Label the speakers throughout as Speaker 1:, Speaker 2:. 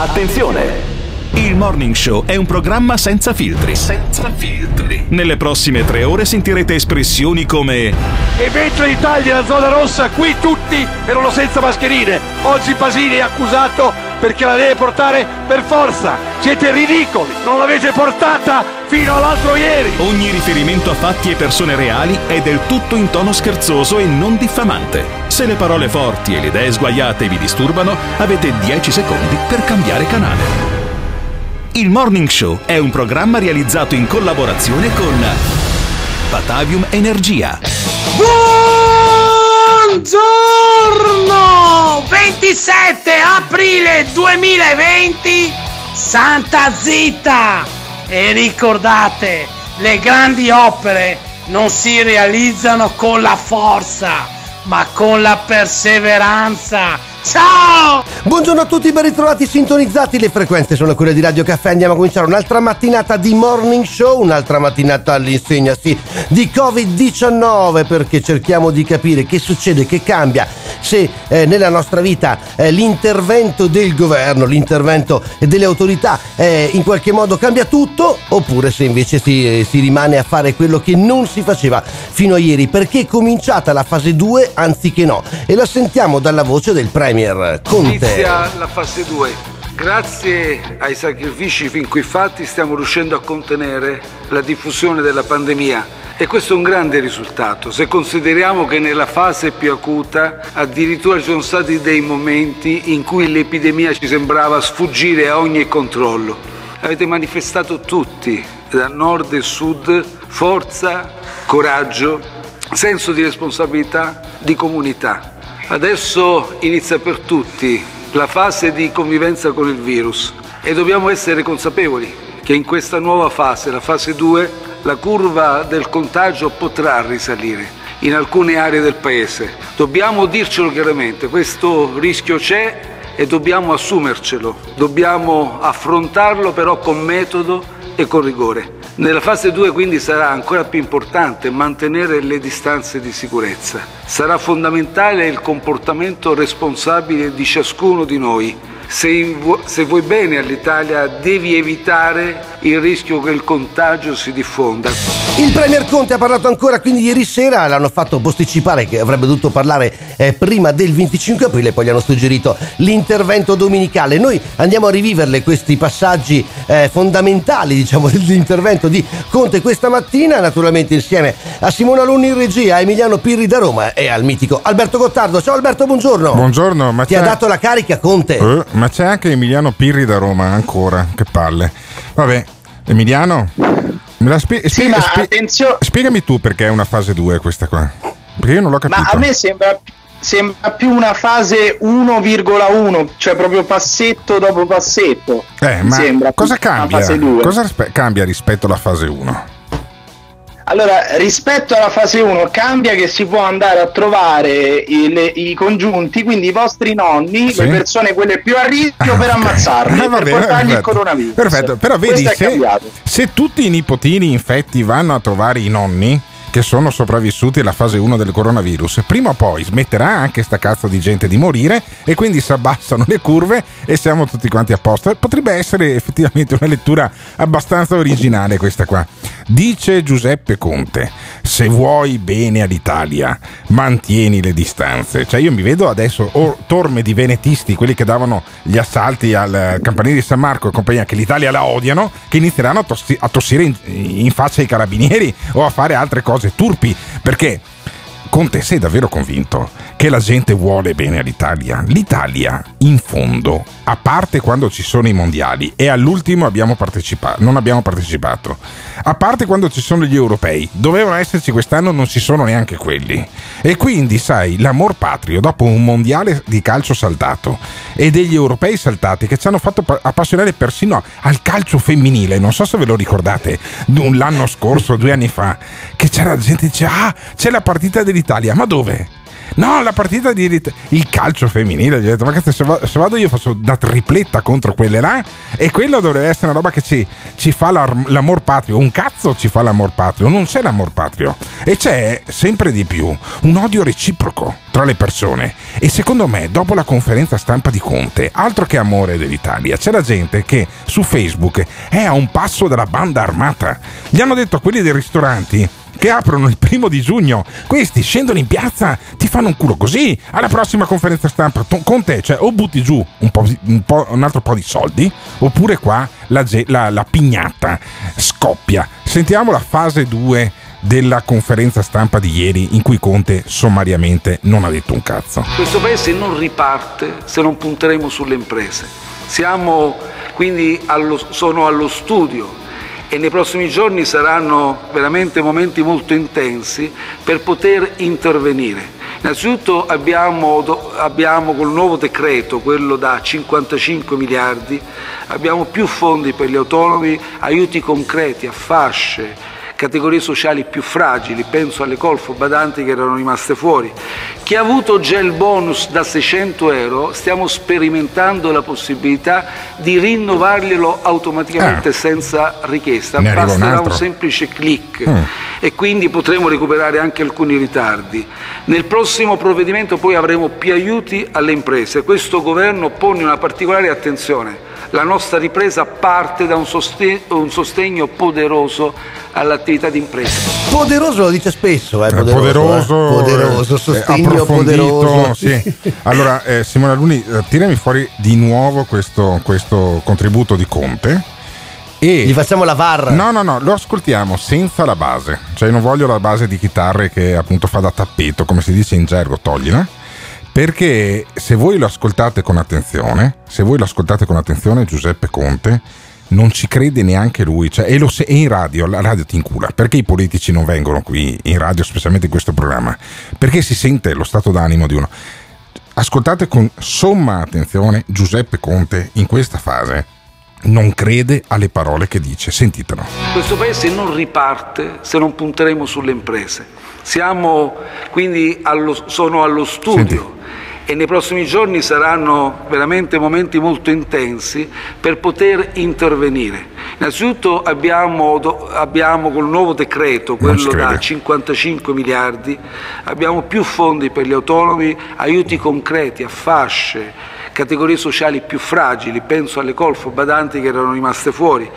Speaker 1: Attenzione! Il Morning Show è un programma senza filtri. Senza filtri. Nelle prossime tre ore sentirete espressioni come
Speaker 2: Evento d'Italia nella zona rossa, qui tutti erano senza mascherine. Oggi Basini è accusato perché la deve portare per forza. Siete ridicoli, non l'avete portata fino all'altro ieri.
Speaker 1: Ogni riferimento a fatti e persone reali è del tutto in tono scherzoso e non diffamante. Se le parole forti e le idee sguaiate vi disturbano, avete 10 secondi per cambiare canale. Il Morning Show è un programma realizzato in collaborazione con Batavium Energia.
Speaker 3: Buongiorno! 27 aprile 2020, Santa Zitta! E ricordate, le grandi opere non si realizzano con la forza, ma con la perseveranza. Ciao!
Speaker 4: Buongiorno a tutti, ben ritrovati sintonizzati. Le frequenze sono quelle di Radio Caffè. Andiamo a cominciare un'altra mattinata di morning show, un'altra mattinata all'insegna sì, di Covid-19 perché cerchiamo di capire che succede, che cambia, se eh, nella nostra vita eh, l'intervento del governo, l'intervento delle autorità eh, in qualche modo cambia tutto oppure se invece si, si rimane a fare quello che non si faceva fino a ieri perché è cominciata la fase 2 anziché no e la sentiamo dalla voce del Premier Conte.
Speaker 5: Inizia la fase 2. Grazie ai sacrifici fin qui fatti stiamo riuscendo a contenere la diffusione della pandemia e questo è un grande risultato se consideriamo che nella fase più acuta addirittura ci sono stati dei momenti in cui l'epidemia ci sembrava sfuggire a ogni controllo. Avete manifestato tutti, da nord e sud, forza, coraggio, senso di responsabilità, di comunità. Adesso inizia per tutti la fase di convivenza con il virus e dobbiamo essere consapevoli che in questa nuova fase, la fase 2, la curva del contagio potrà risalire in alcune aree del Paese. Dobbiamo dircelo chiaramente, questo rischio c'è e dobbiamo assumercelo, dobbiamo affrontarlo però con metodo e con rigore. Nella fase 2 quindi sarà ancora più importante mantenere le distanze di sicurezza. Sarà fondamentale il comportamento responsabile di ciascuno di noi. Se, se vuoi bene all'Italia devi evitare il rischio che il contagio si diffonda.
Speaker 4: Il Premier Conte ha parlato ancora quindi ieri sera, l'hanno fatto posticipare che avrebbe dovuto parlare eh, prima del 25 aprile, poi gli hanno suggerito l'intervento domenicale. Noi andiamo a riviverle questi passaggi eh, fondamentali diciamo, dell'intervento di Conte questa mattina, naturalmente insieme a Simona Luni in regia, a Emiliano Pirri da Roma e al mitico Alberto Gottardo. Ciao Alberto, buongiorno.
Speaker 6: Buongiorno, ma
Speaker 4: Ti ha dato la carica Conte?
Speaker 6: Eh, ma c'è anche Emiliano Pirri da Roma ancora, che palle. Vabbè, Emiliano, me la spie-
Speaker 7: Sì,
Speaker 6: spie- spie-
Speaker 7: attenzione,
Speaker 6: spiegami tu perché è una fase 2 questa qua. Perché io non l'ho capito.
Speaker 7: ma a me sembra, sembra più una fase 1,1, cioè proprio passetto dopo passetto.
Speaker 6: Eh, ma
Speaker 7: sembra
Speaker 6: cosa cambia?
Speaker 7: fase 2.
Speaker 6: Cosa rispe- cambia rispetto alla fase 1?
Speaker 7: Allora, rispetto alla fase 1 cambia che si può andare a trovare i, le- i congiunti, quindi i vostri nonni,
Speaker 6: Sì.
Speaker 7: le persone quelle più a rischio per
Speaker 6: Ah, ok.
Speaker 7: ammazzarli,
Speaker 6: Eh, va
Speaker 7: per portargli il
Speaker 6: perfetto.
Speaker 7: coronavirus.
Speaker 6: Perfetto, però vedi se, se tutti i nipotini infetti vanno a trovare i nonni che sono sopravvissuti alla fase 1 del coronavirus, prima o poi smetterà anche sta cazzo di gente di morire e quindi si abbassano le curve e siamo tutti quanti a posto. Potrebbe essere effettivamente una lettura abbastanza originale questa qua. Dice Giuseppe Conte, se vuoi bene all'Italia, mantieni le distanze. Cioè io mi vedo adesso o torme di venetisti, quelli che davano gli assalti al campanile di San Marco e compagnia, che l'Italia la odiano, che inizieranno a, tossi- a tossire in, in faccia ai carabinieri o a fare altre cose turpi. Perché Conte, sei davvero convinto che la gente vuole bene all'Italia? L'Italia, in fondo, a parte quando ci sono i mondiali e all'ultimo abbiamo partecipa- non abbiamo partecipato, a parte quando ci sono gli europei, dovevano esserci quest'anno, non ci sono neanche quelli. E quindi, sai, l'amor patrio, dopo un mondiale di calcio saltato e degli europei saltati che ci hanno fatto pa- appassionare persino al calcio femminile, non so se ve lo ricordate, l'anno scorso, due anni fa, che c'era gente che diceva, ah, c'è la partita dell'Italia, ma dove? No, la partita di rit- il calcio femminile. Gli ho detto, ma cazzo, se, va- se vado io faccio da tripletta contro quelle là. E quello dovrebbe essere una roba che ci, ci fa l'amor patrio. Un cazzo ci fa l'amor patrio, non c'è l'amor patrio. E c'è sempre di più un odio reciproco tra le persone. E secondo me, dopo la conferenza stampa di Conte, altro che amore dell'Italia, c'è la gente che su Facebook è a un passo dalla banda armata. Gli hanno detto a quelli dei ristoranti che aprono il primo di giugno. Questi scendono in piazza, ti fanno un culo così. Alla prossima conferenza stampa con te, cioè o butti giù un, po', un, po', un altro po' di soldi, oppure qua la, la, la pignata scoppia. Sentiamo la fase 2 della conferenza stampa di ieri in cui Conte sommariamente non ha detto un cazzo.
Speaker 5: Questo paese non riparte se non punteremo sulle imprese. Siamo quindi allo, sono allo studio e nei prossimi giorni saranno veramente momenti molto intensi per poter intervenire. Innanzitutto abbiamo, abbiamo col nuovo decreto, quello da 55 miliardi, abbiamo più fondi per gli autonomi, aiuti concreti a fasce, categorie sociali più fragili, penso alle colfo badanti che erano rimaste fuori. Chi ha avuto già il bonus da 600 euro, stiamo sperimentando la possibilità di rinnovarglielo automaticamente eh. senza richiesta,
Speaker 6: ne
Speaker 5: basterà un,
Speaker 6: un,
Speaker 5: semplice clic mm. e quindi potremo recuperare anche alcuni ritardi. Nel prossimo provvedimento poi avremo più aiuti alle imprese. Questo governo pone una particolare attenzione la nostra ripresa parte da un sostegno, un sostegno poderoso all'attività di impresa.
Speaker 4: Poderoso lo dice spesso, eh,
Speaker 6: poderoso,
Speaker 4: poderoso, eh, poderoso
Speaker 6: eh,
Speaker 4: sostegno poderoso.
Speaker 6: Sì. Allora, eh, Simona Luni, eh, tirami fuori di nuovo questo, questo contributo di Conte.
Speaker 4: E Gli facciamo la VAR?
Speaker 6: No, no, no, lo ascoltiamo senza la base. Cioè, non voglio la base di chitarre che appunto fa da tappeto, come si dice in gergo, toglila perché se voi lo ascoltate con attenzione, se voi lo ascoltate con attenzione, Giuseppe Conte non ci crede neanche lui, cioè, e, lo, e in radio, la radio ti incula, perché i politici non vengono qui in radio, specialmente in questo programma? Perché si sente lo stato d'animo di uno. Ascoltate con somma attenzione Giuseppe Conte in questa fase non crede alle parole che dice. Sentitelo.
Speaker 5: Questo paese non riparte se non punteremo sulle imprese. Siamo quindi allo, sono allo studio. Senti e nei prossimi giorni saranno veramente momenti molto intensi per poter intervenire. Innanzitutto abbiamo, abbiamo col nuovo decreto, quello da 55 miliardi, abbiamo più fondi per gli autonomi, aiuti concreti a fasce, categorie sociali più fragili, penso alle colfo badanti che erano rimaste fuori.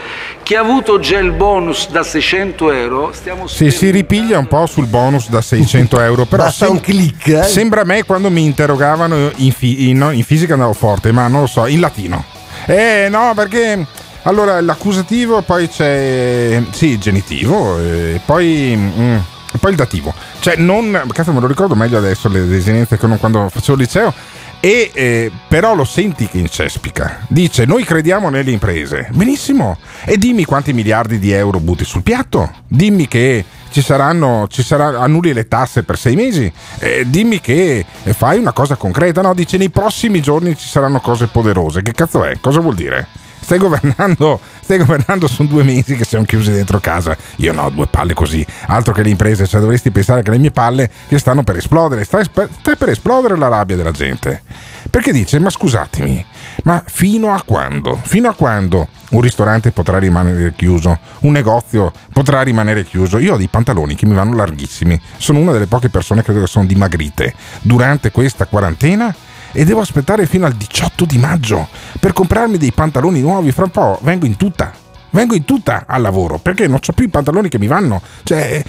Speaker 5: Chi ha avuto già il bonus da 600 euro, stiamo
Speaker 6: Sì, si ripiglia un po' sul bonus da 600 euro, però
Speaker 4: Basta sem- un click, eh?
Speaker 6: sembra a me quando mi interrogavano in, fi- in, in fisica andavo forte, ma non lo so, in latino. Eh no, perché allora l'accusativo, poi c'è sì, il genitivo, e poi, mm, poi il dativo. Cioè, non, cazzo, me lo ricordo meglio adesso le desinenze che non quando facevo il liceo e eh, però lo senti che incespica. Dice: Noi crediamo nelle imprese. Benissimo. E dimmi quanti miliardi di euro butti sul piatto. Dimmi che ci saranno, ci saranno annulli le tasse per sei mesi. Eh, dimmi che fai una cosa concreta. No, dice: Nei prossimi giorni ci saranno cose poderose. Che cazzo è? Cosa vuol dire? Stai governando, stai governando, sono due mesi che siamo chiusi dentro casa. Io no, due palle così. Altro che le imprese, cioè dovresti pensare che le mie palle che stanno per esplodere. Stai, stai per esplodere la rabbia della gente. Perché dice, ma scusatemi, ma fino a quando? Fino a quando un ristorante potrà rimanere chiuso? Un negozio potrà rimanere chiuso? Io ho dei pantaloni che mi vanno larghissimi. Sono una delle poche persone che credo che sono dimagrite. Durante questa quarantena e devo aspettare fino al 18 di maggio per comprarmi dei pantaloni nuovi. Fra un po' vengo in tutta. Vengo in tutta al lavoro perché non ho più i pantaloni che mi vanno. Cioè,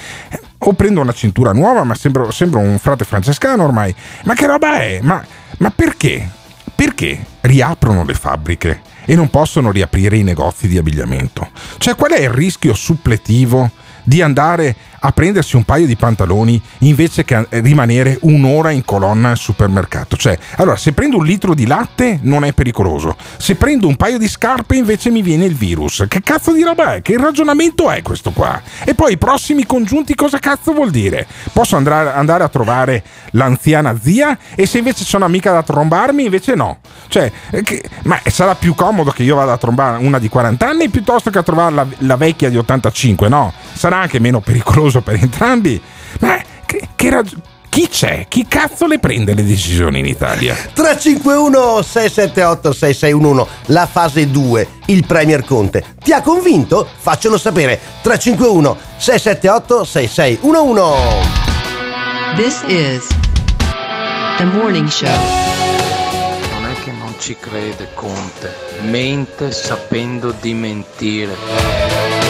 Speaker 6: o prendo una cintura nuova, ma sembro, sembro un frate francescano ormai. Ma che roba è? Ma, ma perché? Perché riaprono le fabbriche e non possono riaprire i negozi di abbigliamento? Cioè, qual è il rischio suppletivo di andare a prendersi un paio di pantaloni invece che rimanere un'ora in colonna al supermercato. Cioè, allora, se prendo un litro di latte non è pericoloso. Se prendo un paio di scarpe invece mi viene il virus. Che cazzo di roba è? Che ragionamento è questo qua? E poi i prossimi congiunti cosa cazzo vuol dire? Posso andare, a trovare l'anziana zia e se invece sono amica da trombarmi invece no. Cioè, eh, che, ma sarà più comodo che io vada a trombare una di 40 anni piuttosto che a trovare la, la vecchia di 85, no? Sarà anche meno pericoloso per entrambi. Ma che, che, rag- chi c'è? Chi cazzo le prende le decisioni in Italia?
Speaker 4: 351 678 6611 la fase 2 il Premier Conte ti ha convinto? Faccelo sapere 351 678 6611
Speaker 8: This is the morning show.
Speaker 9: Non è che non ci crede Conte, mente sapendo di mentire.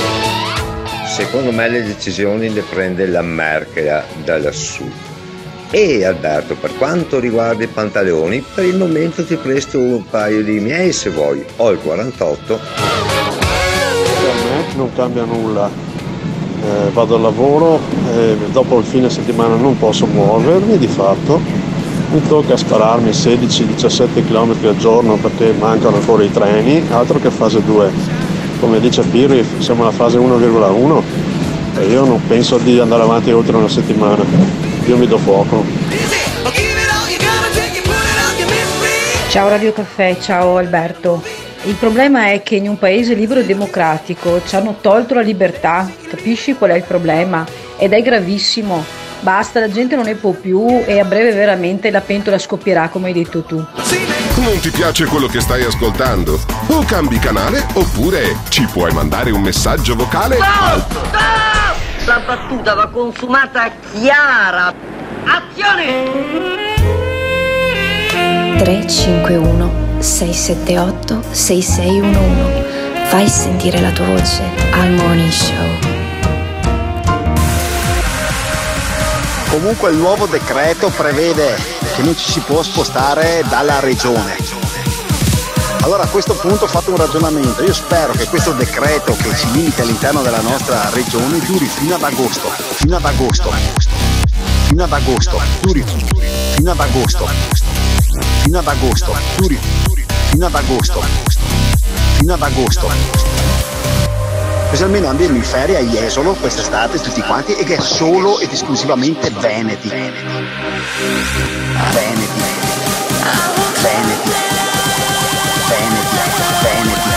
Speaker 10: Secondo me le decisioni le prende la Merkel da lassù. E Alberto, per quanto riguarda i pantaloni, per il momento ti presto un paio di miei se vuoi. Ho il 48.
Speaker 11: Per me non cambia nulla. Eh, vado al lavoro e dopo il fine settimana non posso muovermi di fatto. Mi tocca spararmi 16-17 km al giorno perché mancano fuori i treni, altro che fase 2. Come dice Pirri, siamo alla fase 1,1 e io non penso di andare avanti oltre una settimana. Io mi do fuoco.
Speaker 12: Ciao Radio Caffè, ciao Alberto. Il problema è che in un paese libero e democratico ci hanno tolto la libertà, capisci qual è il problema? Ed è gravissimo. Basta, la gente non ne può più e a breve veramente la pentola scoppierà come hai detto tu.
Speaker 13: Non ti piace quello che stai ascoltando? O cambi canale oppure ci puoi mandare un messaggio vocale al
Speaker 14: La battuta va consumata chiara. Azione!
Speaker 15: 351 678 6611 Fai sentire la tua voce al Morning Show.
Speaker 16: Comunque il nuovo decreto prevede che non ci si può spostare dalla regione. Allora a questo punto ho fatto un ragionamento, io spero che questo decreto che ci limita all'interno della nostra regione duri fino ad agosto, fino ad agosto, fino ad agosto, duri fino ad agosto, fino ad agosto, duri fino ad agosto, fino ad agosto. Così almeno andiamo in ferie a Jesolo quest'estate tutti quanti e che è solo ed esclusivamente Veneti. Veneti. Veneti. Veneti. Veneti.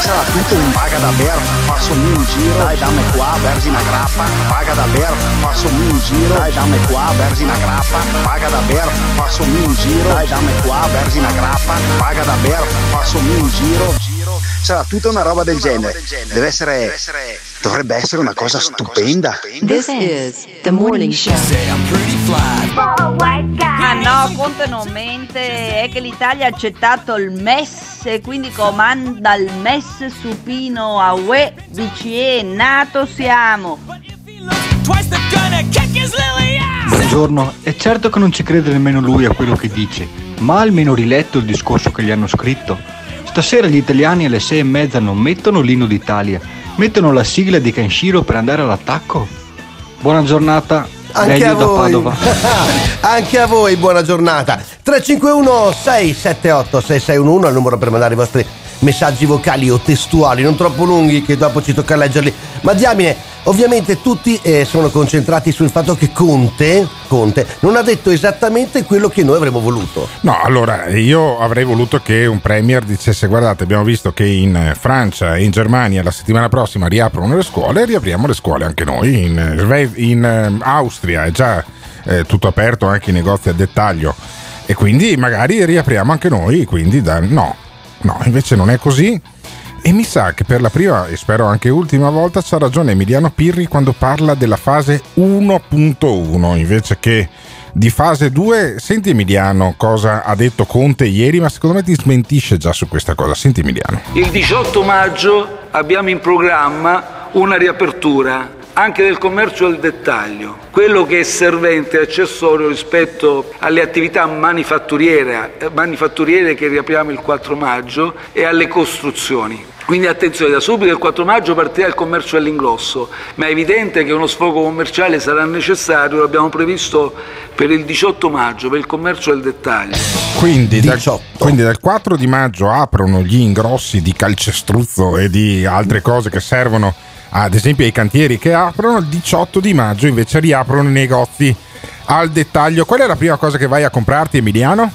Speaker 16: Sarà tutto un paga da ber, passami un giro, dai dammi qua, versi una grappa, paga da ber, passami un giro, dai dammi qua, versi una grappa, paga da ber, passami un giro, dai dammi qua, versi una grappa, paga da ber, passami un giro sarà tutta una roba del genere. Deve essere, dovrebbe essere una cosa stupenda.
Speaker 8: This is the morning show.
Speaker 17: Ma no, Conte non mente, è che l'Italia ha accettato il MES e quindi comanda il MES supino a UE, BCE, NATO siamo.
Speaker 18: Buongiorno, è certo che non ci crede nemmeno lui a quello che dice, ma ha almeno riletto il discorso che gli hanno scritto. Stasera gli italiani alle sei e mezza non mettono l'inno d'Italia, mettono la sigla di Kenshiro per andare all'attacco. Buona giornata,
Speaker 4: anche a voi. Anche a voi, buona giornata. 351 678 6611 è il numero per mandare i vostri messaggi vocali o testuali, non troppo lunghi che dopo ci tocca leggerli. Ma diamine, ovviamente tutti eh, sono concentrati sul fatto che Conte, Conte non ha detto esattamente quello che noi avremmo voluto.
Speaker 6: No, allora io avrei voluto che un premier dicesse guardate abbiamo visto che in eh, Francia e in Germania la settimana prossima riaprono le scuole, riapriamo le scuole anche noi, in, eh, in, eh, Austria è già eh, tutto aperto anche i negozi a dettaglio e quindi magari riapriamo anche noi, quindi da, no, no, invece non è così. E mi sa che per la prima e spero anche ultima volta c'ha ragione Emiliano Pirri quando parla della fase 1.1 invece che di fase 2. Senti Emiliano cosa ha detto Conte ieri, ma secondo me ti smentisce già su questa cosa. Senti Emiliano.
Speaker 5: Il 18 maggio abbiamo in programma una riapertura anche del commercio al dettaglio, quello che è servente e accessorio rispetto alle attività manifatturiere, manifatturiere che riapriamo il 4 maggio e alle costruzioni. Quindi attenzione, da subito il 4 maggio partirà il commercio all'ingrosso, ma è evidente che uno sfogo commerciale sarà necessario, l'abbiamo previsto per il 18 maggio, per il commercio al dettaglio.
Speaker 6: Quindi dal, quindi dal 4 di maggio aprono gli ingrossi di calcestruzzo e di altre cose che servono ad esempio ai cantieri che aprono, il 18 di maggio invece riaprono i negozi al dettaglio. Qual è la prima cosa che vai a comprarti Emiliano?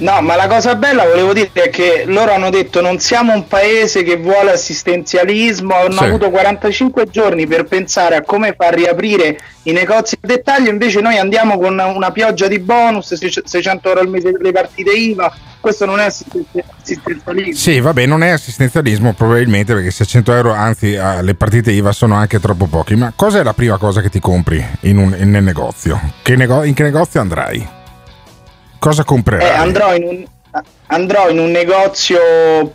Speaker 7: No, ma la cosa bella volevo dire è che loro hanno detto non siamo un paese che vuole assistenzialismo, hanno
Speaker 6: Sì.
Speaker 7: avuto 45 giorni per pensare a come far riaprire i negozi a dettaglio, invece noi andiamo con una pioggia di bonus, 600 euro al mese per le partite IVA, questo non è assisten- assistenzialismo.
Speaker 6: Sì, vabbè, non è assistenzialismo probabilmente perché 600 euro, anzi eh, le partite IVA sono anche troppo pochi. Ma cos'è la prima cosa che ti compri in un- nel negozio? Che nego- in che negozio andrai? Cosa
Speaker 7: Eh,
Speaker 6: comprerai?
Speaker 7: andrò, in un, andrò in un negozio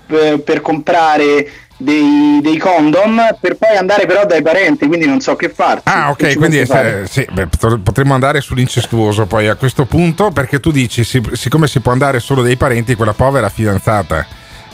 Speaker 7: per, per comprare dei, dei condom per poi andare però dai parenti, quindi non so che farci.
Speaker 6: Ah, ok, quindi eh, sì, beh, pot- potremmo andare sull'incestuoso poi a questo punto perché tu dici, si- siccome si può andare solo dei parenti, quella povera fidanzata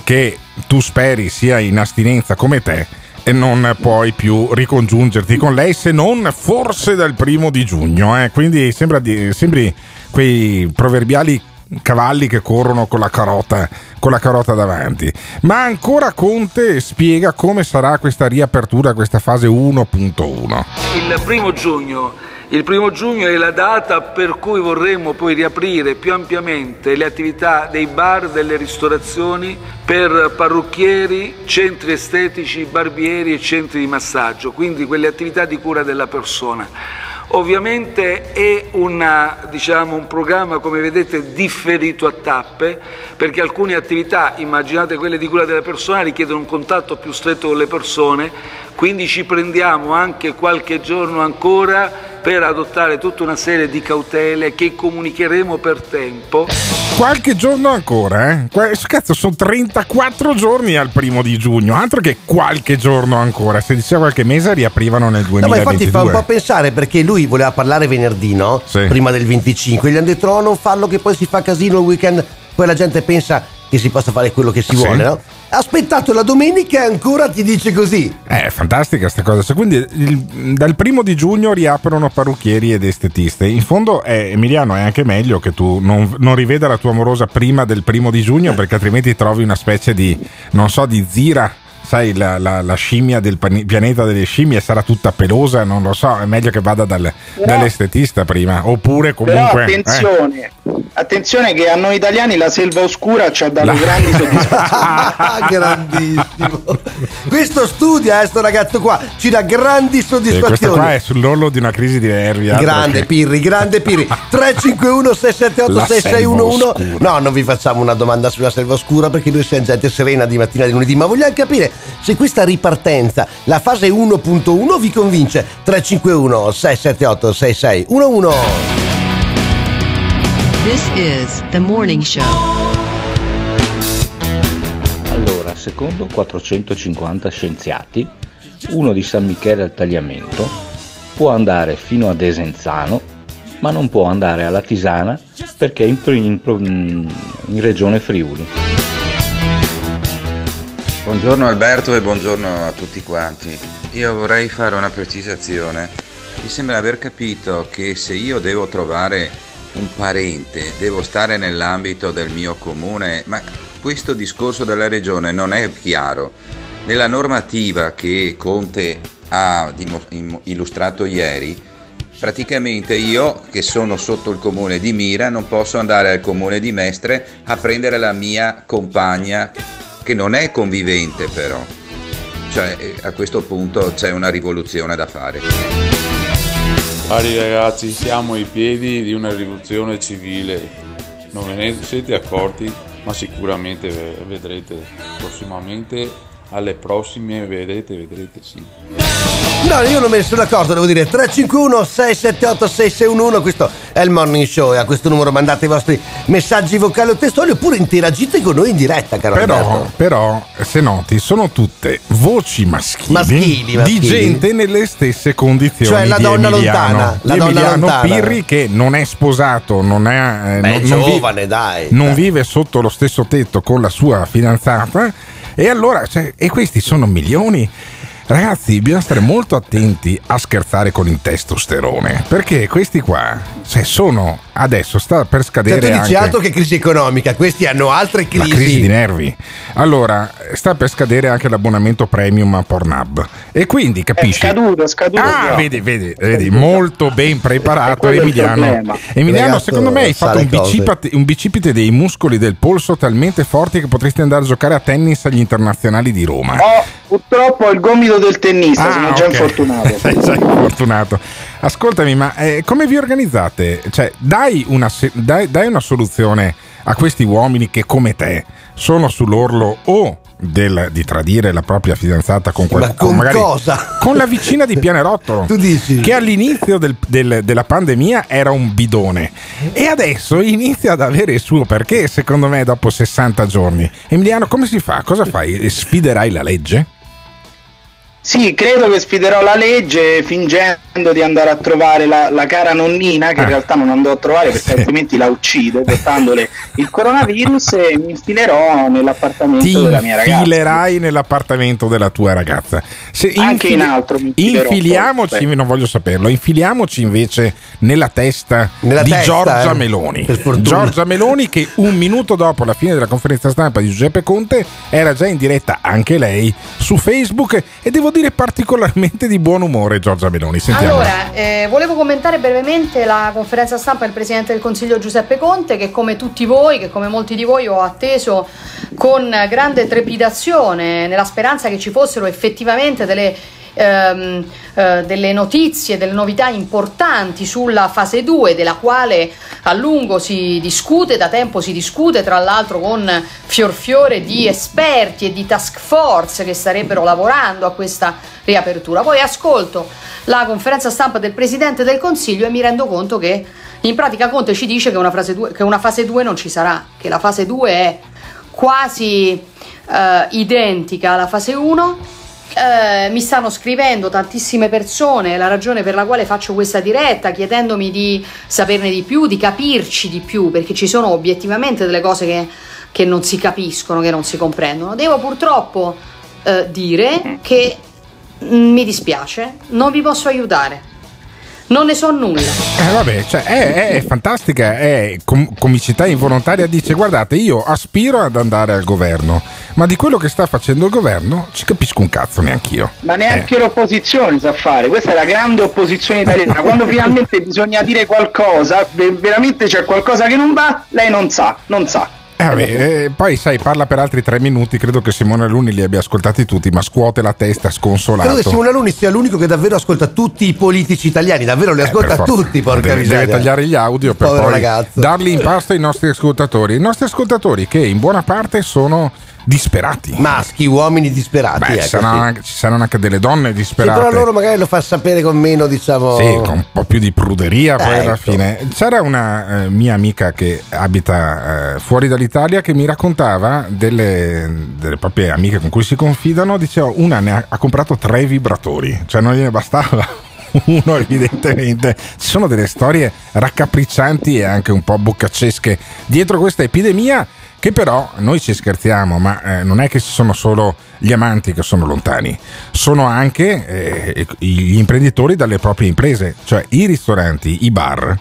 Speaker 6: che tu speri sia in astinenza come te e non puoi più ricongiungerti con lei se non forse dal primo di giugno. eh. Quindi sembra di- sembri quei proverbiali cavalli che corrono con la carota con la carota davanti ma ancora Conte spiega come sarà questa riapertura questa fase 1.1
Speaker 5: Il primo giugno. Il primo giugno è la data per cui vorremmo poi riaprire più ampiamente le attività dei bar, delle ristorazioni per parrucchieri, centri estetici, barbieri e centri di massaggio, quindi quelle attività di cura della persona. Ovviamente è una, diciamo, un programma, come vedete, differito a tappe, perché alcune attività, immaginate quelle di cura della persona, richiedono un contatto più stretto con le persone, quindi ci prendiamo anche qualche giorno ancora per adottare tutta una serie di cautele che comunicheremo per tempo.
Speaker 6: qualche giorno ancora eh? Cazzo sono 34 giorni al primo di giugno altro che qualche giorno ancora se diceva qualche mese riaprivano nel
Speaker 4: No, ma infatti
Speaker 6: 2022
Speaker 4: fa un po' pensare perché lui voleva parlare venerdì, no?
Speaker 6: Sì.
Speaker 4: Prima del 25. Gli hanno detto no, non farlo che poi si fa casino il weekend. Poi la gente pensa che si possa fare quello che si
Speaker 6: Sì.
Speaker 4: vuole, no? Ha aspettato la domenica e ancora ti dice così.
Speaker 6: Eh, È fantastica sta cosa. Quindi il- dal primo di giugno riaprono parrucchieri ed estetiste. In fondo, è, Emiliano, è anche meglio che tu non, non riveda la tua amorosa prima del primo di giugno, perché altrimenti trovi una specie di, non so, di zira. Sai, la, la- la scimmia del pianeta delle scimmie sarà tutta pelosa, non lo so. È meglio che vada dal- dall'estetista prima. Oppure
Speaker 7: Però
Speaker 6: comunque. eh.
Speaker 7: attenzione, attenzione che a noi italiani la selva oscura ci ha dato
Speaker 6: La-
Speaker 7: grandi soddisfazioni.
Speaker 4: Grandissimo. Questo studia, eh, sto ragazzo qua, ci dà grandi
Speaker 6: Sì, questo
Speaker 4: soddisfazioni.
Speaker 6: qua è sull'orlo di una crisi di nervi.
Speaker 4: Grande
Speaker 6: che-
Speaker 4: Pirri, grande Pirri 351 678
Speaker 6: La
Speaker 4: 6611
Speaker 6: selva oscura.
Speaker 4: No, non vi facciamo una domanda sulla selva oscura perché noi siamo gente serena di mattina di lunedì, ma vogliamo capire se questa ripartenza, la fase 1.1 vi convince 351 678 6611
Speaker 8: This is the morning show.
Speaker 19: Allora, secondo 450 scienziati, uno di San Michele al Tagliamento può andare fino a Desenzano, ma non può andare alla Tisana perché è in, in in regione Friuli.
Speaker 20: Buongiorno Alberto e buongiorno a tutti quanti. Io vorrei fare una precisazione. Mi sembra aver capito che se io devo trovare un parente, devo stare nell'ambito del mio comune, ma questo discorso della regione non è chiaro. Nella normativa che Conte ha illustrato ieri, praticamente io che sono sotto il comune di Mira non posso andare al comune di Mestre a prendere la mia compagna che non è convivente però. Cioè eh, a questo punto c'è una rivoluzione da fare.
Speaker 21: Cari ragazzi, siamo ai piedi di una rivoluzione civile. Non ve ne siete accorti, ma sicuramente ve- vedrete prossimamente. Alle prossime vedrete, vedrete sì.
Speaker 4: No, io non me ne sono accorto, devo dire 351 678 6611 questo è il morning show e a questo numero mandate i vostri messaggi vocali o testuali oppure interagite con noi in diretta, caro
Speaker 6: Però,
Speaker 4: Alberto.
Speaker 6: però, se noti, sono tutte voci maschili,
Speaker 4: Maschili, maschili.
Speaker 6: di gente nelle stesse condizioni.
Speaker 4: Cioè la
Speaker 6: di
Speaker 4: donna
Speaker 6: Emiliano,
Speaker 4: lontana, la donna
Speaker 6: Emiliano
Speaker 4: lontana.
Speaker 6: Pirri che non è sposato, non è. eh,
Speaker 4: Beh,
Speaker 6: non, non vi-
Speaker 4: giovane, dai.
Speaker 6: non
Speaker 4: dai.
Speaker 6: vive sotto lo stesso tetto con la sua fidanzata. E allora, cioè, e questi sono milioni. Ragazzi, bisogna stare molto attenti a scherzare con il testosterone, perché questi qua cioè, sono adesso sta per scadere
Speaker 4: Cioè, tu dici
Speaker 6: anche
Speaker 4: altro che crisi economica, questi hanno altre
Speaker 6: la
Speaker 4: crisi.
Speaker 6: crisi di nervi. Allora, sta per scadere anche l'abbonamento premium a Pornhub. E quindi capisci?
Speaker 7: È scaduto, è scaduto.
Speaker 6: Ah,
Speaker 7: no.
Speaker 6: vedi, vedi, vedi, molto ben preparato Emiliano. Emiliano,
Speaker 4: Ragazzo,
Speaker 6: secondo me hai fatto un bicipite, un bicipite dei muscoli del polso talmente forti che potresti andare a giocare a tennis agli internazionali di Roma.
Speaker 7: Ho purtroppo ho il gomito del tennista,
Speaker 6: Ah,
Speaker 7: sono già
Speaker 6: ok.
Speaker 7: infortunato.
Speaker 6: Sei già infortunato. Ascoltami, ma eh, come vi organizzate? Cioè, dai una, se- dai- dai una soluzione a questi uomini che come te sono sull'orlo o del- di tradire la propria fidanzata con
Speaker 4: Ma
Speaker 6: qualcuno
Speaker 4: con
Speaker 6: magari
Speaker 4: cosa?
Speaker 6: con la vicina di Pianerottolo
Speaker 4: Tu dici?
Speaker 6: che all'inizio del- del- della pandemia era un bidone e adesso inizia ad avere il suo perché secondo me dopo 60 giorni Emiliano come si fa? cosa fai? sfiderai la legge?
Speaker 7: Sì, credo che sfiderò la legge fingendo di andare a trovare la, la cara nonnina, che in
Speaker 6: Ah.
Speaker 7: realtà non andò a trovare perché altrimenti la uccido portandole il coronavirus e mi infilerò nell'appartamento
Speaker 6: ti
Speaker 7: della mia ragazza.
Speaker 6: infilerai nell'appartamento della tua ragazza. Se
Speaker 7: Anche in altro mi infilerò,
Speaker 6: infiliamoci, non voglio saperlo, infiliamoci invece nella testa
Speaker 4: Nella
Speaker 6: di
Speaker 4: testa,
Speaker 6: Giorgia
Speaker 4: eh,
Speaker 6: Meloni. Giorgia Meloni che un minuto dopo la fine della conferenza stampa di Giuseppe Conte era già in diretta anche lei su Facebook e devo dire particolarmente di buon umore Giorgia Meloni. Sentiamo.
Speaker 22: Allora, eh, volevo commentare brevemente la conferenza stampa del Presidente del Consiglio Giuseppe Conte, che come tutti voi, che come molti di voi ho atteso con grande trepidazione, nella speranza che ci fossero effettivamente delle, ehm, eh, delle notizie, delle novità importanti sulla fase 2, della quale a lungo si discute, da tempo si discute, tra l'altro con fior fiore di esperti e di task force che starebbero lavorando a questa riapertura. Poi ascolto la conferenza stampa del Presidente del Consiglio e mi rendo conto che in pratica Conte ci dice che una, 2, che una fase 2 non ci sarà, che la fase 2 è quasi eh, identica alla fase 1. Eh, mi stanno scrivendo tantissime persone la ragione per la quale faccio questa diretta chiedendomi di saperne di più, di capirci di più perché ci sono obiettivamente delle cose che, che non si capiscono, che non si comprendono. Devo purtroppo eh, dire che mm, mi dispiace, non vi posso aiutare, non ne so nulla.
Speaker 6: Eh, vabbè, cioè, è, è fantastica, è com- comicità involontaria. Dice: Guardate, io aspiro ad andare al governo, ma di quello che sta facendo il governo ci capisco un cazzo neanch'io.
Speaker 7: Ma neanche l'opposizione sa fare, questa è la grande opposizione italiana. Quando finalmente bisogna dire qualcosa, ve- veramente c'è qualcosa che non va, lei non sa, non sa.
Speaker 6: Eh, vabbè, eh, poi sai, parla per altri tre minuti. Credo che Simone Aluni li abbia ascoltati tutti, ma scuote la testa sconsolato.
Speaker 4: Credo che Simone Aluni sia l'unico che davvero ascolta tutti i politici italiani, davvero li
Speaker 6: Eh,
Speaker 4: ascolta
Speaker 6: forza.
Speaker 4: tutti, porca
Speaker 6: deve,
Speaker 4: miseria.
Speaker 6: deve tagliare gli audio per
Speaker 4: Povero
Speaker 6: poi
Speaker 4: ragazzo.
Speaker 6: darli in pasto ai nostri ascoltatori. I nostri ascoltatori che in buona parte sono disperati.
Speaker 4: Maschi, uomini disperati.
Speaker 6: Beh,
Speaker 4: ecco,
Speaker 6: ci, saranno
Speaker 4: sì.
Speaker 6: anche, ci saranno anche delle donne
Speaker 4: Sì,
Speaker 6: disperate.
Speaker 4: però loro magari lo fa sapere con meno, diciamo.
Speaker 6: Sì, con un po' più di pruderia poi alla
Speaker 4: Ecco.
Speaker 6: fine. C'era una eh, mia amica che abita eh, fuori dall'Italia che mi raccontava delle, delle proprie amiche con cui si confidano, diceva una ne ha, ha comprato tre vibratori, cioè non gliene bastava uno evidentemente. Ci sono delle storie raccapriccianti e anche un po' boccacesche dietro questa epidemia che però noi ci scherziamo, ma eh, non è che ci sono solo gli amanti che sono lontani, sono anche eh, gli imprenditori dalle proprie imprese, cioè i ristoranti, i bar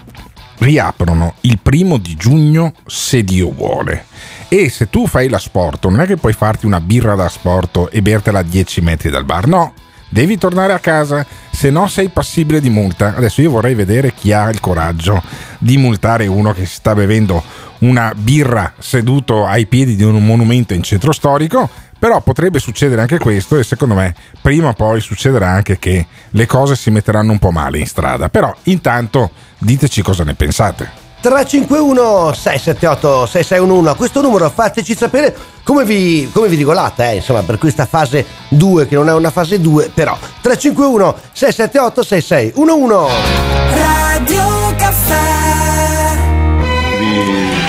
Speaker 6: riaprono il primo di giugno se Dio vuole. E se tu fai l'asporto, non è che puoi farti una birra da asporto e bertela a 10 metri dal bar, no. Devi tornare a casa, se no sei passibile di multa. Adesso io vorrei vedere chi ha il coraggio di multare uno che si sta bevendo una birra seduto ai piedi di un monumento in centro storico. Però potrebbe succedere anche questo e secondo me prima o poi succederà anche che le cose si metteranno un po' male in strada. Però intanto diteci cosa ne pensate.
Speaker 4: 351 678 6611 a questo numero fateci sapere come vi, come vi regolate eh, insomma per questa fase 2 che non è una fase 2 però 351 678 6611
Speaker 23: Radio Caffè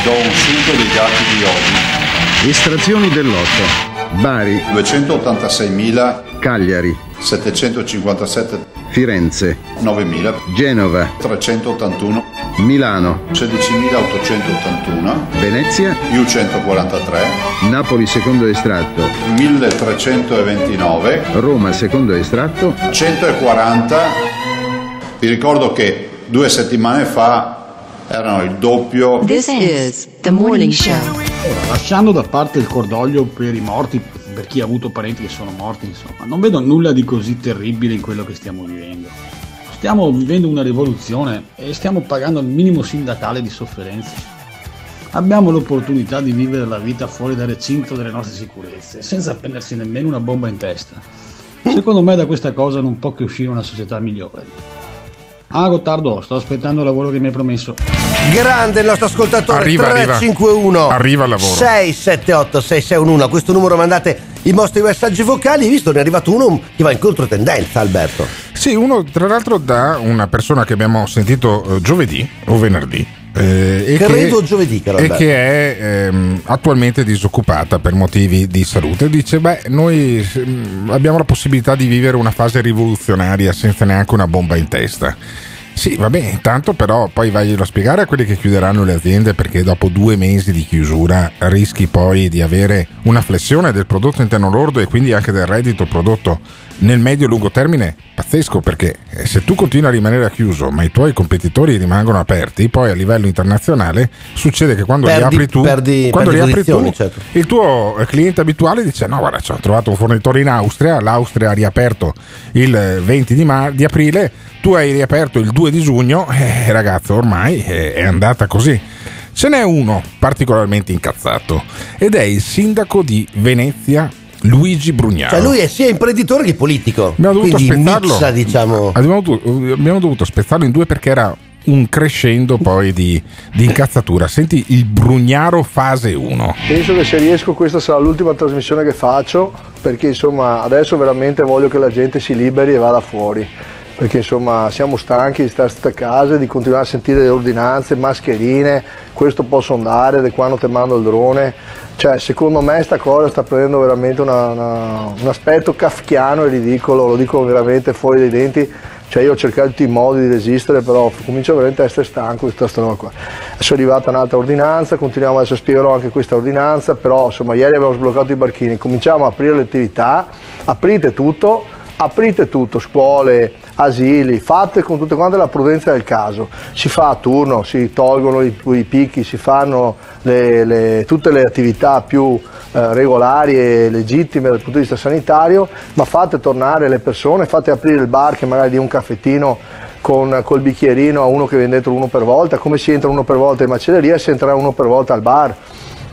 Speaker 11: do un sunto dei dati di oggi. Estrazioni dell'otto. Bari. 286.000 Cagliari. 757
Speaker 24: Firenze,
Speaker 25: 9000,
Speaker 24: Genova,
Speaker 25: 381,
Speaker 24: Milano,
Speaker 25: 16881,
Speaker 24: Venezia,
Speaker 25: più 143,
Speaker 24: Napoli secondo estratto,
Speaker 25: 1329,
Speaker 24: Roma secondo estratto,
Speaker 25: 140. Vi ricordo che due settimane fa erano il doppio.
Speaker 8: This is the morning show.
Speaker 26: Ora, lasciando da parte il cordoglio per i morti, per chi ha avuto parenti che sono morti, insomma, non vedo nulla di così terribile in quello che stiamo vivendo. Stiamo vivendo una rivoluzione e stiamo pagando il minimo sindacale di sofferenze. Abbiamo l'opportunità di vivere la vita fuori dal recinto delle nostre sicurezze, senza prendersi nemmeno una bomba in testa. Secondo me da questa cosa non può che uscire una società migliore. Ah, Gottardo, sto aspettando il lavoro che mi hai promesso.
Speaker 4: Grande il nostro ascoltatore
Speaker 6: Arriva, arriva.
Speaker 4: 351
Speaker 6: Arriva il lavoro.
Speaker 4: 678 6611 a questo numero mandate i vostri messaggi vocali visto ne è arrivato uno che va in controtendenza Alberto
Speaker 6: Sì, uno tra l'altro da una persona che abbiamo sentito eh, giovedì o venerdì. Eh,
Speaker 4: Credo giovedì, caro
Speaker 6: e che è ehm, attualmente disoccupata per motivi di salute. Dice: Beh, noi mm, abbiamo la possibilità di vivere una fase rivoluzionaria senza neanche una bomba in testa. Sì, va bene, intanto però poi vaglielo a spiegare a quelli che chiuderanno le aziende perché dopo due mesi di chiusura rischi poi di avere una flessione del prodotto interno lordo e quindi anche del reddito prodotto nel medio e lungo termine pazzesco perché eh, se tu continui a rimanere chiuso ma i tuoi competitori rimangono aperti poi a livello internazionale succede che quando
Speaker 4: Perdi-
Speaker 6: riapri tu
Speaker 4: perdi-
Speaker 6: quando
Speaker 4: perdi
Speaker 6: riapri tu
Speaker 4: posizioni, certo.
Speaker 6: il tuo cliente abituale dice no guarda ci ho trovato un fornitore in Austria l'Austria ha riaperto il eh, 20 di, ma- di aprile tu hai riaperto il 2 di giugno e ragazzo ormai è, è andata così ce n'è uno particolarmente incazzato ed è il sindaco di Venezia Luigi Brugnaro
Speaker 4: cioè lui è sia imprenditore che politico
Speaker 6: Abbiamo dovuto
Speaker 4: quindi
Speaker 6: spezzarlo.
Speaker 4: mixa diciamo
Speaker 6: Abbiamo dovuto, abbiamo dovuto spezzarlo in due perché era un crescendo poi di, di incazzatura. Senti il Brugnaro fase 1.
Speaker 27: Penso che se riesco questa sarà l'ultima trasmissione che faccio perché insomma adesso veramente voglio che la gente si liberi e vada fuori perché insomma siamo stanchi di stare a casa, di continuare a sentire le ordinanze, mascherine, questo posso andare, da quando ti mando il drone, cioè secondo me sta cosa sta prendendo veramente una- una- un aspetto kafkiano e ridicolo, lo dico veramente fuori dai denti, cioè io ho cercato tutti i modi di resistere, però comincio veramente a essere stanco di questa roba qua. Adesso è arrivata un'altra ordinanza, continuiamo adesso spiegherò anche questa ordinanza, però insomma ieri abbiamo sbloccato i barchini, cominciamo a aprire le attività, aprite tutto, aprite tutto, scuole, asili, fate con tutte quante la prudenza del caso, si fa a turno, si tolgono i, i picchi, si fanno le- le- tutte le attività più eh, regolari e legittime dal punto di vista sanitario, ma fate tornare le persone, fate aprire il bar che magari di un caffettino con col bicchierino a uno che viene dentro uno per volta, come si entra uno per volta in macelleria, si entra uno per volta al bar.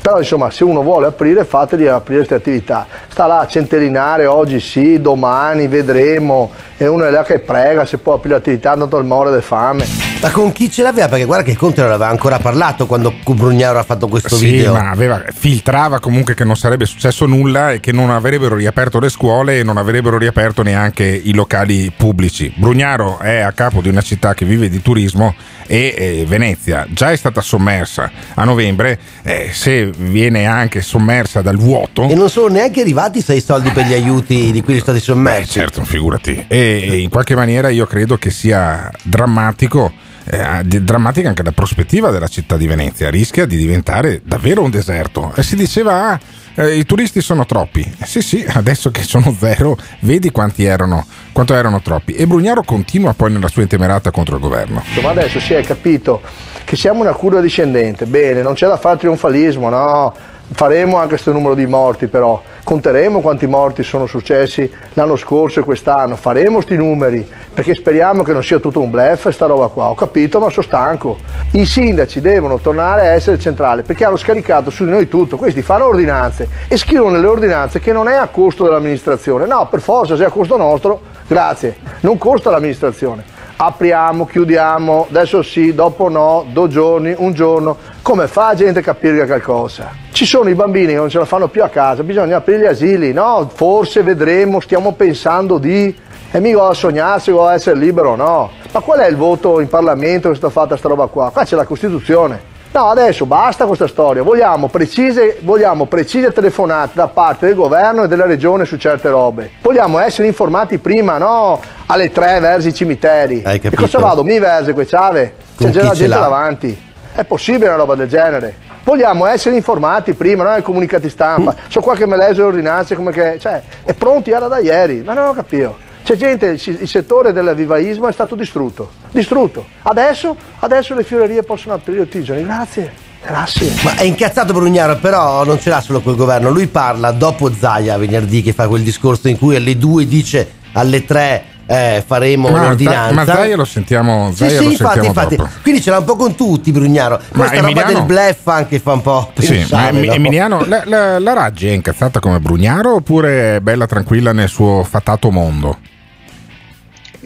Speaker 27: Però insomma se uno vuole aprire fateli aprire queste attività. Sta là a centellinare oggi sì, domani vedremo e uno è là che prega se può aprire l'attività tanto al muore di fame.
Speaker 4: ma con chi ce l'aveva perché guarda che Conte non aveva ancora parlato quando Brugnaro ha fatto questo
Speaker 6: Sì,
Speaker 4: video
Speaker 6: ma aveva- filtrava comunque che non sarebbe successo nulla e che non avrebbero riaperto le scuole e non avrebbero riaperto neanche i locali pubblici. Brugnaro è a capo di una città che vive di turismo e eh, Venezia già è stata sommersa a novembre, eh, se viene anche sommersa dal vuoto.
Speaker 4: e non sono neanche arrivati i sei soldi per gli aiuti di cui sono stati sommersi
Speaker 6: certo, figurati. E, e in qualche maniera io credo che sia drammatico. eh, drammatica anche la prospettiva della città di Venezia, rischia di diventare davvero un deserto. E si diceva, ah, eh, i turisti sono troppi. Eh, sì, sì, adesso che sono zero, vedi quanti erano, quanto erano troppi. E Brugnaro continua poi nella sua intemerata contro il governo.
Speaker 27: Insomma adesso si è capito che siamo una curva discendente, bene, non c'è da fare trionfalismo, no, faremo anche questo numero di morti però, conteremo quanti morti sono successi l'anno scorso e quest'anno, faremo sti numeri, perché speriamo che non sia tutto un bluff sta roba qua, ho capito ma sono stanco. I sindaci devono tornare a essere centrali perché hanno scaricato su di noi tutto, questi fanno ordinanze e scrivono nelle ordinanze che non è a costo dell'amministrazione, no per forza se è a costo nostro, grazie, non costa l'amministrazione. Apriamo, chiudiamo, adesso sì, dopo no, due giorni, un giorno. Come fa la gente a capire qualcosa? Ci sono i bambini che non ce la fanno più a casa, bisogna aprire gli asili, no? Forse vedremo, stiamo pensando di... E mica a sognarsi o a essere libero, no? Ma qual è il voto in Parlamento che sta fatta sta roba qua? Qua c'è la Costituzione. No, adesso basta questa storia, vogliamo precise, vogliamo precise telefonate da parte del governo e della regione su certe robe. Vogliamo essere informati prima, no? alle 3 verso i cimiteri.
Speaker 4: Hai
Speaker 27: E
Speaker 4: capito?
Speaker 27: cosa vado? Mi verso quei ciave?
Speaker 4: Con
Speaker 27: C'è già la gente davanti. È possibile una roba del genere? Vogliamo essere informati prima, non ai comunicati stampa.
Speaker 4: Mm.
Speaker 27: So qua che me lese ordinanze come che. Cioè, è pronti era da ieri, ma non ho capito. C'è gente, il, settore del vivaismo è stato distrutto. Distrutto. Adesso, adesso le fiorerie possono aprire tutti i giorni. Grazie. Grazie.
Speaker 4: Ma è incazzato Brugnaro, però non ce l'ha solo quel governo. Lui parla dopo Zaia venerdì che fa quel discorso in cui alle 2 dice alle 3 eh, faremo
Speaker 6: Ma,
Speaker 4: l'ordinanza.
Speaker 6: ma Zaia lo sentiamo,
Speaker 4: Sì,
Speaker 6: Zaia
Speaker 4: sì,
Speaker 6: lo
Speaker 4: infatti,
Speaker 6: sentiamo
Speaker 4: infatti.
Speaker 6: dopo.
Speaker 4: Quindi ce l'ha un po' con tutti, Brugnaro. Questa roba
Speaker 6: Emiliano-
Speaker 4: del bluff anche fa un po'
Speaker 6: Sì, ma
Speaker 4: pensare,
Speaker 6: Em-
Speaker 4: no?
Speaker 6: Emiliano, la, la- la Raggi è incazzata come Brugnaro oppure è bella tranquilla nel suo fatato mondo?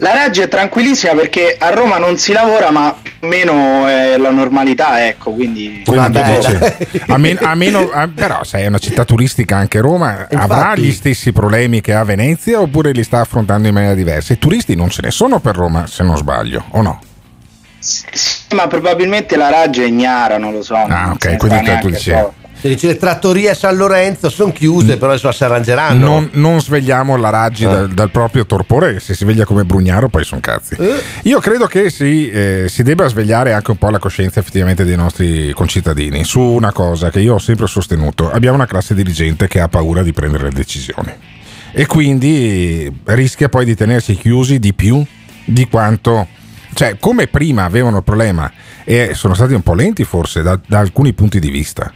Speaker 7: La Raggi è tranquillissima perché a Roma non si lavora, ma più o meno è la normalità, ecco, quindi...
Speaker 6: Quindi a men- a meno- a- però sai, è una città turistica anche Roma, avrà
Speaker 7: Infatti.
Speaker 6: gli stessi problemi che ha Venezia oppure li sta affrontando in maniera diversa? I turisti non ce ne sono per Roma, se non sbaglio, o no?
Speaker 7: Sì, ma probabilmente la Raggi è ignara, non lo so.
Speaker 6: Ah, ok, quindi tu dici.
Speaker 4: Se dice le trattorie a San Lorenzo sono chiuse, però adesso si arrangeranno.
Speaker 6: Non, non svegliamo la Raggi dal, dal proprio torpore, se si sveglia come Brugnaro poi sono cazzi. Io credo che si, eh, si debba svegliare anche un po' la coscienza effettivamente dei nostri concittadini su una cosa che io ho sempre sostenuto. Abbiamo una classe dirigente che ha paura di prendere le decisioni e quindi rischia poi di tenersi chiusi di più di quanto... Cioè, come prima avevano il problema e sono stati un po' lenti forse da, da alcuni punti di vista,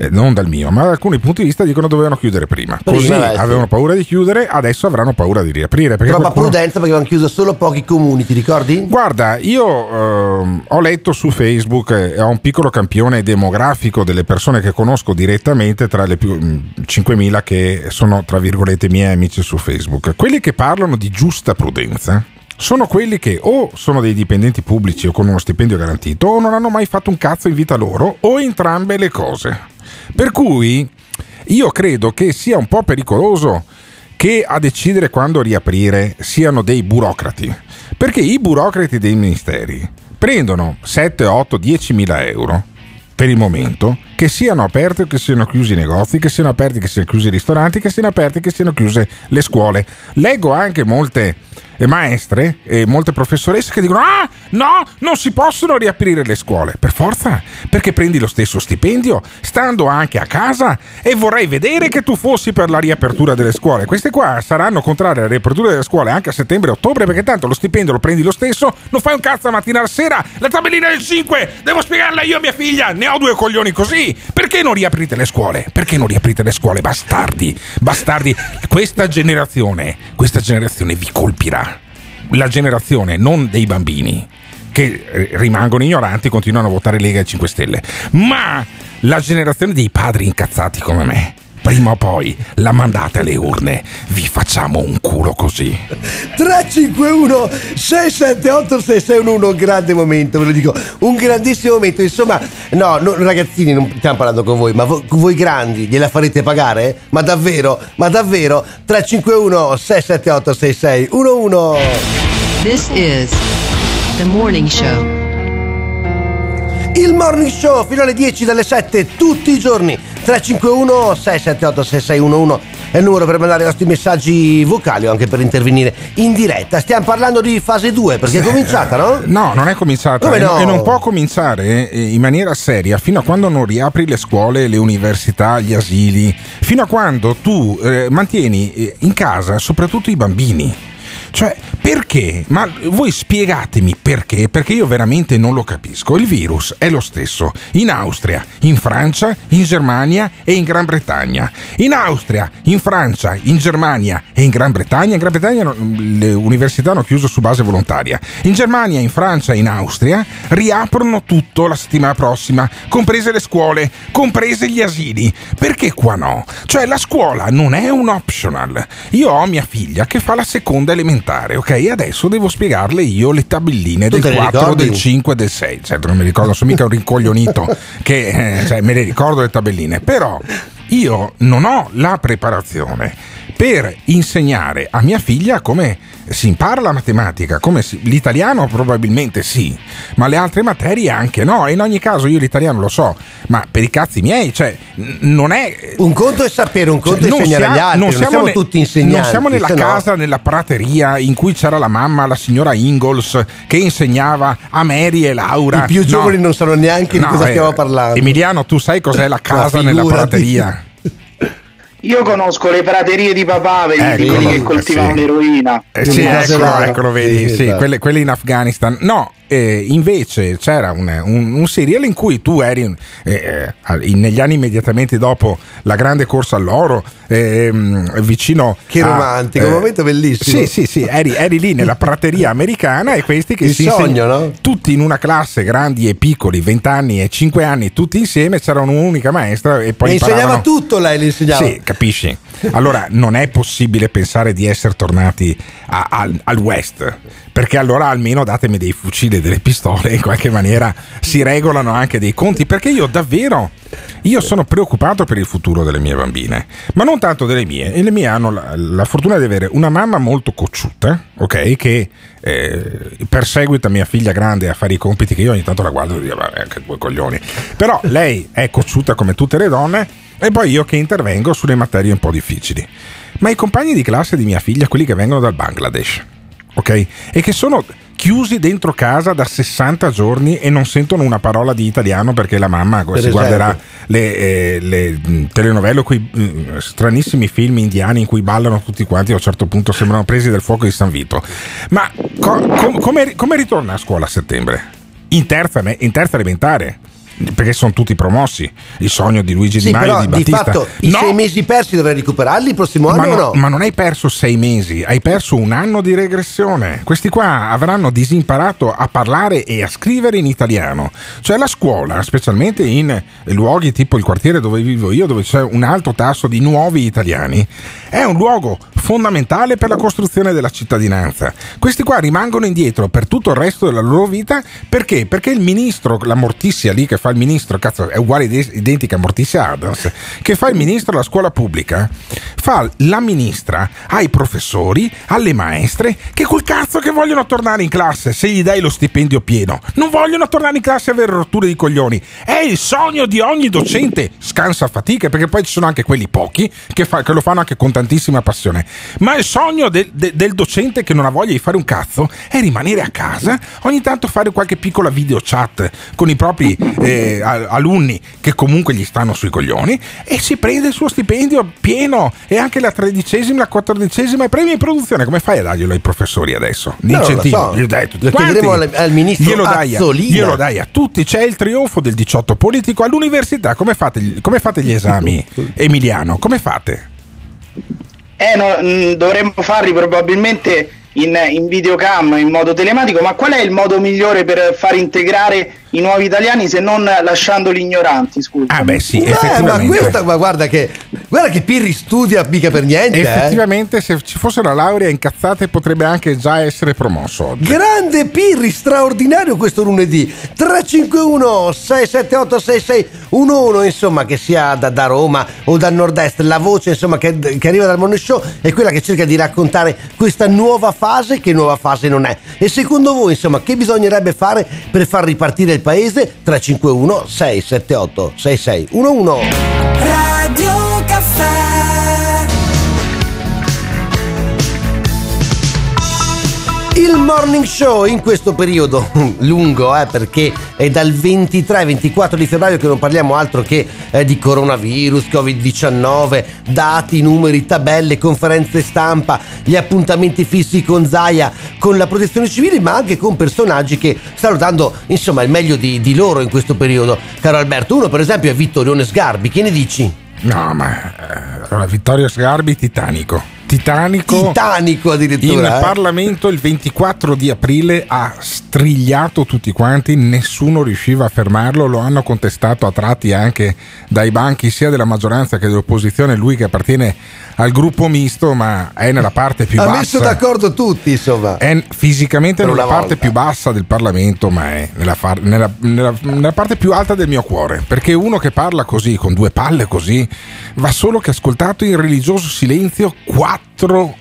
Speaker 6: eh, non dal mio, ma da alcuni punti di vista dicono dovevano chiudere prima.
Speaker 4: Prima,
Speaker 6: Così
Speaker 4: eh, sì.
Speaker 6: avevano paura di chiudere, adesso avranno paura di riaprire.
Speaker 4: Troppa
Speaker 6: qualcuno-
Speaker 4: prudenza perché avevano chiuso solo pochi comuni, ti ricordi?
Speaker 6: Guarda, io ehm, ho letto su Facebook eh, ho un piccolo campione demografico delle persone che conosco direttamente tra le più mh, 5.000 che sono tra virgolette miei amici su Facebook. Quelli che parlano di giusta prudenza sono quelli che o sono dei dipendenti pubblici o con uno stipendio garantito o non hanno mai fatto un cazzo in vita loro o entrambe le cose. Per cui io credo che sia un po' pericoloso che a decidere quando riaprire siano dei burocrati. Perché i burocrati dei ministeri prendono 7, 8, 10 mila euro per il momento, che siano aperti o che siano chiusi i negozi, che siano aperti che siano chiusi i ristoranti, che siano aperti che siano chiuse le scuole. Leggo anche molte eh, maestre e molte professoresse che dicono ah no non si possono riaprire le scuole. Per forza perché prendi lo stesso stipendio stando anche a casa e vorrei vedere che tu fossi per la riapertura delle scuole. Queste qua saranno contrarie alla riapertura delle scuole anche a settembre e ottobre perché tanto lo stipendio lo prendi lo stesso non fai un cazzo la mattina alla sera la tabellina del 5 devo spiegarla io a mia figlia ne ho due coglioni così perché non riaprite le scuole? Perché non riaprite le scuole bastardi? Bastardi. Questa generazione questa generazione vi colpirà. La generazione non dei bambini che eh, rimangono ignoranti e continuano a votare Lega e 5 Stelle, ma la generazione dei padri incazzati come me. Prima o poi la mandate alle urne, vi facciamo un culo così.
Speaker 4: 351 678 6611 un grande momento ve lo dico un grandissimo momento insomma no, no, ragazzini non stiamo parlando con voi ma vo- voi grandi gliela farete pagare? ma davvero ma davvero 351 678 6611
Speaker 8: This is the morning show.
Speaker 4: il morning show fino alle 10 dalle 7 tutti i giorni 351 678 6611 è il numero per mandare i nostri messaggi vocali o anche per intervenire in diretta stiamo parlando di fase 2 perché è cominciata no?
Speaker 6: No, non è cominciata
Speaker 4: Come
Speaker 6: e-
Speaker 4: no?
Speaker 6: e non può cominciare eh, in maniera seria fino a quando non riapri le scuole, le università, gli asili, fino a quando tu eh, mantieni eh, in casa soprattutto i bambini. Cioè, perché? Ma voi spiegatemi perché, perché io veramente non lo capisco. Il virus è lo stesso in Austria, in Francia, in Germania e in Gran Bretagna. In Austria, in Francia, in Germania e in Gran Bretagna. In Gran Bretagna le università hanno chiuso su base volontaria. In Germania, in Francia e in Austria riaprono tutto la settimana prossima, comprese le scuole, comprese gli asili. Perché qua no? Cioè la scuola non è un optional. Io ho mia figlia che fa la seconda elementare, ok? E adesso devo spiegarle io le tabelline
Speaker 4: Tu
Speaker 6: del
Speaker 4: te le
Speaker 6: 4,
Speaker 4: ricordi?
Speaker 6: del 5 e del 6. Certo non mi ricordo, sono mica un rincoglionito che eh, cioè, me le ricordo le tabelline, però io non ho la preparazione per insegnare a mia figlia come si impara la matematica, come si- l'italiano probabilmente sì, ma le altre materie anche no. E in ogni caso io l'italiano lo so, ma per i cazzi miei, cioè, non è.
Speaker 4: Un conto è sapere, un conto è
Speaker 6: non
Speaker 4: insegnare agli altri, non siamo
Speaker 6: ne-
Speaker 4: tutti insegnanti,
Speaker 6: Non siamo nella
Speaker 4: se no-
Speaker 6: casa, nella prateria in cui c'era la mamma, la signora Ingalls, che insegnava a Mary e Laura.
Speaker 4: I più
Speaker 6: No.
Speaker 4: giovani non sanno neanche di
Speaker 6: No,
Speaker 4: cosa
Speaker 6: eh,
Speaker 4: stiamo parlando.
Speaker 6: Emiliano, tu sai cos'è la casa
Speaker 4: Ma
Speaker 6: nella prateria?
Speaker 7: Io conosco le praterie di papà, vedi,
Speaker 6: Eccolo,
Speaker 7: quelli che coltivano
Speaker 6: sì.
Speaker 7: l'eroina.
Speaker 6: Eh, sì, eccolo, eccolo, vedi,
Speaker 7: Sì,
Speaker 6: sì,
Speaker 7: esatto.
Speaker 6: quelle, quelle in Afghanistan. No, eh, invece c'era un, un- un serial in cui tu eri eh, eh, negli anni immediatamente dopo la grande corsa all'oro, ehm, vicino.
Speaker 4: Che
Speaker 6: a-
Speaker 4: romantico, un momento bellissimo.
Speaker 6: Sì, sì, sì, eri, eri lì nella prateria americana e questi che
Speaker 4: Il
Speaker 6: si
Speaker 4: sogno,
Speaker 6: insegna-
Speaker 4: no?
Speaker 6: tutti in una classe, grandi e piccoli, 20 anni e 5 anni, tutti insieme, c'era un'unica maestra e poi
Speaker 4: e insegnava tutto lei, le insegnava.
Speaker 6: sì, capisci? Allora non è possibile pensare di essere tornati a- al, al West, perché allora almeno datemi dei fucili e delle pistole, in qualche maniera si regolano anche dei conti, perché io davvero, io sono preoccupato per il futuro delle mie bambine, ma non tanto delle mie, e le mie hanno la, la fortuna di avere una mamma molto cocciuta, ok, che eh, perseguita mia figlia grande a fare i compiti che io ogni tanto la guardo e dico, vabbè, che due coglioni, però lei è cocciuta come tutte le donne e poi io che intervengo sulle materie un po' difficili. Ma i compagni di classe di mia figlia, quelli che vengono dal Bangladesh, ok? E che sono chiusi dentro casa da 60 giorni e non sentono una parola di italiano perché la mamma
Speaker 4: Per
Speaker 6: si
Speaker 4: esempio.
Speaker 6: guarderà le, eh, le, mh, telenovelle quei mh, stranissimi film indiani in cui ballano tutti quanti a un certo punto sembrano presi del fuoco di San Vito. Ma co- com- come, come ritorna a scuola a settembre? In terza, in terza elementare? Perché sono tutti promossi. Il sogno di Luigi
Speaker 4: Sì,
Speaker 6: Di Maio
Speaker 4: però
Speaker 6: di
Speaker 4: di
Speaker 6: Battista.
Speaker 4: fatto i
Speaker 6: No!
Speaker 4: sei mesi persi dovrai recuperarli il prossimo
Speaker 6: Ma,
Speaker 4: anno o
Speaker 6: no-
Speaker 4: no?
Speaker 6: ma non hai perso sei mesi, hai perso un anno di regressione. Questi qua avranno disimparato a parlare e a scrivere in italiano. Cioè la scuola, specialmente in luoghi tipo il quartiere dove vivo io, dove c'è un alto tasso di nuovi italiani, è un luogo fondamentale per la costruzione della cittadinanza. Questi qua rimangono indietro per tutto il resto della loro vita perché? Perché il ministro, la Mortizia lì che fa il ministro, cazzo, è uguale ide- identica a Mortizia Adams, che fa il ministro alla scuola pubblica, fa la ministra ai professori, alle maestre, che col cazzo che vogliono tornare in classe se gli dai lo stipendio pieno. Non vogliono tornare in classe e avere rotture di coglioni. È il sogno di ogni docente, scansa fatiche, perché poi ci sono anche quelli pochi che, fa- che lo fanno anche con tantissima passione. Ma il sogno del- de- del docente che non ha voglia di fare un cazzo è rimanere a casa, ogni tanto fare qualche piccola video chat con i propri eh, a- alunni che comunque gli stanno sui coglioni e si prende il suo stipendio pieno e anche la tredicesima, la quattordicesima e premi in produzione. Come fai a darglielo ai professori adesso?
Speaker 4: No, non lo
Speaker 6: L'incentivo?
Speaker 4: so.
Speaker 6: Glielo dai a tutti
Speaker 4: Lo chiederemo al- al ministro
Speaker 6: glielo dai, a, glielo dai a tutti. C'è il trionfo del 18 politico all'università. Come fate, gli- come fate gli esami, Emiliano? Come fate?
Speaker 7: Eh, no, mh, dovremmo farli probabilmente in, in videocam, in modo telematico, ma qual è il modo migliore per far integrare i nuovi italiani se non lasciandoli ignoranti? Scusa.
Speaker 6: Ah, beh, sì,
Speaker 4: Eh, ma, questa, ma guarda che guarda che Pirri studia mica per niente. eh.
Speaker 6: Effettivamente, se ci fosse una laurea incazzate, potrebbe anche già essere promosso oggi.
Speaker 4: Grande Pirri, straordinario questo lunedì. 351 678 6611, insomma, che sia da, da Roma o dal nord-est, la voce insomma che, che arriva dal Morning Show è quella che cerca di raccontare questa nuova fase, che nuova fase non è. E secondo voi, insomma, che bisognerebbe fare per far ripartire il paese? 351 678 6611.
Speaker 23: Radio
Speaker 4: Il morning show in questo periodo lungo, eh, perché è dal 23-24 di febbraio che non parliamo altro che eh, di coronavirus, Covid-19, dati, numeri, tabelle, conferenze stampa, gli appuntamenti fissi con Zaia, con la protezione civile, ma anche con personaggi che stanno dando insomma il meglio di, di loro in questo periodo. Caro Alberto, uno per esempio è Vittorione Sgarbi, che ne dici?
Speaker 6: No, ma eh, allora, Vittorio Sgarbi, Titanico. Titanico.
Speaker 4: Titanico addirittura.
Speaker 6: Il
Speaker 4: eh?
Speaker 6: Parlamento il 24 di aprile ha strigliato tutti quanti, nessuno riusciva a fermarlo, lo hanno contestato a tratti anche dai banchi sia della maggioranza che dell'opposizione, lui che appartiene al gruppo misto, ma è nella parte più
Speaker 4: ha
Speaker 6: bassa.
Speaker 4: messo d'accordo tutti, insomma.
Speaker 6: È fisicamente
Speaker 4: Per
Speaker 6: nella parte
Speaker 4: volta.
Speaker 6: più bassa del Parlamento, ma è nella, far- nella- nella- nella parte più alta del mio cuore. Perché uno che parla così, con due palle così, va solo che ascoltato in religioso silenzio quattro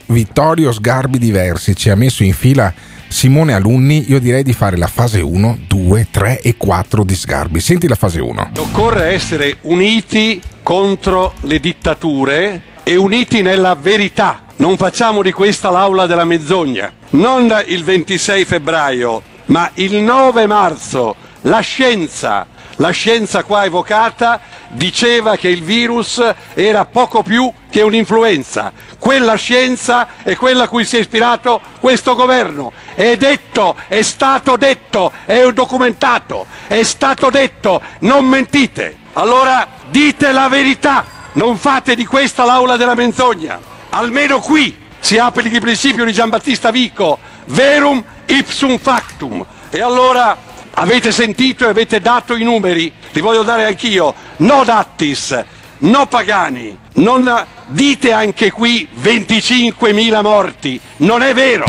Speaker 6: Vittorio Sgarbi diversi. Ci ha messo in fila Simone Alunni. Io direi di fare la fase 1, 2, 3 e 4 di Sgarbi. Senti la fase 1.
Speaker 28: Occorre essere uniti contro le dittature e uniti nella verità. Non facciamo di questa l'aula della menzogna. Non il 26 febbraio, ma il 9 marzo la scienza, la scienza qua evocata, diceva che il virus era poco più che un'influenza. Quella scienza è quella a cui si è ispirato questo governo. È detto, è stato detto, è documentato, è stato detto, non mentite. Allora dite la verità, non fate di questa l'aula della menzogna. Almeno qui si applichi il principio di Giambattista Vico, verum ipsum factum. E allora avete sentito e avete dato i numeri, li voglio dare anch'io, no dattis, no pagani, non dite anche qui 25.000 morti, non è vero.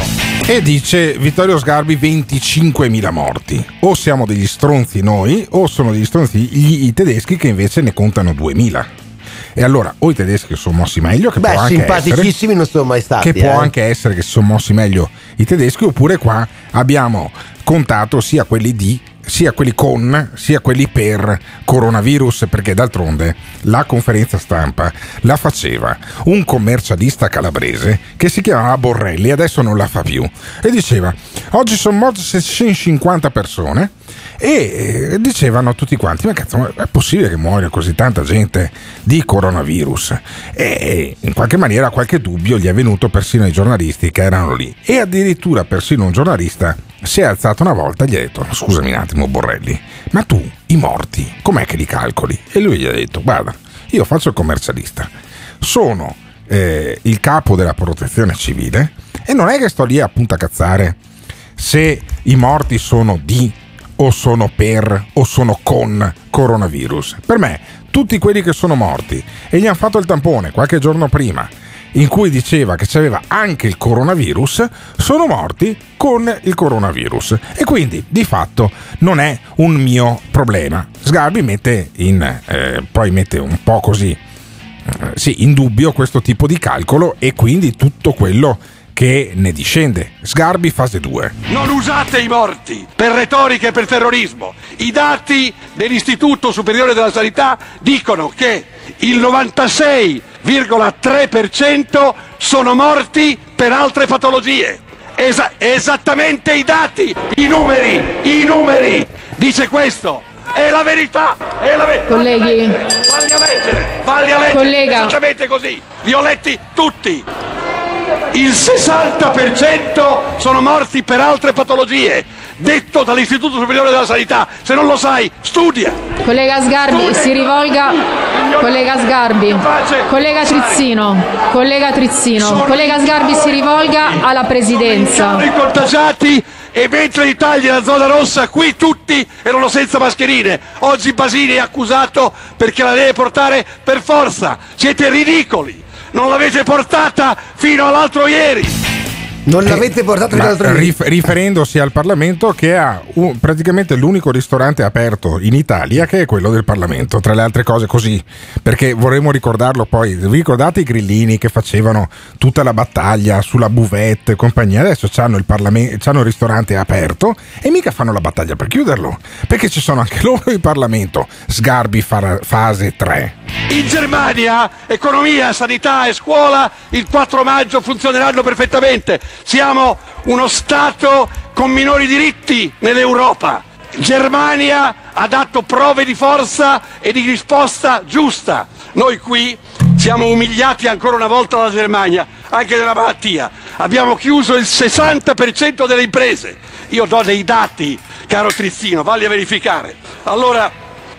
Speaker 6: E dice Vittorio Sgarbi 25.000 morti. O siamo degli stronzi noi, o sono degli stronzi gli, i tedeschi che invece ne contano 2.000. E allora, o i tedeschi sono mossi meglio, che
Speaker 4: Beh,
Speaker 6: può anche essere,
Speaker 4: simpaticissimi non sono mai stati.
Speaker 6: che può
Speaker 4: eh.
Speaker 6: anche essere che si sono mossi meglio i tedeschi, oppure qua abbiamo contato sia quelli di sia quelli con sia quelli per coronavirus perché d'altronde la conferenza stampa la faceva un commercialista calabrese che si chiamava Borrelli adesso non la fa più. E diceva oggi sono morte 650 persone e eh, dicevano tutti quanti ma cazzo ma è possibile che muoia così tanta gente di coronavirus? E in qualche maniera qualche dubbio gli è venuto persino ai giornalisti che erano lì. E addirittura persino un giornalista si è alzato una volta e gli ha detto scusami un attimo Borrelli ma tu i morti com'è che li calcoli e lui gli ha detto guarda io faccio il commercialista sono eh, il capo della protezione civile e non è che sto lì appunto a cazzare se i morti sono di o sono per o sono con coronavirus. Per me, tutti quelli che sono morti e gli hanno fatto il tampone qualche giorno prima in cui diceva che c'aveva anche il coronavirus, sono morti con il coronavirus. E quindi di fatto non è un mio problema. Sgarbi mette in, eh, poi mette un po' così, eh, sì, in dubbio questo tipo di calcolo e quindi tutto quello che ne discende. Sgarbi fase 2.
Speaker 28: Non usate i morti per retorica e per terrorismo. I dati dell'Istituto Superiore della Sanità dicono che il 96,3% sono morti per altre patologie. Esa- esattamente i dati, i numeri, i numeri. Dice questo. È la verità, è la verità.
Speaker 29: Colleghi.
Speaker 28: Valli a leggere, valli a leggere.
Speaker 29: Collega.
Speaker 28: Esattamente così. Li ho letti tutti. Il 60% sono morti per altre patologie, detto dall'Istituto Superiore della Sanità. Se non lo sai, studia.
Speaker 29: Collega Sgarbi, si rivolga. Collega Sgarbi. Collega Trizzino. Collega Trizzino. Collega Sgarbi si rivolga alla presidenza.
Speaker 28: Sono i contagiati e mentre l'Italia è la zona rossa, qui tutti erano senza mascherine. Oggi Basini è accusato perché la deve portare per forza. Siete ridicoli. Non l'avete portata fino all'altro ieri.
Speaker 4: Non l'avete portato
Speaker 6: Ma
Speaker 4: l'altro
Speaker 6: rif- riferendosi al Parlamento che ha un- praticamente l'unico ristorante aperto in Italia che è quello del Parlamento, tra le altre cose così, perché vorremmo ricordarlo poi, vi ricordate i grillini che facevano tutta la battaglia sulla buvette e compagnia, adesso hanno il, Parlame- c'hanno il ristorante aperto e mica fanno la battaglia per chiuderlo, perché ci sono anche loro in Parlamento, Sgarbi fara- fase 3.
Speaker 28: In Germania economia, sanità e scuola il 4 maggio funzioneranno perfettamente. Siamo uno Stato con minori diritti nell'Europa. Germania ha dato prove di forza e di risposta giusta. Noi qui siamo umiliati ancora una volta dalla Germania, anche nella malattia. Abbiamo chiuso il 60% delle imprese. Io do dei dati, caro Trizzino, valli a verificare. Allora,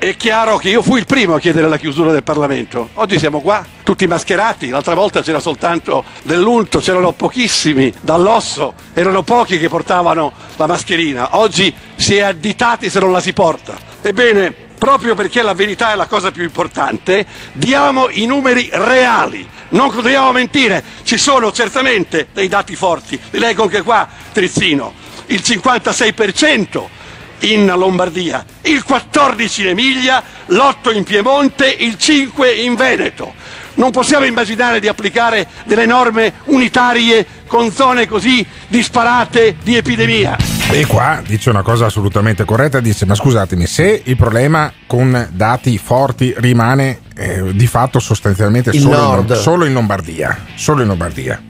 Speaker 28: È chiaro che io fui il primo a chiedere la chiusura del Parlamento. Oggi siamo qua, tutti mascherati. L'altra volta c'era soltanto dell'unto, c'erano pochissimi dall'osso, erano pochi che portavano la mascherina. Oggi si è additati se non la si porta. Ebbene, proprio perché la verità è la cosa più importante, diamo i numeri reali. Non dobbiamo mentire, ci sono certamente dei dati forti. Li leggo anche qua, Trizzino. Il 56% in Lombardia, il 14 in Emilia, l'8 in Piemonte, il 5 in Veneto. Non possiamo immaginare di applicare delle norme unitarie con zone così disparate di epidemia.
Speaker 6: E qua dice una cosa assolutamente corretta, dice ma scusatemi, se il problema con dati forti rimane eh, di fatto sostanzialmente solo in, solo in Lombardia, solo in Lombardia,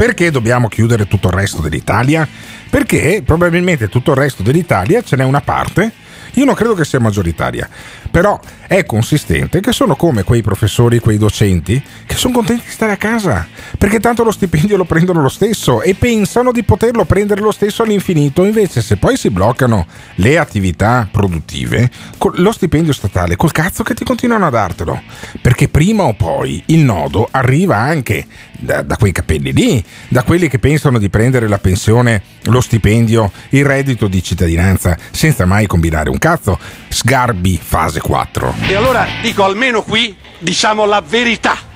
Speaker 6: perché dobbiamo chiudere tutto il resto dell'Italia? Perché probabilmente tutto il resto dell'Italia ce n'è una parte, io non credo che sia maggioritaria, però è consistente che sono come quei professori, quei docenti che sono contenti di stare a casa, perché tanto lo stipendio lo prendono lo stesso e pensano di poterlo prendere lo stesso all'infinito, invece se poi si bloccano le attività produttive, lo stipendio statale, col cazzo che ti continuano a dartelo, perché prima o poi il nodo arriva anche da, da quei capelli lì, da quelli che pensano di prendere la pensione, lo stipendio, il reddito di cittadinanza senza mai combinare un cazzo. Sgarbi fase 4.
Speaker 28: E allora dico almeno qui diciamo la verità.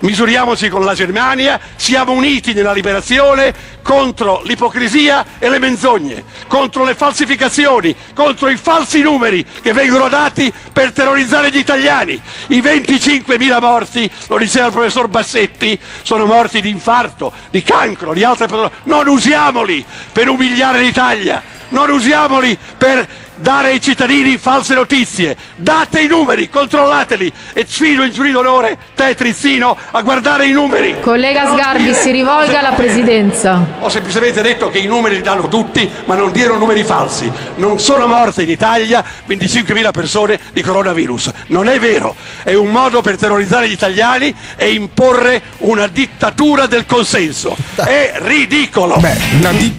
Speaker 28: Misuriamoci con la Germania, siamo uniti nella liberazione contro l'ipocrisia e le menzogne, contro le falsificazioni, contro i falsi numeri che vengono dati per terrorizzare gli italiani. I 25.000 morti, lo diceva il professor Bassetti, sono morti di infarto, di cancro, di altre patologie. Non usiamoli per umiliare l'Italia, non usiamoli per dare ai cittadini false notizie. Date i numeri, controllateli e sfido in giurito onore te Trizzino a guardare i numeri.
Speaker 29: Collega Sgarbi, si rivolga alla Presidenza.
Speaker 28: Ho semplicemente detto che i numeri li danno tutti, ma non diano numeri falsi. Non sono morte in Italia 25.000 persone di coronavirus. Non è vero. È un modo per terrorizzare gli italiani e imporre una dittatura del consenso. È ridicolo.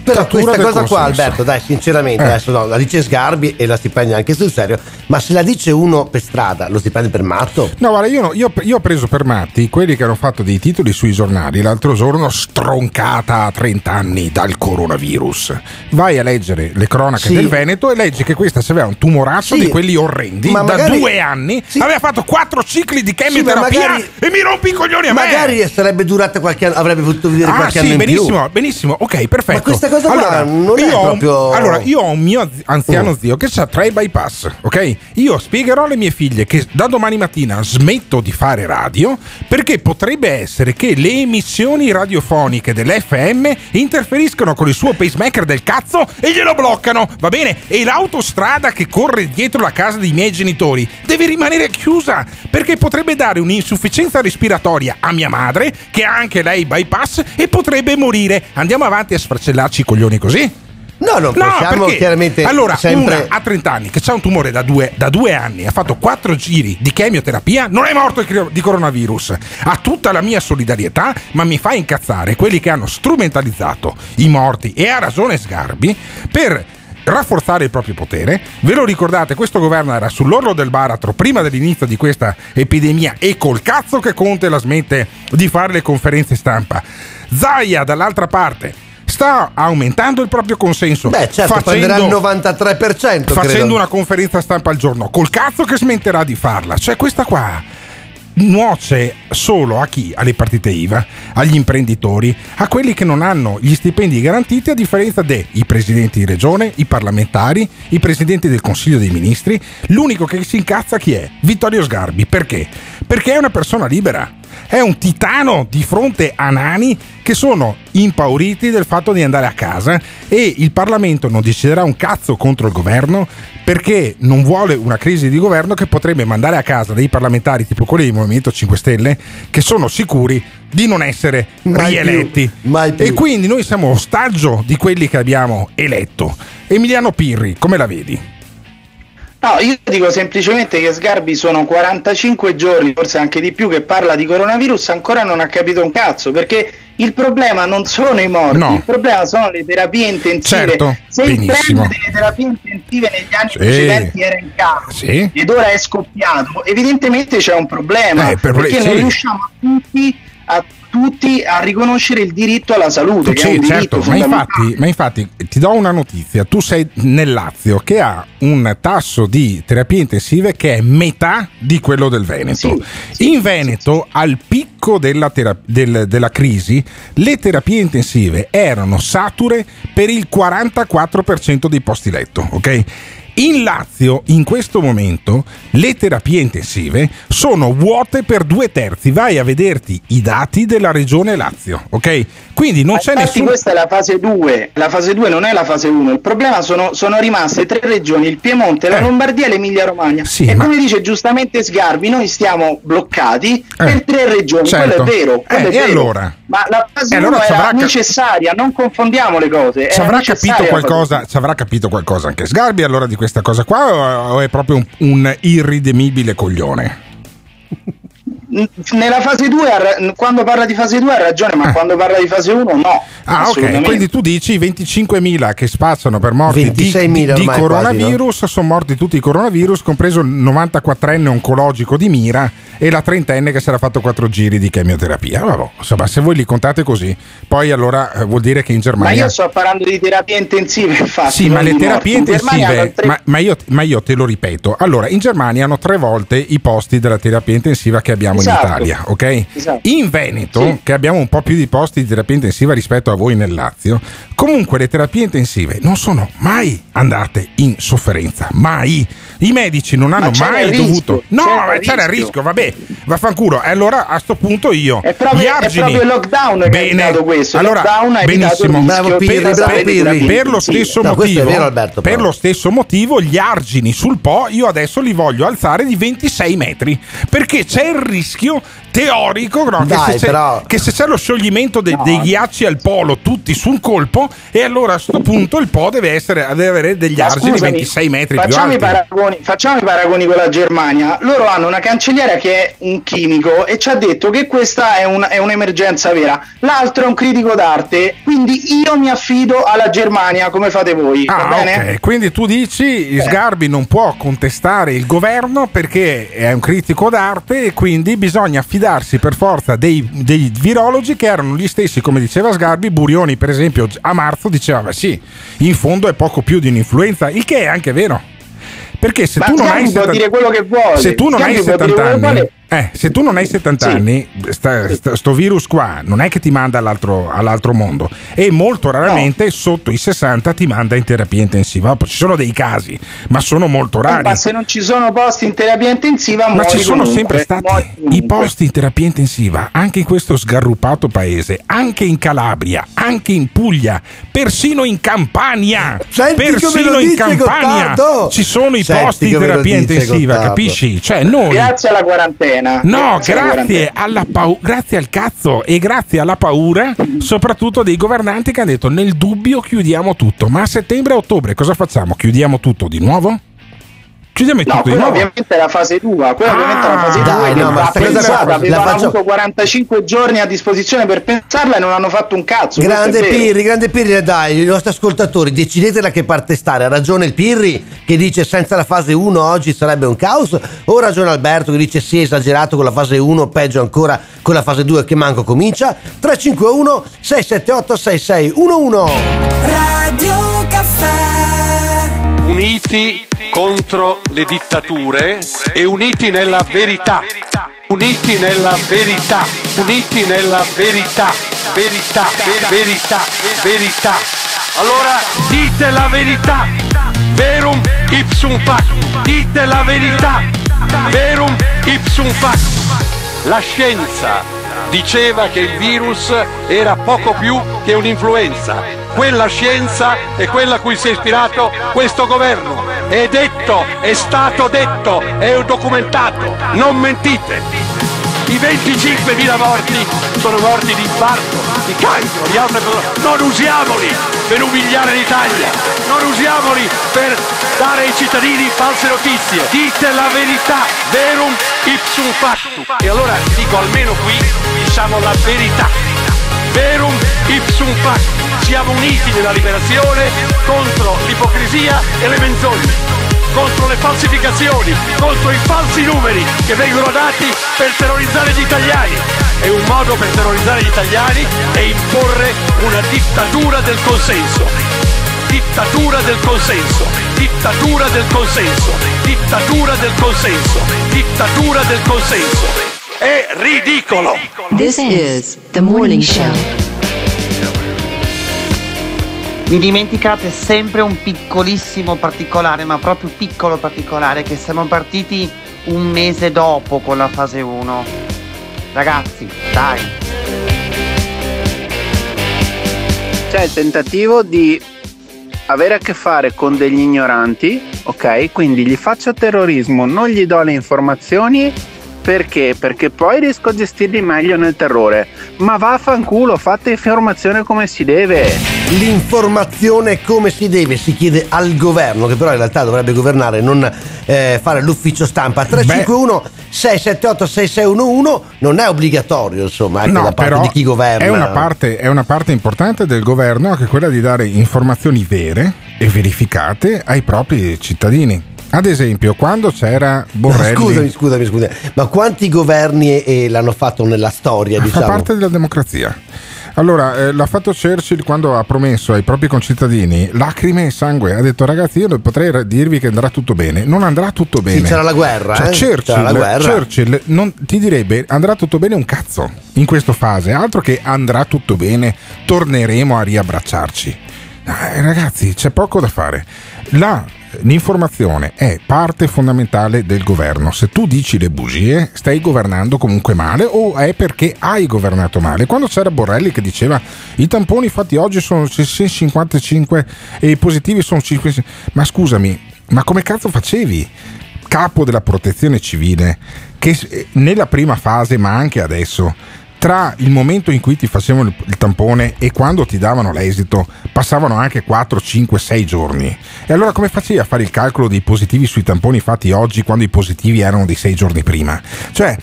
Speaker 4: Però questa cosa qua, Alberto, dai, sinceramente, adesso no, la dice Sgarbi e la stipendia anche sul serio, ma se la dice uno per strada, lo stipendio per matto?
Speaker 6: No, guarda, io, no- io- io ho preso per matti quelli che hanno fatto dei titoli sui giornali l'altro giorno, stroncata a 30 anni dal coronavirus. Vai a leggere le cronache
Speaker 4: Sì.
Speaker 6: del Veneto e leggi che questa si aveva un tumorazzo
Speaker 4: Sì.
Speaker 6: di quelli orrendi
Speaker 4: Ma
Speaker 6: da
Speaker 4: magari-
Speaker 6: due anni, aveva fatto quattro cicli di
Speaker 4: Sì,
Speaker 6: chemioterapia
Speaker 4: magari-
Speaker 6: e mi rompi i coglioni a me.
Speaker 4: Magari sarebbe durata qualche anno, avrebbe potuto vivere
Speaker 6: Ah
Speaker 4: qualche
Speaker 6: sì,
Speaker 4: anno
Speaker 6: benissimo, benissimo, ok, perfetto.
Speaker 4: Ma questa cosa qua non è
Speaker 6: io ho-
Speaker 4: proprio-
Speaker 6: Allora, io ho un mio anziano
Speaker 4: Mm.
Speaker 6: zio che ha tre bypass, ok? Io spiegherò alle mie figlie che da domani mattina smetto di fare radio perché potrebbe essere che le emissioni radiofoniche dell'FM interferiscono con il suo pacemaker del cazzo e glielo bloccano, va bene? E l'autostrada che corre dietro la casa dei miei genitori deve rimanere chiusa perché potrebbe dare un'insufficienza respiratoria a mia madre che ha anche lei bypass e potrebbe morire. Andiamo avanti a sfracellarci i coglioni così?
Speaker 4: No, non possiamo
Speaker 6: perché
Speaker 4: chiaramente
Speaker 6: Allora,
Speaker 4: sempre-
Speaker 6: una a 30 anni che ha un tumore da due, da due anni, ha fatto quattro giri di chemioterapia, non è morto di coronavirus. Ha tutta la mia solidarietà, ma mi fa incazzare quelli che hanno strumentalizzato i morti e ha ragione Sgarbi per rafforzare il proprio potere. Ve lo ricordate, questo governo era sull'orlo del baratro prima dell'inizio di questa epidemia e col cazzo che Conte la smette di fare le conferenze stampa. Zaia dall'altra parte sta aumentando il proprio consenso.
Speaker 4: Beh, certo, prenderà il 93%.
Speaker 6: facendo
Speaker 4: credo.
Speaker 6: una conferenza stampa al giorno. Col cazzo che smetterà di farla. Cioè, questa qua nuoce solo a chi? Alle partite IVA, agli imprenditori, a quelli che non hanno gli stipendi garantiti, a differenza dei presidenti di regione, i parlamentari, i presidenti del Consiglio dei Ministri. L'unico che si incazza chi è? Vittorio Sgarbi. Perché? Perché è una persona libera. È un titano di fronte a nani che sono impauriti del fatto di andare a casa e il Parlamento non deciderà un cazzo contro il governo perché non vuole una crisi di governo che potrebbe mandare a casa dei parlamentari tipo quelli del Movimento 5 Stelle che sono sicuri di non essere
Speaker 4: Mai
Speaker 6: rieletti.
Speaker 4: più, più.
Speaker 6: E quindi noi siamo ostaggio di quelli che abbiamo eletto. Emiliano Pirri, come la vedi?
Speaker 7: No, io dico semplicemente che Sgarbi sono 45 giorni, forse anche di più, che parla di coronavirus, ancora non ha capito un cazzo, perché Il problema non sono i morti,
Speaker 6: No.
Speaker 7: il problema sono le terapie intensive.
Speaker 6: Certo,
Speaker 7: Se il
Speaker 6: benissimo.
Speaker 7: trend delle terapie intensive negli anni
Speaker 6: Sì.
Speaker 7: precedenti era in calo
Speaker 6: Sì.
Speaker 7: ed ora è scoppiato, evidentemente c'è un problema
Speaker 6: Eh, per-
Speaker 7: perché
Speaker 6: sì.
Speaker 7: non riusciamo a tutti, a tutti a riconoscere il diritto alla salute,
Speaker 6: Sì, certo, ma infatti, ma infatti ti do una notizia, tu sei nel Lazio che ha un tasso di terapie intensive che è metà di quello del Veneto. In Veneto, al picco della, tera- del- della crisi, le terapie intensive erano sature per il 44% dei posti letto, ok? In Lazio, in questo momento, le terapie intensive sono vuote per due terzi. Vai a vederti i dati della regione Lazio, ok? Quindi non c'è
Speaker 7: Infatti
Speaker 6: nessun.
Speaker 7: questa è la fase 2, la fase 2 non è la fase 1, il problema sono, sono rimaste tre regioni, il Piemonte, la Lombardia e l'Emilia Romagna.
Speaker 6: Eh. Sì,
Speaker 7: e
Speaker 6: ma-
Speaker 7: come dice giustamente Sgarbi, noi stiamo bloccati
Speaker 6: Eh,
Speaker 7: per tre regioni,
Speaker 6: certo.
Speaker 7: quello è vero. quello
Speaker 6: Eh,
Speaker 7: è
Speaker 6: e
Speaker 7: vero.
Speaker 6: allora?
Speaker 7: Ma la fase
Speaker 6: E allora
Speaker 7: 1
Speaker 6: ci
Speaker 7: era
Speaker 6: avrà ca-
Speaker 7: necessaria, non confondiamo le cose.
Speaker 6: Ci
Speaker 7: era
Speaker 6: avrà capito qualcosa, ci avrà capito qualcosa anche Sgarbi allora di questa cosa qua o- è proprio un, un irridemibile coglione?
Speaker 7: Nella fase 2, ha ra- quando parla di fase 2 ha ragione, ma quando parla di fase 1 no.
Speaker 6: Ah, ok. Quindi tu dici i 25.000 che spazzano per morti di,
Speaker 4: 26.000
Speaker 6: di- di
Speaker 4: ormai
Speaker 6: coronavirus, sono morti tutti i coronavirus, compreso il 94enne oncologico di Mira e la trentenne che si era fatto quattro giri di chemioterapia. Vabbè, insomma, se voi li contate così, poi allora eh, vuol dire che in
Speaker 7: Ma
Speaker 6: Germania.
Speaker 7: io sto parlando di terapie intensive, infatti.
Speaker 6: Sì, ma le terapie
Speaker 7: morti. In
Speaker 6: intensive,
Speaker 7: tre-
Speaker 6: ma, ma io, ma io te lo ripeto, allora in Germania hanno tre volte i posti della terapia intensiva che abbiamo
Speaker 7: Esatto.
Speaker 6: in Italia, ok?
Speaker 7: Esatto.
Speaker 6: In Veneto,
Speaker 7: Sì.
Speaker 6: che abbiamo un po' più di posti di terapia intensiva rispetto a voi nel Lazio, comunque le terapie intensive non sono mai andate in sofferenza, mai. I medici non hanno
Speaker 7: c'era
Speaker 6: mai
Speaker 7: rischio,
Speaker 6: dovuto. No,
Speaker 7: c'era
Speaker 6: ma
Speaker 7: il
Speaker 6: c'era il
Speaker 7: rischio.
Speaker 6: rischio, vabbè, vaffanculo. E allora a sto punto io.
Speaker 7: È proprio-
Speaker 6: gli
Speaker 7: è
Speaker 6: argini,
Speaker 7: proprio il lockdown che ha
Speaker 6: bene,
Speaker 7: evitato questo.
Speaker 6: Allora,
Speaker 7: lockdown ha
Speaker 6: benissimo.
Speaker 4: Bravo Pirri,
Speaker 7: per
Speaker 4: bravo
Speaker 7: terapie
Speaker 6: Per lo stesso
Speaker 4: No, è
Speaker 6: motivo,
Speaker 4: vero, Alberto,
Speaker 6: per lo stesso motivo, gli argini sul Po io adesso li voglio alzare di 26 metri perché c'è il rischio Skill. Teorico no, che,
Speaker 4: Dai,
Speaker 6: se c'è,
Speaker 4: però-
Speaker 6: che se c'è lo scioglimento de- dei ghiacci al polo tutti sul colpo e allora a sto punto il Po deve, essere, deve avere degli argini
Speaker 7: scusami,
Speaker 6: 26 metri più
Speaker 7: facciamo
Speaker 6: alti.
Speaker 7: I paragoni, facciamo i paragoni con la Germania. Loro hanno una cancelliera che è un chimico e ci ha detto che questa è, un- è un'emergenza vera. L'altro è un critico d'arte. Quindi io mi affido alla Germania come fate voi. va
Speaker 6: Ah,
Speaker 7: bene?
Speaker 6: ok. Quindi tu dici Sgarbi non può contestare il governo perché è un critico d'arte e quindi bisogna affidarsi per forza dei, dei virologi che erano gli stessi, come diceva Sgarbi. Burioni, per esempio, a marzo diceva: "Beh, sì, in fondo è poco più di un'influenza, il che è anche vero. Perché se
Speaker 7: Ma
Speaker 6: tu non hai
Speaker 7: può
Speaker 6: 70
Speaker 7: dire quello che vuole.
Speaker 6: se tu non
Speaker 7: Sgarbi
Speaker 6: hai
Speaker 7: può dire
Speaker 6: 70
Speaker 7: quello che
Speaker 6: anni. Eh, se tu non hai 70
Speaker 7: Sì.
Speaker 6: anni, sta- sta- sto virus qua non è che ti manda all'altro, all'altro mondo e molto raramente sotto i 60 ti manda in terapia intensiva. Ci sono dei casi, ma sono molto
Speaker 7: Eh,
Speaker 6: rari.
Speaker 7: ma se non ci sono posti in terapia intensiva,
Speaker 6: Ma
Speaker 7: muori
Speaker 6: ci sono
Speaker 7: comunque,
Speaker 6: sempre stati i posti in terapia intensiva, anche in questo sgarrupato paese, anche in Calabria, anche in Puglia, persino in Campania.
Speaker 4: Senti
Speaker 6: persino in Campania
Speaker 4: Gottardo.
Speaker 6: ci sono i
Speaker 4: Senti
Speaker 6: posti
Speaker 4: lo
Speaker 6: terapia intensiva,
Speaker 4: Gottardo.
Speaker 6: capisci? Cioè, noi
Speaker 7: Grazie alla quarantena.
Speaker 6: No,
Speaker 7: Grazie alla
Speaker 6: grazie, pau- grazie al cazzo e grazie alla paura, soprattutto dei governanti che hanno detto nel dubbio chiudiamo tutto. Ma a settembre e ottobre cosa facciamo? Chiudiamo tutto di nuovo? Chiudiamo
Speaker 7: No, quella
Speaker 6: nuovo.
Speaker 7: ovviamente è la fase 2, quella ovviamente è la fase 2
Speaker 4: dai,
Speaker 7: che
Speaker 4: no, ma
Speaker 7: pensata,
Speaker 4: la
Speaker 7: avevano
Speaker 4: faccio-
Speaker 7: avuto 45 giorni a disposizione per pensarla e non hanno fatto un cazzo.
Speaker 4: Grande
Speaker 7: è.
Speaker 4: Pirri, grande Pirri, dai, i nostri ascoltatori, decidete da che parte stare. Ha ragione il Pirri che dice senza la fase 1 oggi sarebbe un caos, o ha ragione Alberto che dice sì, esagerato con la fase 1, peggio ancora con la fase 2 che manco comincia. 351 678 6611.
Speaker 23: Radio Caffè
Speaker 28: Uniti contro le dittature e uniti nella verità. Uniti nella verità. Uniti nella verità. Verità, ver- verità, verità. Allora dite la verità. Verum ipsum fac. Dite la verità. Verum ipsum fac. La scienza diceva che il virus era poco più che un'influenza. Quella scienza è quella a cui si è ispirato questo governo. È detto, è stato detto, è documentato. Non mentite. I 25.000 morti sono morti di infarto, di cancro, di altre cose. Non usiamoli per umiliare l'Italia. Non usiamoli per dare ai cittadini false notizie. Dite la verità. Verum ipsum factum. E allora dico almeno qui diciamo la verità. verum ipsum fac. Siamo uniti nella liberazione contro l'ipocrisia e le menzogne contro le falsificazioni, contro i falsi numeri che vengono dati per terrorizzare gli italiani. E un modo per terrorizzare gli italiani è imporre una dittatura del consenso. Dittatura del consenso, dittatura del consenso, dittatura del consenso, dittatura del consenso. È ridicolo!
Speaker 8: This is the morning show.
Speaker 30: Vi dimenticate sempre un piccolissimo particolare, ma proprio piccolo particolare, che siamo partiti un mese dopo con la fase 1. Ragazzi, dai.
Speaker 7: C'è il tentativo di avere a che fare con degli ignoranti, ok? Quindi gli faccio terrorismo, non gli do le informazioni perché? Perché poi riesco a gestirli meglio nel terrore. Ma vaffanculo, fate informazione come si deve.
Speaker 4: L'informazione come si deve si chiede al governo, che però in realtà dovrebbe governare, non eh, fare l'ufficio stampa. 351 678 6611 non è obbligatorio, insomma, anche
Speaker 6: No,
Speaker 4: da parte di chi governa.
Speaker 6: È una, parte, è una parte importante del governo che è quella di dare informazioni vere e verificate ai propri cittadini. Ad esempio, quando c'era Borrelli,
Speaker 4: Scusami, scusami, scusami, ma quanti governi l'hanno fatto nella storia,
Speaker 6: fa
Speaker 4: diciamo?
Speaker 6: parte della democrazia. Allora, eh, l'ha fatto Churchill quando ha promesso ai propri concittadini lacrime e sangue. Ha detto, ragazzi, io potrei dirvi che andrà tutto bene. Non andrà tutto bene.
Speaker 4: c'era la guerra,
Speaker 6: Cioè,
Speaker 4: eh?
Speaker 6: Churchill,
Speaker 4: C'era la guerra.
Speaker 6: Churchill non ti direbbe andrà tutto bene un cazzo in questa fase. Altro che andrà tutto bene, torneremo a riabbracciarci. Eh, ragazzi, c'è poco da fare. La- l'informazione è parte fondamentale del governo. Se tu dici le bugie, stai governando comunque male o è perché hai governato male. Quando c'era Borrelli che diceva i tamponi fatti oggi sono 55 e i positivi sono 5, ma scusami, ma come cazzo facevi? Capo della protezione civile, che eh, nella prima fase, ma anche adesso, tra il momento in cui ti facevano il, tampone e quando ti davano l'esito passavano anche 4, 5, 6 giorni. E allora come facevi a fare il calcolo dei positivi sui tamponi fatti oggi quando i positivi erano di 6 giorni prima? Cioè,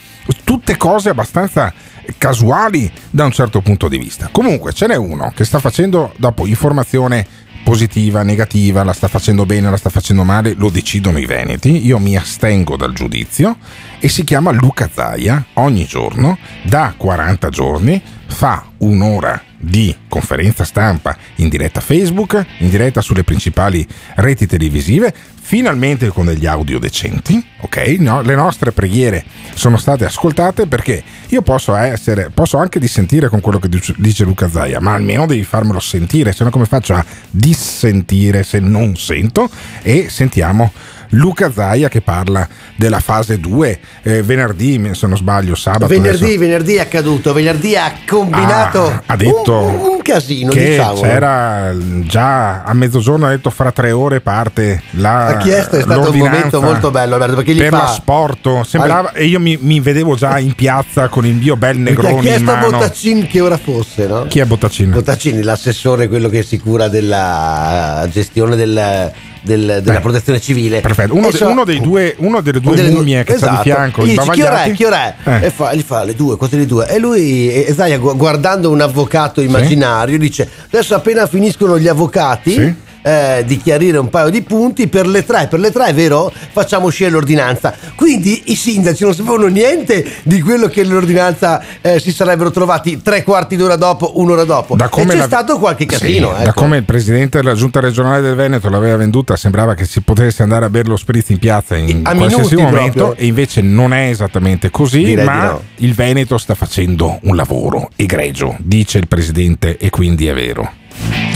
Speaker 6: tutte cose abbastanza casuali da un certo punto di vista. Comunque ce n'è uno che sta facendo dopo informazione positiva, negativa, la sta facendo bene, la sta facendo male, lo decidono i veneti, io mi astengo dal giudizio e si chiama Luca Zaia, ogni giorno, da 40 giorni, fa un'ora di conferenza stampa in diretta Facebook, in diretta sulle principali reti televisive, finalmente con degli audio decenti, ok? No, le nostre preghiere sono state ascoltate perché io posso essere, posso anche dissentire con quello che dice- Luca Zaia, ma almeno devi farmelo sentire, se no come faccio a dissentire se non sento? E sentiamo Luca Zaia che parla della fase 2 eh, venerdì, se non sbaglio, sabato.
Speaker 4: Venerdì,
Speaker 6: adesso.
Speaker 4: venerdì è accaduto, venerdì ha combinato
Speaker 6: Ah, ha detto
Speaker 4: un, un casino,
Speaker 6: che
Speaker 4: diciamo.
Speaker 6: c'era già a mezzogiorno ha detto fra tre ore parte la
Speaker 4: Ha chiesto, è stato un momento molto bello, Alberto, perché gli
Speaker 6: per
Speaker 4: fa-
Speaker 6: l'asporto sembrava e io mi, mi vedevo già in piazza con il mio bel
Speaker 4: Perché ha
Speaker 6: negrone in
Speaker 4: chiesto a
Speaker 6: mano
Speaker 4: Bottacin che ora fosse, no?
Speaker 6: chi è Bottacin?
Speaker 4: Bottacini, l'assessore, quello che si cura della gestione del- del- della
Speaker 6: Beh,
Speaker 4: protezione civile.
Speaker 6: perfetto uno, de-
Speaker 4: so-
Speaker 6: uno dei due uno delle due
Speaker 4: delle
Speaker 6: mummie che sta
Speaker 4: esatto.
Speaker 6: di fianco
Speaker 4: gli dice, che ora è? Che ora è?
Speaker 6: Eh.
Speaker 4: E fa, gli fa le due, queste le due. E lui, e Zaia, gu- guardando un avvocato immaginario, dice: Adesso appena finiscono gli avvocati.
Speaker 6: Sì.
Speaker 4: Eh, di chiarire un paio di punti per le tre, per le tre è vero? Facciamo uscire l'ordinanza. Quindi i sindaci non sapevano niente di quello che l'ordinanza eh, si sarebbero trovati tre quarti d'ora dopo, un'ora dopo.
Speaker 6: Da come
Speaker 4: e c'è
Speaker 6: la-
Speaker 4: stato qualche casino.
Speaker 6: Sì, Da
Speaker 4: ecco.
Speaker 6: come il presidente della giunta regionale del Veneto l'aveva venduta, sembrava che si potesse andare a bere lo spritz in piazza in
Speaker 4: A
Speaker 6: qualsiasi momento,
Speaker 4: proprio.
Speaker 6: e invece non è esattamente così.
Speaker 4: Direi
Speaker 6: ma
Speaker 4: no.
Speaker 6: il Veneto sta facendo un lavoro egregio, dice il presidente, e quindi è vero.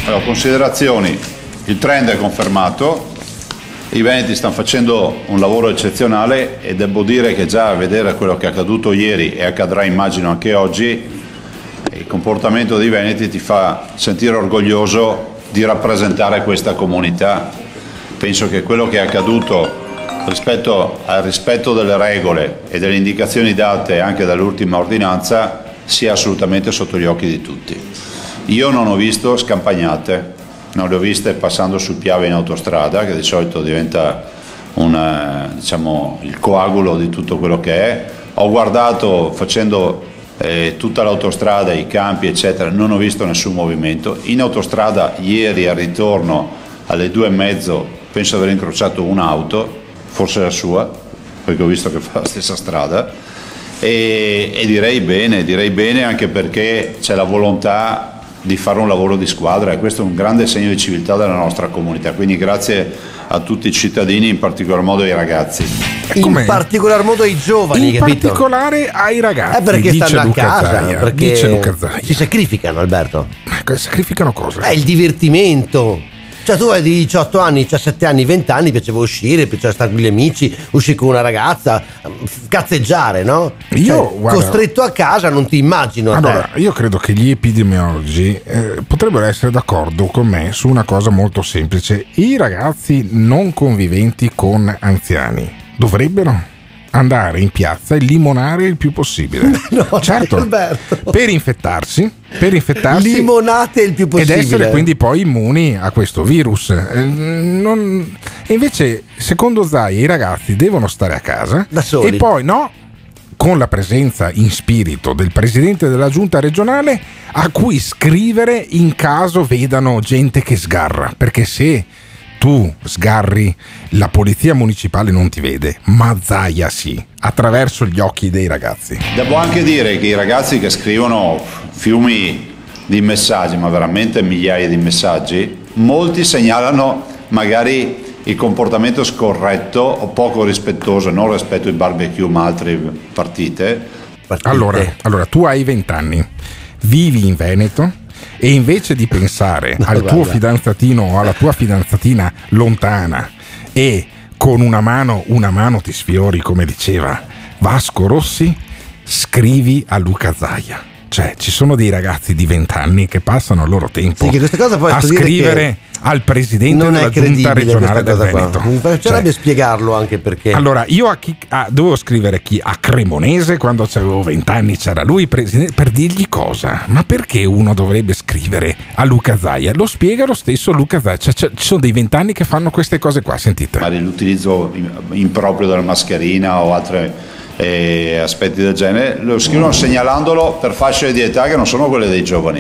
Speaker 25: Allora, considerazioni. Il trend è confermato, i Veneti stanno facendo un lavoro eccezionale e devo dire che già a vedere quello che è accaduto ieri e accadrà immagino anche oggi, il comportamento dei Veneti ti fa sentire orgoglioso di rappresentare questa comunità. Penso che quello che è accaduto rispetto al rispetto delle regole e delle indicazioni date anche dall'ultima ordinanza sia assolutamente sotto gli occhi di tutti. Io non ho visto scampagnate, non le ho viste passando sul Piave in autostrada, che di solito diventa un, eh, diciamo, il coagulo di tutto quello che è. Ho guardato facendo eh, tutta l'autostrada, i campi, eccetera, non ho visto nessun movimento. In autostrada ieri al ritorno alle due e mezzo penso di aver incrociato un'auto, forse la sua, perché ho visto che fa la stessa strada. E, e direi bene, direi bene anche perché c'è la volontà di fare un lavoro di squadra e questo è un grande segno di civiltà della nostra comunità. Quindi grazie a tutti i cittadini, in particolar modo ai ragazzi.
Speaker 4: In particolar modo ai giovani,
Speaker 6: In
Speaker 4: capito?
Speaker 6: particolare ai ragazzi.
Speaker 4: Eh, perché stanno a
Speaker 6: Luca
Speaker 4: casa,
Speaker 6: Zaia,
Speaker 4: perché
Speaker 6: dice Luca Zaia.
Speaker 4: si sacrificano, Alberto.
Speaker 6: Sacrificano cosa?
Speaker 4: È il divertimento. Cioè tu hai di 18 anni, 17 anni, 20 anni, piaceva uscire, piaceva stare con gli amici, uscire con una ragazza, cazzeggiare, no?
Speaker 6: Io,
Speaker 4: Cioè,
Speaker 6: guarda-
Speaker 4: costretto a casa non ti immagino.
Speaker 6: Allora, io credo che gli epidemiologi eh, potrebbero essere d'accordo con me su una cosa molto semplice. I ragazzi non conviventi con anziani dovrebbero andare in piazza e limonare il più possibile. certo,
Speaker 4: Alberto.
Speaker 6: per infettarsi, per infettarsi
Speaker 4: Limonate il più
Speaker 6: ed
Speaker 4: possibile.
Speaker 6: essere quindi poi immuni a questo virus. Eh, non- E invece, secondo Zai, i ragazzi devono stare a casa
Speaker 4: soli.
Speaker 6: e poi no. Con la presenza in spirito del presidente della giunta regionale a cui scrivere in caso vedano gente che sgarra. Perché se tu sgarri, la polizia municipale non ti vede, ma Zaia sì, attraverso gli occhi dei ragazzi.
Speaker 25: Devo anche dire che i ragazzi che scrivono fiumi di messaggi, ma veramente migliaia di messaggi, molti segnalano magari il comportamento scorretto o poco rispettoso, non rispetto ai barbecue ma altre partite.
Speaker 6: Allora, allora, tu hai 20 anni, vivi in Veneto e invece di pensare
Speaker 25: No,
Speaker 6: al tuo
Speaker 25: guarda.
Speaker 6: fidanzatino o alla tua fidanzatina lontana e con una mano, una mano ti sfiori, come diceva Vasco Rossi, scrivi a Luca Zaia. Cioè, ci sono dei ragazzi di 20 anni che passano il loro tempo
Speaker 4: Sì,
Speaker 6: a scrivere
Speaker 4: che
Speaker 6: al presidente
Speaker 4: non
Speaker 6: della giunta regionale del Veneto.
Speaker 4: qua. Mi piacerebbe spiegarlo anche perché.
Speaker 6: Allora, io a chi, a- dovevo scrivere chi? A Cremonese quando avevo 20 anni c'era lui presidente per dirgli cosa? Ma perché uno dovrebbe scrivere a Luca Zaia? Lo spiega lo stesso Luca Zaia. Cioè, cioè, ci sono dei 20 anni che fanno queste cose qua, sentite.
Speaker 25: l'utilizzo improprio della mascherina o altri eh, aspetti del genere, lo scrivono segnalandolo per fasce di età che non sono quelle dei giovani.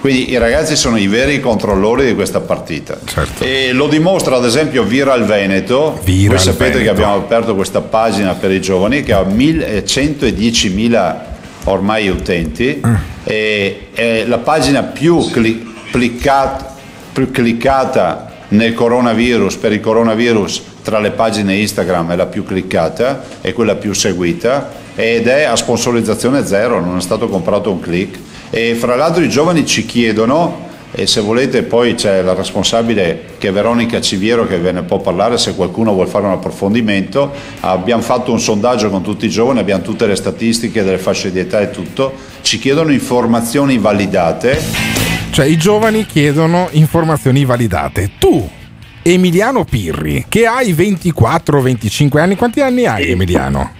Speaker 25: Quindi i ragazzi sono i veri controllori di questa partita. E lo dimostra ad esempio Viral Veneto.
Speaker 6: Viral
Speaker 25: Voi sapete
Speaker 6: Veneto.
Speaker 25: che abbiamo aperto questa pagina per i giovani che ha 110.000 ormai utenti. E, è la pagina più cli- cliccat- più cliccata nel coronavirus, per il coronavirus, tra le pagine Instagram è la più cliccata, è quella più seguita ed è a sponsorizzazione zero, non è stato comprato un click. E fra l'altro i giovani ci chiedono, e se volete poi c'è la responsabile che è Veronica Civiero che ve ne può parlare se qualcuno vuole fare un approfondimento, abbiamo fatto un sondaggio con tutti i giovani, abbiamo tutte le statistiche delle fasce di età e tutto, ci chiedono informazioni validate.
Speaker 6: Cioè, i giovani chiedono informazioni validate. Tu, Emiliano Pirri, che hai 24-25 anni, quanti anni hai Emiliano?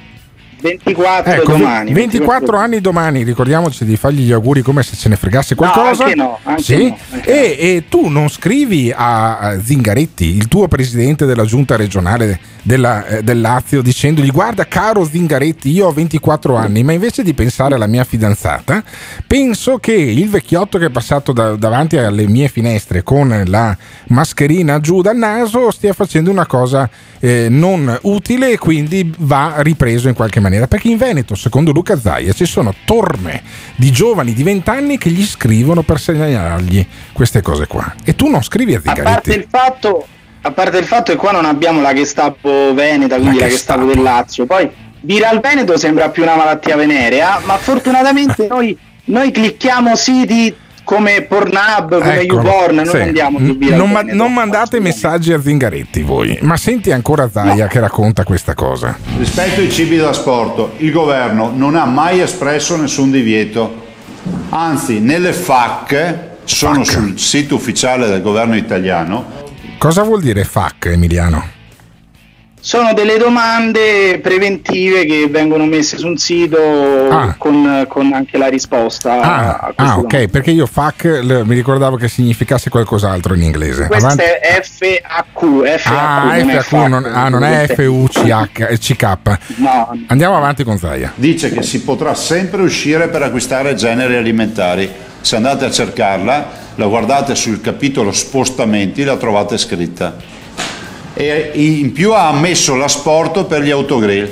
Speaker 7: 24
Speaker 6: Ecco,
Speaker 7: domani.
Speaker 6: 24 anni domani, ricordiamoci di fargli gli auguri come se ce ne fregasse qualcosa.
Speaker 7: anche no, anche
Speaker 6: Sì?
Speaker 7: no,
Speaker 6: E, e tu non scrivi a, a Zingaretti, il tuo presidente della giunta regionale della- eh, del Lazio, dicendogli guarda caro Zingaretti, io ho 24 anni, ma invece di pensare alla mia fidanzata, penso che il vecchiotto che è passato da- davanti alle mie finestre con la mascherina giù dal naso stia facendo una cosa eh, non utile e quindi va ripreso in qualche maniera. Perché in Veneto, secondo Luca Zaia, ci sono torme di giovani di 20 anni che gli scrivono per segnalargli queste cose qua. E tu non scrivi a
Speaker 7: A parte il fatto a parte il fatto che qua non abbiamo la Gestapo Veneta, quindi la, Gestapo del Lazio. Poi Viral Veneto sembra più una malattia venerea, ma fortunatamente noi, noi clicchiamo siti come Pornhub, come
Speaker 6: Eccolo,
Speaker 7: YouPorn, non
Speaker 6: sì.
Speaker 7: andiamo su
Speaker 6: N-
Speaker 7: Viral
Speaker 6: non, ma- non mandate messaggi a Zingaretti voi, ma senti ancora Zaia che racconta questa cosa.
Speaker 25: Rispetto ai cibi da asporto, il governo non ha mai espresso nessun divieto, anzi nelle FAC sono sul sito ufficiale del governo italiano.
Speaker 6: Cosa vuol dire FAC, Emiliano?
Speaker 7: Sono delle domande preventive che vengono messe su un sito
Speaker 6: Ah.
Speaker 7: con, con anche la risposta a
Speaker 6: Ah, ah, ok, perché io FAC mi ricordavo che significasse qualcos'altro in inglese.
Speaker 7: Questo
Speaker 6: Avanti.
Speaker 7: è FAQ, FAQ,
Speaker 6: Ah,
Speaker 7: non è
Speaker 6: FAQ, non,
Speaker 7: FAQ,
Speaker 6: ah, non è FUCK.
Speaker 7: No.
Speaker 6: Andiamo avanti con Zaia.
Speaker 25: Dice che si potrà sempre uscire per acquistare generi alimentari. Se andate a cercarla, la guardate sul capitolo spostamenti, la trovate scritta. E in più ha ammesso l'asporto per gli autogrill.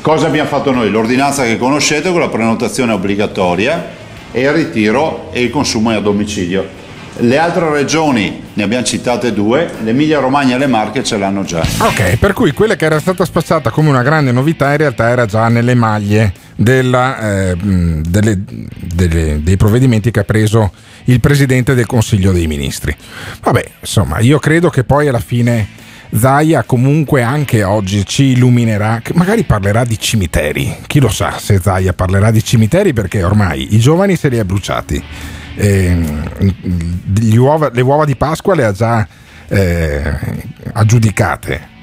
Speaker 25: Cosa abbiamo fatto noi? L'ordinanza che conoscete con la prenotazione obbligatoria e il ritiro e il consumo a domicilio. Le altre regioni, ne abbiamo citate due, l'Emilia Romagna e le Marche ce l'hanno già.
Speaker 6: Ok, per cui quella che era stata spacciata come una grande novità in realtà era già nelle maglie della, eh, mh, delle- delle- dei provvedimenti che ha preso il Presidente del Consiglio dei Ministri. Vabbè, insomma, io credo che poi alla fine Zaia comunque anche oggi ci illuminerà, magari parlerà di cimiteri. Chi lo sa se Zaia parlerà di cimiteri perché ormai i giovani se li ha bruciati. Ehm, gli uova- le uova di Pasqua le ha già eh, aggiudicate.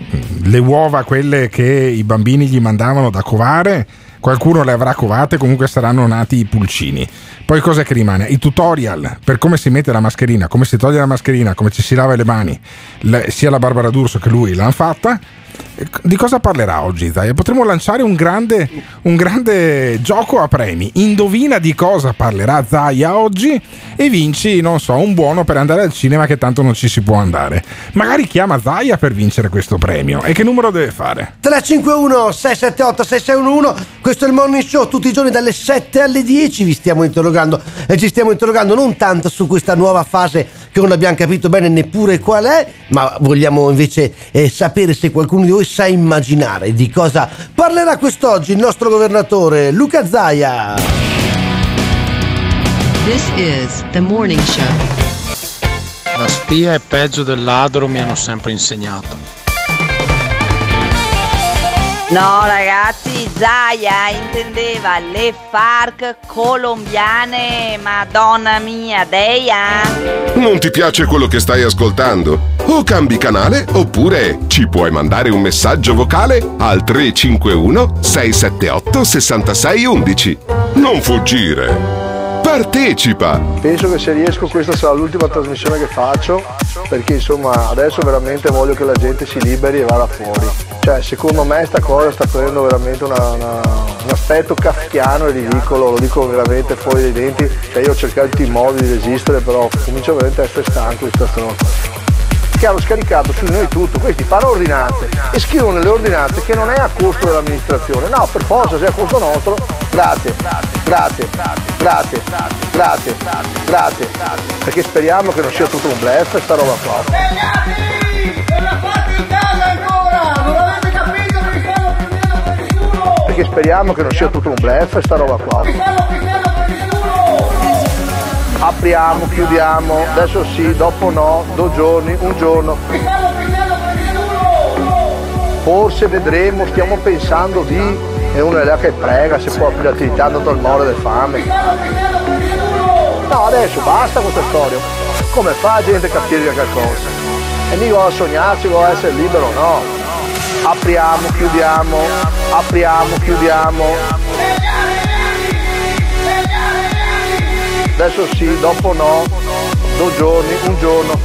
Speaker 6: Le uova, quelle che i bambini gli mandavano da covare, qualcuno le avrà covate, comunque saranno nati i pulcini. Poi cosa che rimane? I tutorial per come si mette la mascherina, come si toglie la mascherina, come ci si lava le mani, le- sia la Barbara D'Urso che lui l'hanno fatta. Di cosa parlerà oggi Zaia? Potremmo lanciare un grande, un grande gioco a premi. Indovina di cosa parlerà Zaia oggi e vinci, non so, un buono per andare al cinema che tanto non ci si può andare. Magari chiama Zaia per vincere questo premio. E che numero deve fare?
Speaker 4: 351 678 6611 questo è il morning show tutti i giorni dalle 7 alle 10 vi stiamo interrogando e ci stiamo interrogando non tanto su questa nuova fase che non abbiamo capito bene neppure qual è ma vogliamo invece eh, sapere se qualcuno di voi sa immaginare di cosa parlerà quest'oggi il nostro governatore Luca Zaia
Speaker 8: This is the morning show.
Speaker 31: La spia è peggio del ladro, mi hanno sempre insegnato.
Speaker 17: No ragazzi, Zaya intendeva le FARC colombiane, madonna mia, Deia.
Speaker 32: Non ti piace quello che stai ascoltando? O cambi canale oppure ci puoi mandare un messaggio vocale al 351 678 6611. Non fuggire. Partecipa!
Speaker 27: Penso che se riesco questa sarà l'ultima trasmissione che faccio perché insomma adesso veramente voglio che la gente si liberi e vada fuori. Cioè secondo me sta cosa sta prendendo veramente una- una- un aspetto kafkiano e ridicolo, lo dico veramente fuori dai denti, cioè io ho cercato tutti i modi di resistere però comincio veramente a essere stanco di sta stronza che hanno scaricato su noi tutto, questi fanno ordinanze e scrivono nelle ordinanze che non è a costo dell'amministrazione, no per forza se è a costo nostro, grazie, grazie, grazie, grazie, grazie, perché speriamo che non sia tutto un blef sta roba qua. Perché speriamo che non sia tutto un blef sta roba qua. Apriamo, chiudiamo, adesso sì, dopo no, due giorni, un giorno. Forse vedremo, stiamo pensando di. E uno è là che prega se può aprire l'attività andato al mare del fame. No, adesso basta questa storia. Come fa la gente a capire qualcosa? E mica vuole sognarsi, vuole essere libero, no. Apriamo, chiudiamo, apriamo, chiudiamo. Adesso sì, dopo no, due giorni, un giorno.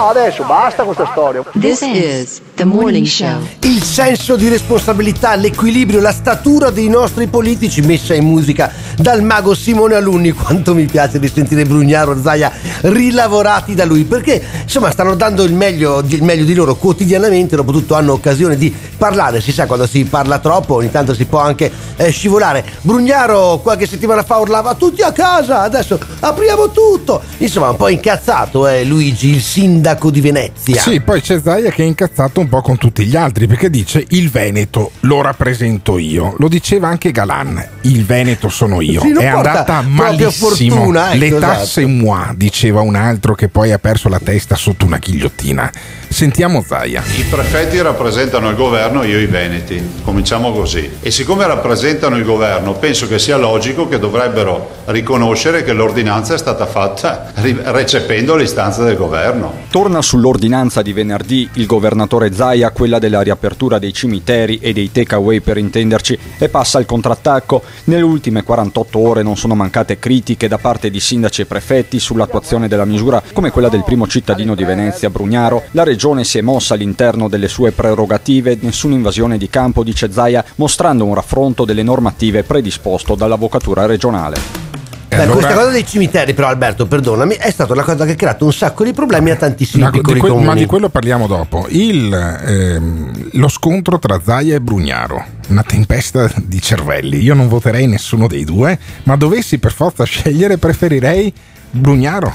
Speaker 27: No, adesso basta questa storia.
Speaker 8: This is the morning show.
Speaker 4: il senso di responsabilità, l'equilibrio, la statura dei nostri politici messa in musica dal mago Simone Alunni. Quanto mi piace di sentire Brugnaro e Zaia rilavorati da lui, perché insomma stanno dando il meglio, il meglio di loro quotidianamente, dopotutto hanno occasione di parlare. Si sa, quando si parla troppo ogni tanto si può anche eh, scivolare. Brugnaro qualche settimana fa urlava tutti a casa, adesso apriamo tutto. Insomma, un po' incazzato è Luigi, il sindaco di Venezia.
Speaker 6: Sì, poi c'è Zaia che è incazzato un po' con tutti gli altri perché dice il Veneto lo rappresento io. Lo diceva anche Galan, il Veneto sono io.
Speaker 4: Sì,
Speaker 6: è andata malissimo.
Speaker 4: fortuna, ecco,
Speaker 6: Le
Speaker 4: esatto.
Speaker 6: tasse moi, diceva un altro che poi ha perso la testa sotto una ghigliottina. Sentiamo Zaia.
Speaker 25: I prefetti rappresentano il governo, io i veneti. Cominciamo così. E siccome rappresentano il governo, penso che sia logico che dovrebbero riconoscere che l'ordinanza è stata fatta ri- recependo l'istanza del governo.
Speaker 33: Torna sull'ordinanza di venerdì il governatore Zaia, quella della riapertura dei cimiteri e dei takeaway per intenderci, e passa al contrattacco. Nelle ultime 48 ore non sono mancate critiche da parte di sindaci e prefetti sull'attuazione della misura, come quella del primo cittadino di Venezia, Brugnaro. La regione si è mossa all'interno delle sue prerogative, nessuna invasione di campo, dice Zaia, mostrando un raffronto delle normative predisposto dall'avvocatura regionale.
Speaker 4: Beh, questa cosa dei cimiteri, però, Alberto, perdonami, è stata una cosa che ha creato un sacco di problemi a tantissimi
Speaker 6: Ma di,
Speaker 4: piccoli
Speaker 6: que-
Speaker 4: comuni.
Speaker 6: ma di quello parliamo dopo. Il, ehm, lo scontro tra Zaia e Brugnaro, una tempesta di cervelli. Io non voterei nessuno dei due, ma dovessi per forza scegliere, preferirei Brugnaro,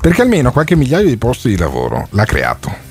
Speaker 6: perché almeno qualche migliaio di posti di lavoro l'ha creato.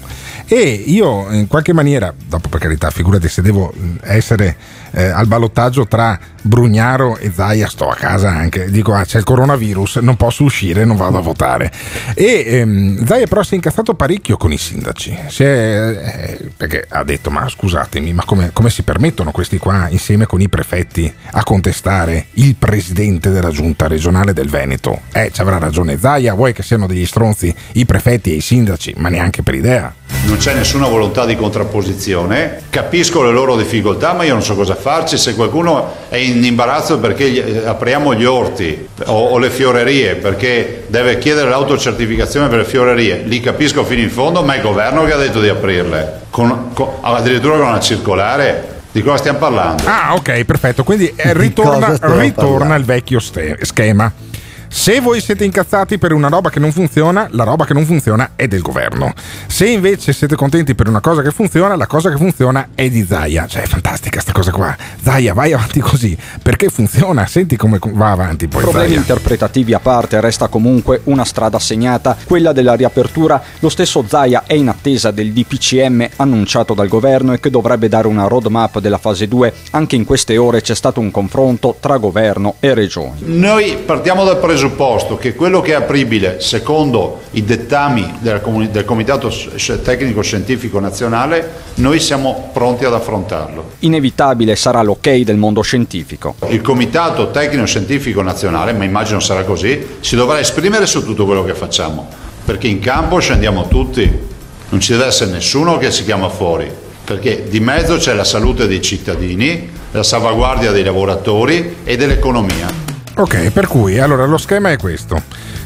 Speaker 6: E io in qualche maniera, dopo per carità, figurati se devo mh, essere eh, al ballottaggio tra Brugnaro e Zaia, sto a casa anche, dico ah, c'è il coronavirus, non posso uscire, non vado a votare. E ehm, Zaia però si è incazzato parecchio con i sindaci, Si è- eh, perché ha detto ma scusatemi, ma come, come si permettono questi qua insieme con i prefetti a contestare il presidente della giunta regionale del Veneto? Eh, ci avrà ragione Zaia, vuoi che siano degli stronzi i prefetti e i sindaci, ma neanche per idea.
Speaker 25: Non c'è nessuna volontà di contrapposizione, capisco le loro difficoltà, ma io non so cosa farci. Se qualcuno è in imbarazzo perché gli- eh, apriamo gli orti o, o le fiorerie, perché deve chiedere l'autocertificazione per le fiorerie, li capisco fino in fondo, ma è il governo che ha detto di aprirle, con- con- addirittura con una circolare. Di cosa stiamo parlando?
Speaker 6: Ah, ok, perfetto. Quindi eh, ritorna, ritorna il vecchio ste- schema. Se voi siete incazzati per una roba che non funziona, la roba che non funziona è del governo. Se invece siete contenti per una cosa che funziona, la cosa che funziona è di Zaia. Cioè, è fantastica sta cosa qua. Zaia, vai avanti così, perché funziona. Senti come va avanti poi
Speaker 33: Problemi
Speaker 6: Zaia.
Speaker 33: interpretativi a parte, resta comunque una strada segnata, quella della riapertura. Lo stesso Zaia è in attesa del DPCM annunciato dal governo e che dovrebbe dare una roadmap della fase 2. Anche in queste ore c'è stato un confronto tra governo e regioni.
Speaker 25: Noi partiamo dal presupposto che quello che è apribile secondo i dettami comuni- del Comitato Tecnico Scientifico Nazionale, noi siamo pronti ad affrontarlo.
Speaker 33: Inevitabile sarà l'ok del mondo scientifico.
Speaker 25: Il Comitato Tecnico Scientifico Nazionale, ma immagino sarà così, si dovrà esprimere su tutto quello che facciamo, perché in campo scendiamo tutti, non ci deve essere nessuno che si chiama fuori, perché di mezzo c'è la salute dei cittadini, la salvaguardia dei lavoratori e dell'economia.
Speaker 6: Ok, per cui allora lo schema è questo.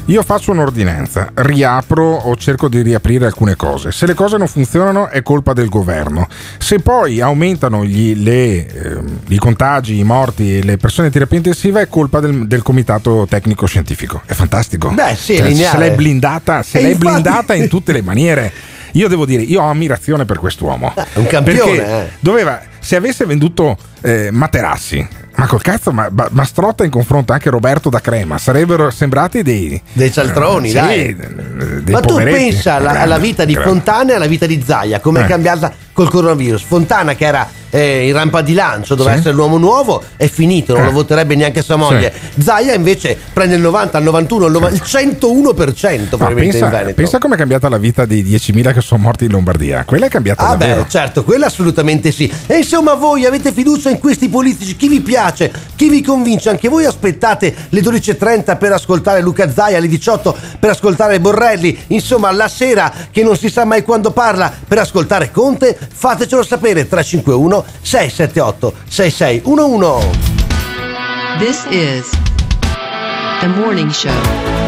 Speaker 6: Io faccio un'ordinanza, riapro o cerco di riaprire alcune cose. Se le cose non funzionano è colpa del governo. Se poi aumentano gli- le, ehm, i contagi, i morti e le persone in terapia intensiva è colpa del, del comitato tecnico scientifico. È fantastico.
Speaker 4: Beh, sì,
Speaker 6: Cioè, se l'è blindata, se
Speaker 4: E
Speaker 6: l'è
Speaker 4: infatti-
Speaker 6: blindata in tutte le maniere. Io devo dire, io ho ammirazione per quest'uomo.
Speaker 4: È un campione,
Speaker 6: Perché
Speaker 4: eh.
Speaker 6: doveva, se avesse venduto eh, materassi, ma col cazzo, ma, ma- Mastrotta in confronto anche Roberto da Crema sarebbero sembrati dei.
Speaker 4: Dei cialtroni,
Speaker 6: eh, sì,
Speaker 4: dai.
Speaker 6: eh, dei
Speaker 4: Ma tu pensa alla, alla vita di. Fontana e alla vita di Zaia, come è
Speaker 6: Eh.
Speaker 4: cambiata col coronavirus. Fontana che era eh, in rampa di lancio, doveva
Speaker 6: Sì.
Speaker 4: essere l'uomo nuovo, è finito, non
Speaker 6: Eh.
Speaker 4: lo voterebbe neanche sua moglie. Zaia invece prende il 90, il 91, il, 90, il 101%
Speaker 6: Ma pensa, pensa com'è cambiata la vita dei 10.000 che sono morti in Lombardia. Quella è cambiata
Speaker 4: Ah
Speaker 6: davvero.
Speaker 4: beh, certo, quello assolutamente sì. E insomma voi avete fiducia in questi politici, chi vi piace, chi vi convince, anche voi aspettate le 12.30 per ascoltare Luca Zaia, alle 18 per ascoltare Borrelli, insomma la sera che non si sa mai quando parla per ascoltare Conte, fatecelo sapere 351 678 6611.
Speaker 8: This is The Morning Show.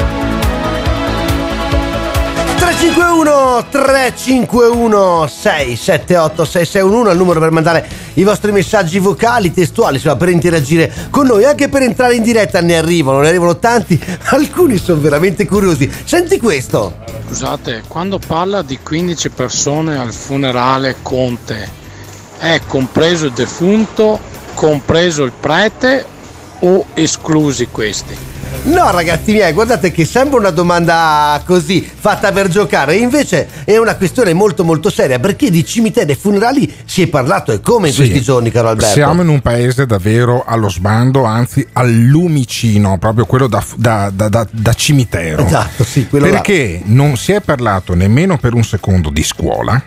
Speaker 4: 351 351 678 6611 è il numero per mandare i vostri messaggi vocali, testuali, insomma, per interagire con noi, anche per entrare in diretta ne arrivano, ne arrivano tanti, alcuni sono veramente curiosi. Senti questo.
Speaker 31: Scusate, quando parla di 15 persone al funerale Conte, è compreso il defunto, compreso il prete o esclusi questi?
Speaker 4: No, ragazzi miei, guardate che sembra una domanda così fatta per giocare, invece è una questione molto molto seria perché di cimiteri e funerali si è parlato e come in
Speaker 6: Sì.
Speaker 4: questi giorni, caro Alberto.
Speaker 6: Siamo in un paese davvero allo sbando, anzi al lumicino, proprio quello da, da- da- da- da cimitero.
Speaker 4: Esatto, sì, quello là.
Speaker 6: Perché non si è parlato nemmeno per un secondo di scuola.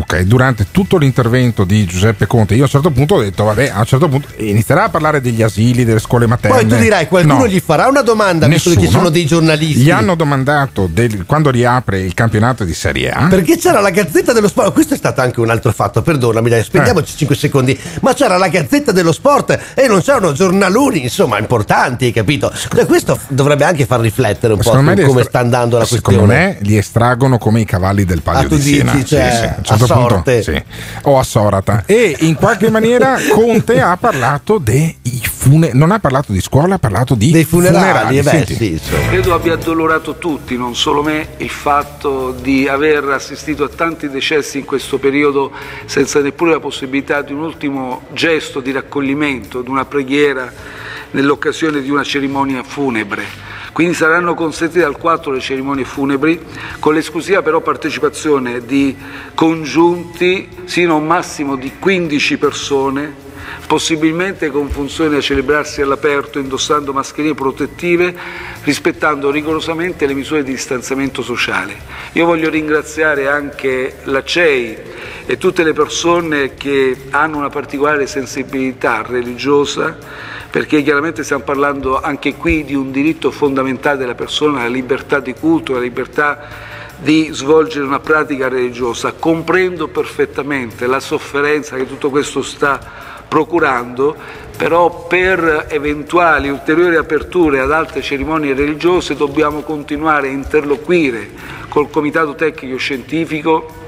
Speaker 6: Ok? Durante tutto l'intervento di Giuseppe Conte, io a un certo punto ho detto: Vabbè, a un certo punto inizierà a parlare degli asili, delle scuole materne.
Speaker 4: Poi tu dirai, qualcuno
Speaker 6: No.
Speaker 4: gli farà una domanda, visto che ci
Speaker 6: Nessuno.
Speaker 4: sono dei giornalisti.
Speaker 6: Gli hanno domandato del- quando riapre il campionato di Serie A.
Speaker 4: Perché c'era la Gazzetta dello Sport, questo è stato anche un altro fatto, perdonami, dai,
Speaker 6: Eh.
Speaker 4: spendiamoci 5 secondi, ma c'era la Gazzetta dello Sport e non c'erano giornaloni, insomma, importanti, capito? Cioè, questo dovrebbe anche far riflettere un po' su
Speaker 6: Secondo me li
Speaker 4: come
Speaker 6: estra-
Speaker 4: sta andando la
Speaker 6: Secondo
Speaker 4: questione.
Speaker 6: me li estraggono come i cavalli del palio
Speaker 4: Ah,
Speaker 6: di Siena.
Speaker 4: dici, cioè,
Speaker 6: Sì, sì, a un
Speaker 4: a
Speaker 6: punto,
Speaker 4: sorte.
Speaker 6: sì. O a Sorata. E in qualche maniera Conte ha parlato dei funerali. Non ha parlato di scuola, ha parlato di
Speaker 4: Dei funerali, eh beh,
Speaker 6: Senti.
Speaker 4: sì.
Speaker 5: Credo abbia addolorato tutti, non solo me, il fatto di aver assistito a tanti decessi in questo periodo senza neppure la possibilità di un ultimo gesto di raccoglimento, di una preghiera nell'occasione di una cerimonia funebre. Quindi saranno consentite al 4 le cerimonie funebri, con l'esclusiva però partecipazione di congiunti sino a un massimo di 15 persone, possibilmente con funzione a celebrarsi all'aperto indossando mascherine protettive, rispettando rigorosamente le misure di distanziamento sociale. Io voglio ringraziare anche la CEI e tutte le persone che hanno una particolare sensibilità religiosa, perché chiaramente stiamo parlando anche qui di un diritto fondamentale della persona, la libertà di culto, la libertà di svolgere una pratica religiosa. Comprendo perfettamente la sofferenza che tutto questo sta procurando, però per eventuali ulteriori aperture ad altre cerimonie religiose dobbiamo continuare a interloquire col Comitato Tecnico Scientifico.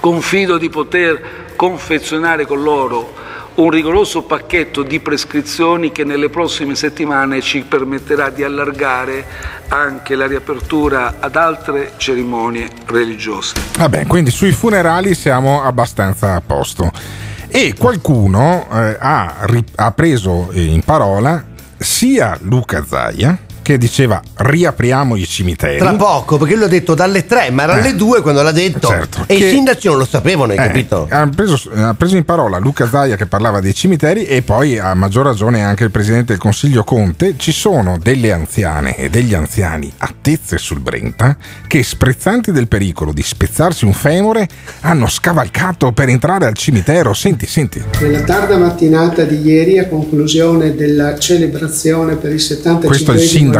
Speaker 5: Confido di poter confezionare con loro un rigoroso pacchetto di prescrizioni che nelle prossime settimane ci permetterà di allargare anche la riapertura ad altre cerimonie religiose.
Speaker 6: Vabbè, quindi sui funerali siamo abbastanza a posto. E qualcuno eh, ha, ha preso eh, in parola sia Luca Zaia che diceva riapriamo i cimiteri.
Speaker 4: Tra poco, perché lui ha detto dalle 3, ma era alle 2 quando l'ha detto.
Speaker 6: Certo,
Speaker 4: e
Speaker 6: che-
Speaker 4: i sindaci non lo sapevano, hai
Speaker 6: Eh,
Speaker 4: capito?
Speaker 6: Ha preso, ha preso in parola Luca Zaia che parlava dei cimiteri e poi a maggior ragione anche il presidente del Consiglio Conte. Ci sono delle anziane e degli anziani attezze sul Brenta che, sprezzanti del pericolo di spezzarsi un femore, hanno scavalcato per entrare al cimitero. Senti, senti.
Speaker 34: Nella tarda mattinata di ieri, a conclusione della celebrazione per il 75
Speaker 6: Questo è il sindaco.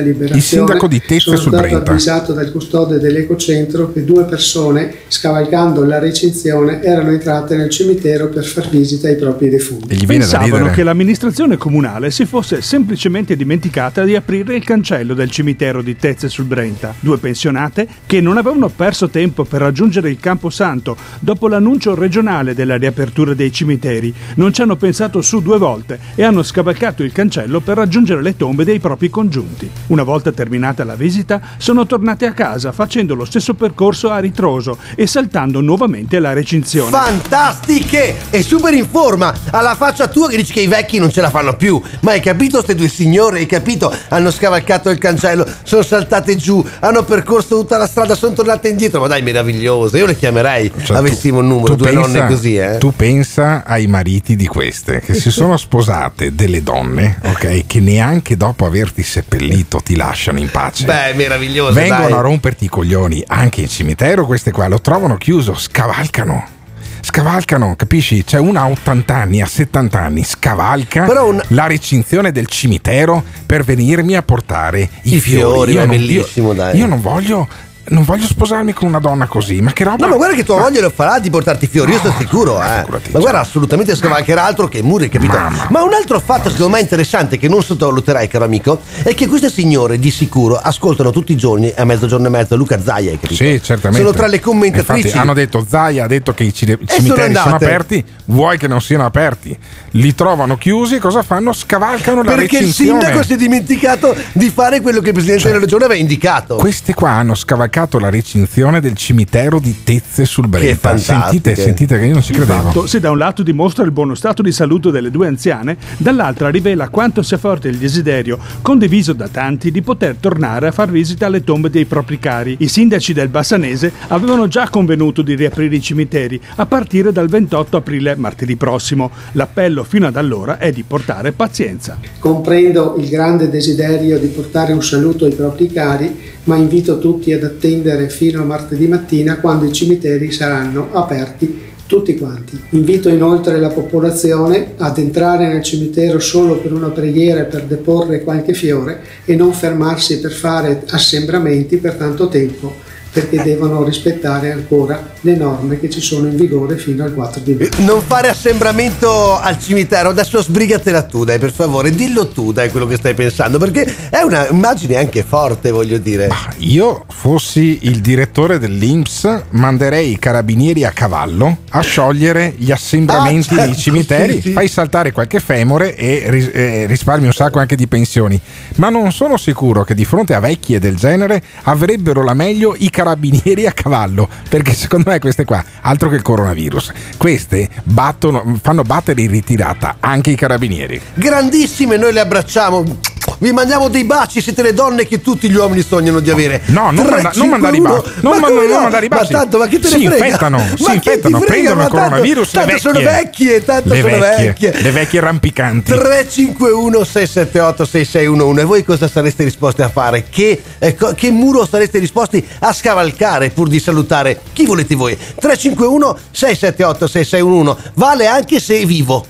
Speaker 34: Liberazione,
Speaker 6: Il sindaco di Teste
Speaker 34: sono
Speaker 6: sul
Speaker 34: stato
Speaker 6: Brenta.
Speaker 34: avvisato dal custode dell'ecocentro che due persone, scavalcando la recinzione, erano entrate nel cimitero per far visita ai propri defunti.
Speaker 6: E gli
Speaker 35: Pensavano che l'amministrazione comunale si fosse semplicemente dimenticata di aprire il cancello del cimitero di Tezze sul Brenta. Due pensionate che non avevano perso tempo per raggiungere il Camposanto dopo l'annuncio regionale della riapertura dei cimiteri, non ci hanno pensato su due volte e hanno scavalcato il cancello per raggiungere le tombe dei propri congiunti. Una volta terminata la visita, sono tornate a casa facendo lo stesso percorso a ritroso e saltando nuovamente la recinzione.
Speaker 4: Fantastiche! E super in forma! Alla faccia tua che dici che i vecchi non ce la fanno più. Ma hai capito, queste due signore? Hai capito? Hanno scavalcato il cancello, sono saltate giù, hanno percorso tutta la strada, sono tornate indietro. Ma dai, meravigliose! Io le chiamerei.
Speaker 6: Cioè,
Speaker 4: avessimo
Speaker 6: tu-
Speaker 4: un numero, due
Speaker 6: pensa-
Speaker 4: nonne così, eh.
Speaker 6: Tu pensa ai mariti di queste che si sono sposate delle donne, ok, che neanche dopo averti seppellito ti lasciano in pace.
Speaker 4: Beh, meravigliose.
Speaker 6: Vengono
Speaker 4: dai.
Speaker 6: a romperti i coglioni anche in cimitero, queste qua lo trovano chiuso, scavalcano. Scavalcano, capisci? C'è una a 80 anni, a 70 anni, scavalca
Speaker 4: un-
Speaker 6: la recinzione del cimitero per venirmi a portare i,
Speaker 4: I fiori,
Speaker 6: Io
Speaker 4: ma è
Speaker 6: non-
Speaker 4: bellissimo,
Speaker 6: io-
Speaker 4: dai.
Speaker 6: Io non voglio, non voglio sposarmi con una donna così, ma che roba.
Speaker 4: No, ma guarda che tua moglie lo farà di portarti fiori, io sono sicuro, eh. Ma guarda, assolutamente scavalcherà altro che muri, capito? Ma un altro fatto secondo me interessante che non sottovaluterai, caro amico, è che queste signore di sicuro ascoltano tutti i giorni a mezzogiorno e mezzo Luca Zaia, hai capito?
Speaker 6: Sì, certamente.
Speaker 4: Sono tra le commentatrici.
Speaker 6: Infatti hanno detto Zaia ha detto che i
Speaker 4: sono
Speaker 6: cimiteri sono,
Speaker 4: andate.
Speaker 6: aperti, vuoi che non siano aperti? Li trovano chiusi, cosa fanno? Scavalcano la
Speaker 4: perché il
Speaker 6: recinzione.
Speaker 4: sindaco si è dimenticato di fare quello che il presidente della regione aveva indicato.
Speaker 6: Queste qua hanno scavalcato mancato la recinzione del cimitero di Tezze sul Brenta. Sentite, sentite che io non ci credevo.
Speaker 35: fatto, se da un lato dimostra il buono stato di salute delle due anziane, dall'altra rivela quanto sia forte il desiderio, condiviso da tanti, di poter tornare a far visita alle tombe dei propri cari. I sindaci del Bassanese avevano già convenuto di riaprire i cimiteri a partire dal 28 aprile, martedì prossimo. L'appello fino ad allora è di portare pazienza.
Speaker 34: Comprendo il grande desiderio di portare un saluto ai propri cari, ma invito tutti ad attendere fino a martedì mattina quando i cimiteri saranno aperti tutti quanti. Invito inoltre la popolazione ad entrare nel cimitero solo per una preghiera e per deporre qualche fiore e non fermarsi per fare assembramenti per tanto tempo perché devono rispettare ancora le norme che ci sono in vigore fino al 4 di maggio.
Speaker 4: Non fare assembramento al cimitero, adesso sbrigatela tu, dai, per favore, dillo tu, dai, quello che stai pensando, perché è una immagine anche forte, voglio dire.
Speaker 6: Io fossi il direttore dell'Inps, manderei i carabinieri a cavallo a sciogliere gli assembramenti
Speaker 4: Ah, certo,
Speaker 6: dei cimiteri,
Speaker 4: sì, sì.
Speaker 6: fai saltare qualche femore e eh, risparmi un sacco anche di pensioni. Ma non sono sicuro che di fronte a vecchie del genere avrebbero la meglio i carabinieri a cavallo, perché secondo me queste qua, altro che il coronavirus, queste battono, fanno battere in ritirata anche i carabinieri.
Speaker 4: Grandissime, noi le abbracciamo. Vi mandiamo dei baci, siete le donne che tutti gli uomini sognano di avere.
Speaker 6: No, non, manda- non mandare i baci. Non,
Speaker 4: ma
Speaker 6: non
Speaker 4: no?
Speaker 6: mandare i baci.
Speaker 4: Ma tanto, ma che te
Speaker 6: si
Speaker 4: ne frega?
Speaker 6: infettano,
Speaker 4: Ma
Speaker 6: si infettano,
Speaker 4: frega?
Speaker 6: prendono il
Speaker 4: tanto-
Speaker 6: coronavirus. le
Speaker 4: tanto sono
Speaker 6: vecchie.
Speaker 4: tanto
Speaker 6: le
Speaker 4: sono
Speaker 6: vecchie,
Speaker 4: vecchie.
Speaker 6: Le vecchie rampicanti.
Speaker 4: 351 678 6611 e voi cosa sareste disposti a fare? Che, eh, co- che muro sareste disposti a scavalcare pur di salutare chi volete voi? 351 678 6611 vale anche se è vivo.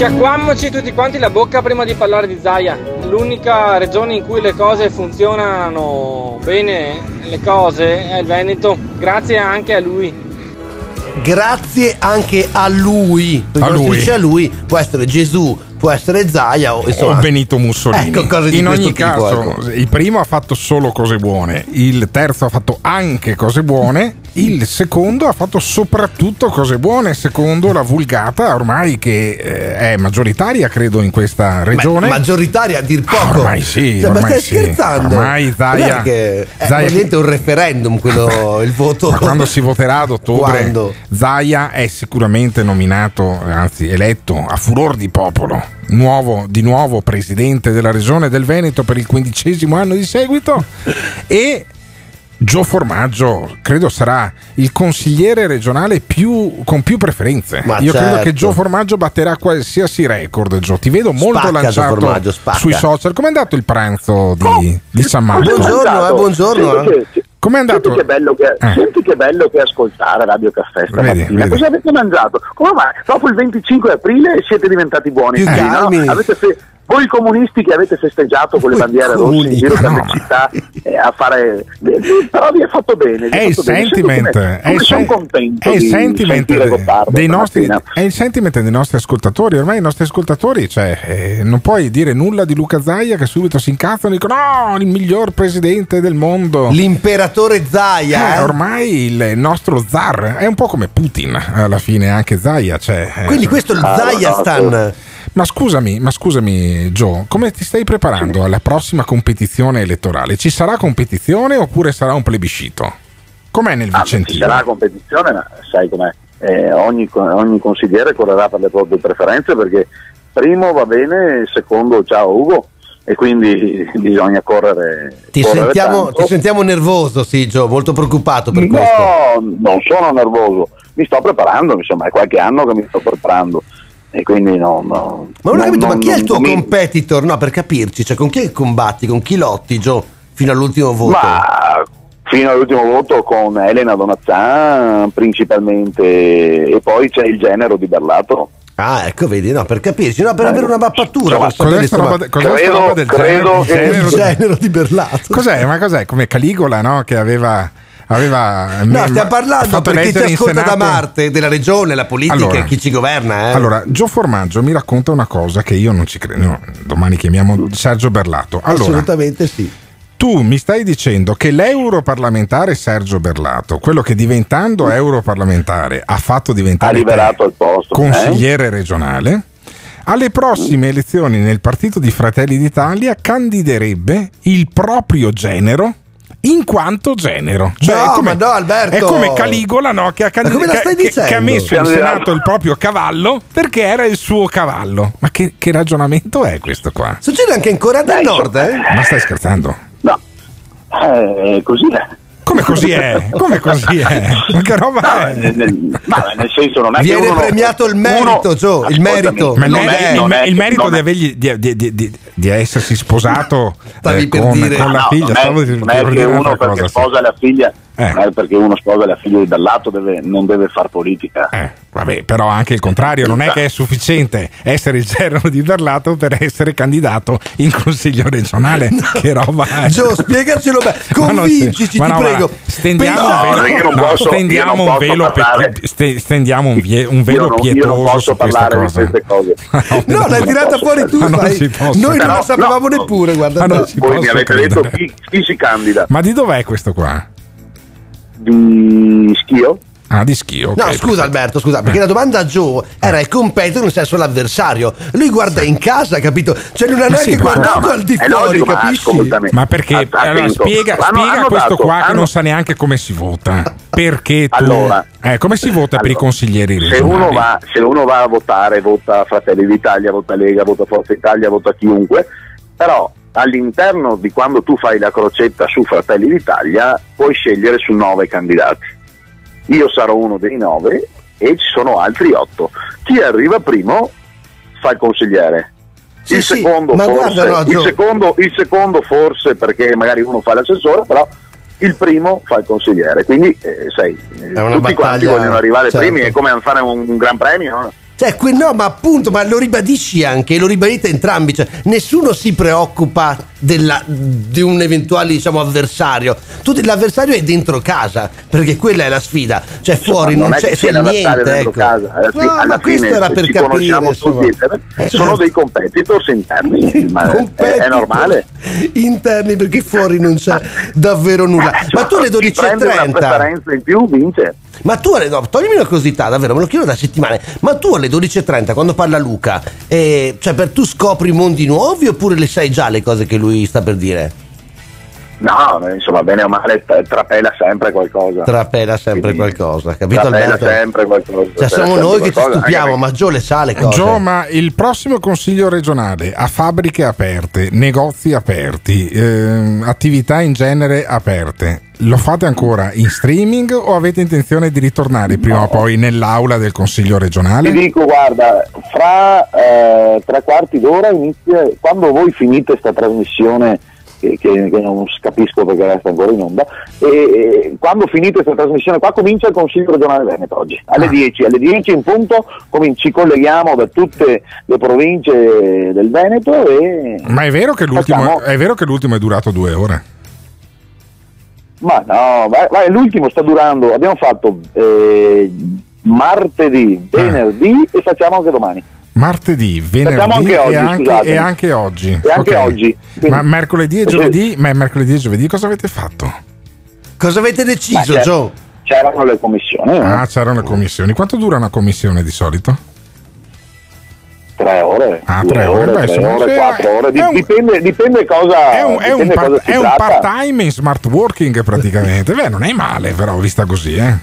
Speaker 36: Sciacquammoci tutti quanti la bocca prima di parlare di Zaia. L'unica regione in cui le cose funzionano bene, le cose, è il Veneto. Grazie anche a lui.
Speaker 4: Grazie anche a lui.
Speaker 6: A
Speaker 4: Quando si
Speaker 6: lui.
Speaker 4: dice a lui può essere Gesù, può essere Zaia o insomma.
Speaker 6: o Benito Mussolini.
Speaker 4: Ecco, cose di
Speaker 6: In
Speaker 4: questo
Speaker 6: ogni
Speaker 4: tipo,
Speaker 6: caso,
Speaker 4: ecco.
Speaker 6: il primo ha fatto solo cose buone, il terzo ha fatto anche cose buone, il secondo ha fatto soprattutto cose buone, secondo la vulgata ormai che eh, è maggioritaria, credo, in questa regione.
Speaker 4: Ma- maggioritaria a dir poco.
Speaker 6: Ormai sì,
Speaker 4: Cioè, ma
Speaker 6: ormai
Speaker 4: stai
Speaker 6: sì.
Speaker 4: scherzando?
Speaker 6: Ormai
Speaker 4: che è praticamente un referendum quello, il voto.
Speaker 6: Ma quando si voterà ad ottobre,
Speaker 4: Quando?
Speaker 6: Zaia è sicuramente nominato, anzi eletto a furor di popolo, nuovo, di nuovo presidente della regione del Veneto per il quindicesimo anno di seguito e Gio Formaggio credo sarà il consigliere regionale più, con più preferenze.
Speaker 4: Ma
Speaker 6: Io credo
Speaker 4: certo.
Speaker 6: che Gio Formaggio batterà qualsiasi record. Gio, ti vedo molto
Speaker 4: Spacca,
Speaker 6: lanciato sui social. Com'è andato il pranzo di, di San Marco?
Speaker 4: Buongiorno, eh, buongiorno.
Speaker 37: Senti
Speaker 4: eh.
Speaker 37: che-
Speaker 6: Com'è andato?
Speaker 37: Senti che, bello che,
Speaker 6: Eh.
Speaker 37: senti che bello che ascoltare Radio Caffè stamattina.
Speaker 6: vedi.
Speaker 37: Cosa avete mangiato? Come mai? Dopo il 25 aprile siete diventati buoni.
Speaker 4: Più
Speaker 37: Sì, no? Avete fe- voi comunisti che avete festeggiato con le bandiere rosse in giro per le città eh, a fare... Però vi è fatto bene.
Speaker 6: È il
Speaker 37: bene. Come-
Speaker 6: è
Speaker 37: come
Speaker 6: sen- è il sentiment dei nostri, è il sentiment dei nostri ascoltatori. Ormai i nostri ascoltatori, cioè, eh, non puoi dire nulla di Luca Zaia che subito si incazzano e dicono: No, il miglior presidente del mondo.
Speaker 4: L'imperatore Zaia.
Speaker 6: Eh,
Speaker 4: eh.
Speaker 6: ormai il nostro zar è un po' come Putin alla fine, anche Zaia. Cioè, eh,
Speaker 4: Quindi questo è il
Speaker 37: Ah, no, no,
Speaker 4: Zaiastan.
Speaker 6: Ma scusami, ma scusami, Joe, come ti stai preparando alla prossima competizione elettorale? Ci sarà competizione oppure sarà un plebiscito? Com'è nel
Speaker 37: Ah, ci
Speaker 6: Vicentino?
Speaker 37: sarà competizione, ma sai com'è? Eh, ogni, ogni consigliere correrà per le proprie preferenze perché primo va bene, secondo ciao Ugo e quindi bisogna correre.
Speaker 4: Ti
Speaker 37: correre
Speaker 4: sentiamo, ti sentiamo nervoso, sì, Gio, molto preoccupato per questo.
Speaker 37: No, non sono nervoso, mi sto preparando, insomma è qualche anno che mi sto preparando e quindi no, no,
Speaker 4: Ma non ho
Speaker 37: non-
Speaker 4: capito, ma
Speaker 37: non-
Speaker 4: chi è il
Speaker 37: non
Speaker 4: tuo
Speaker 37: mi-
Speaker 4: competitor? No, per capirci, cioè con chi combatti, con chi lotti, Gio, fino all'ultimo voto?
Speaker 37: Ma fino all'ultimo voto con Elena Donazzan principalmente e poi c'è il genero di Berlato.
Speaker 4: Ah, ecco, vedi, no, per capirci, no, per avere una mappatura.
Speaker 6: Cos'è
Speaker 4: sapere,
Speaker 6: sta
Speaker 4: insomma,
Speaker 6: roba, de- cos'è
Speaker 37: credo-
Speaker 6: roba del
Speaker 37: credo
Speaker 6: genero,
Speaker 37: che-
Speaker 6: genero di
Speaker 4: Berlato.
Speaker 6: Cos'è? Ma cos'è? Come Caligola, no? Che aveva. Aveva
Speaker 4: No,
Speaker 6: me-
Speaker 4: stiamo parlando
Speaker 6: fatto
Speaker 4: per chi ci
Speaker 6: eleggere in
Speaker 4: ascolta da Marte, della regione, la politica,
Speaker 6: Allora.
Speaker 4: chi ci governa, eh.
Speaker 6: Allora, Gio Formaggio mi racconta una cosa che io non ci credo. no, domani chiamiamo Sergio Berlato. Allora,
Speaker 4: Assolutamente sì.
Speaker 6: tu mi stai dicendo che l'europarlamentare Sergio Berlato, quello che diventando europarlamentare ha fatto
Speaker 37: Ha
Speaker 6: diventare
Speaker 37: liberato il posto. eh?
Speaker 6: consigliere regionale, alle prossime elezioni nel partito di Fratelli d'Italia candiderebbe il proprio genero in quanto genero. Cioè,
Speaker 4: No,
Speaker 6: è come,
Speaker 4: ma no, Alberto.
Speaker 6: È come Caligola no, che, ha
Speaker 4: la
Speaker 6: che- che- ha messo in Senato il proprio cavallo perché era il suo cavallo. Ma che, che ragionamento è questo qua?
Speaker 4: Succede anche in Corea del Nord, eh?
Speaker 6: Ma stai scherzando?
Speaker 37: Eh, così è.
Speaker 6: Come così è? Come così è? Ma che roba è?
Speaker 37: Ma nel senso non è
Speaker 4: Viene
Speaker 37: che uno
Speaker 4: premiato il merito, Gio, il merito.
Speaker 6: Ma il,
Speaker 37: Non è-
Speaker 6: il
Speaker 37: non è-
Speaker 6: il merito
Speaker 37: non
Speaker 6: di, avergli- di, di- di- di- di essersi sposato eh, con,
Speaker 4: dire-
Speaker 6: con la
Speaker 37: No,
Speaker 6: figlia.
Speaker 37: non è, non è che uno perché
Speaker 6: cosa, sì.
Speaker 37: sposa la figlia,
Speaker 6: Eh.
Speaker 37: non è perché uno sposa la figlia dal lato deve- non deve far politica.
Speaker 6: Eh, Vabbè, però anche il contrario, non è che è sufficiente essere il genero di Berlato per essere candidato in consiglio regionale. Che roba è?
Speaker 4: Gio, spiegacelo bene. Convincici, ti
Speaker 6: no,
Speaker 4: prego.
Speaker 6: Stendiamo
Speaker 37: No,
Speaker 6: un velo, no,
Speaker 37: posso-
Speaker 6: stendiamo un
Speaker 37: posso
Speaker 6: velo,
Speaker 37: parlare-
Speaker 6: stendiamo un, vie- un
Speaker 37: Io
Speaker 6: velo
Speaker 37: non, io non
Speaker 6: pietoso
Speaker 37: posso
Speaker 6: su questa
Speaker 37: parlare
Speaker 6: cosa.
Speaker 37: di queste cose.
Speaker 4: No, l'hai tirata fuori tu. Noi non lo sapevamo
Speaker 37: no,
Speaker 4: neppure, guarda.
Speaker 37: Voi mi avete
Speaker 6: credere.
Speaker 37: detto chi, chi si candida?
Speaker 6: Ma di dov'è questo qua?
Speaker 37: Di Schio?
Speaker 6: Ah, di schio.
Speaker 4: No,
Speaker 6: ok.
Speaker 4: scusa Alberto, scusa,
Speaker 6: Eh.
Speaker 4: perché la domanda a Joe era il competitor nel senso l'avversario. Lui guarda in casa, capito? Cioè non ha
Speaker 6: Ma sì,
Speaker 4: neanche
Speaker 6: ma-
Speaker 4: guardato
Speaker 37: no,
Speaker 4: al di fuori,
Speaker 37: logico, ma
Speaker 4: capisci?
Speaker 37: ascoltami.
Speaker 6: Ma perché?
Speaker 37: Attento.
Speaker 6: Allora, spiega,
Speaker 37: Hanno-
Speaker 6: spiega
Speaker 37: hanno
Speaker 6: questo
Speaker 37: dato-
Speaker 6: qua che
Speaker 37: hanno-
Speaker 6: non sa neanche come si vota. Perché tu.
Speaker 37: Allora.
Speaker 6: eh, come si vota per i
Speaker 37: Allora,
Speaker 6: consiglieri
Speaker 37: Se
Speaker 6: regionali?
Speaker 37: uno, va, se uno va a votare, vota Fratelli d'Italia, vota Lega, vota Forza Italia, vota chiunque, però all'interno di quando tu fai la crocetta su Fratelli d'Italia puoi scegliere su nove candidati. Io sarò uno dei nove e ci sono altri otto. Chi arriva primo fa il consigliere.
Speaker 4: Sì,
Speaker 37: il,
Speaker 4: sì,
Speaker 37: secondo
Speaker 4: ma
Speaker 37: forse,
Speaker 4: guarda, no,
Speaker 37: il, secondo, il secondo forse perché magari uno fa l'assessore, però il primo fa il consigliere. Quindi eh, sai, tutti quanti vogliono arrivare
Speaker 4: certo.
Speaker 37: primi, è come fare un, un gran premio.
Speaker 4: Cioè, que- no, ma appunto, ma lo ribadisci anche, lo ribadite entrambi. Cioè, nessuno si preoccupa della- di un eventuale diciamo, avversario. Tu, l'avversario è dentro casa, perché quella è la sfida. Cioè, fuori non,
Speaker 37: è
Speaker 4: c'è, c'è niente. Ecco.
Speaker 37: casa. Fi-
Speaker 4: No,
Speaker 37: alla
Speaker 4: ma questo era per capire.
Speaker 37: tutti, eh, sono dei competitors interni, ma è, è normale.
Speaker 4: Interni perché fuori non c'è davvero nulla. Ma tu alle
Speaker 37: Chi prende una
Speaker 4: 12.30.
Speaker 37: preferenza in più vince.
Speaker 4: Ma tu alle no, toglimi una curiosità, davvero, me lo chiedo da settimane. Ma tu alle 12.30 quando parla Luca, eh, cioè per tu scopri mondi nuovi oppure le sai già le cose che lui sta per dire?
Speaker 37: No, insomma, bene o male tra- trapela sempre qualcosa.
Speaker 4: Trapela sempre
Speaker 37: Quindi,
Speaker 4: qualcosa, capito
Speaker 37: Trapela
Speaker 4: Alberto?
Speaker 37: sempre qualcosa.
Speaker 4: Cioè siamo noi che ci stupiamo, ma Gio le sa le cose.
Speaker 6: Gio, ma il prossimo consiglio regionale ha fabbriche aperte, negozi aperti, ehm, attività in genere aperte. Lo fate ancora in streaming o avete intenzione di ritornare prima o poi nell'aula del consiglio regionale?
Speaker 37: Ti dico, guarda, fra eh, tre quarti d'ora inizia, quando voi finite questa trasmissione, che, che- che non capisco perché resta ancora in onda, e, e quando finite questa trasmissione qua comincia il Consiglio regionale Veneto oggi, alle 10, alle 10 in punto comin- ci colleghiamo da tutte le province del Veneto e...
Speaker 6: Ma è vero, che l'ultimo,
Speaker 37: Facciamo-
Speaker 6: è vero che l'ultimo è durato due ore?
Speaker 37: Ma no, vai- vai, l'ultimo sta durando, abbiamo fatto eh, martedì, venerdì e facciamo anche domani.
Speaker 6: Martedì, venerdì
Speaker 37: anche oggi,
Speaker 6: e, anche, e anche oggi.
Speaker 37: E anche
Speaker 6: Ok.
Speaker 37: oggi.
Speaker 6: Ma mercoledì e giovedì, ma mercoledì e giovedì cosa avete fatto?
Speaker 4: Cosa avete deciso, Gio?
Speaker 37: C'erano le commissioni, no?
Speaker 6: Ah, c'erano le commissioni. Quanto dura una commissione di solito?
Speaker 37: tre ore,
Speaker 6: Ah, tre ore, beh,
Speaker 37: tre ore,
Speaker 6: sì,
Speaker 37: quattro ore,
Speaker 6: è un-
Speaker 37: dipende, dipende cosa,
Speaker 6: È un, è un par-
Speaker 37: cosa si
Speaker 6: è un part-time in smart working praticamente. Beh, non è male però, vista così, eh.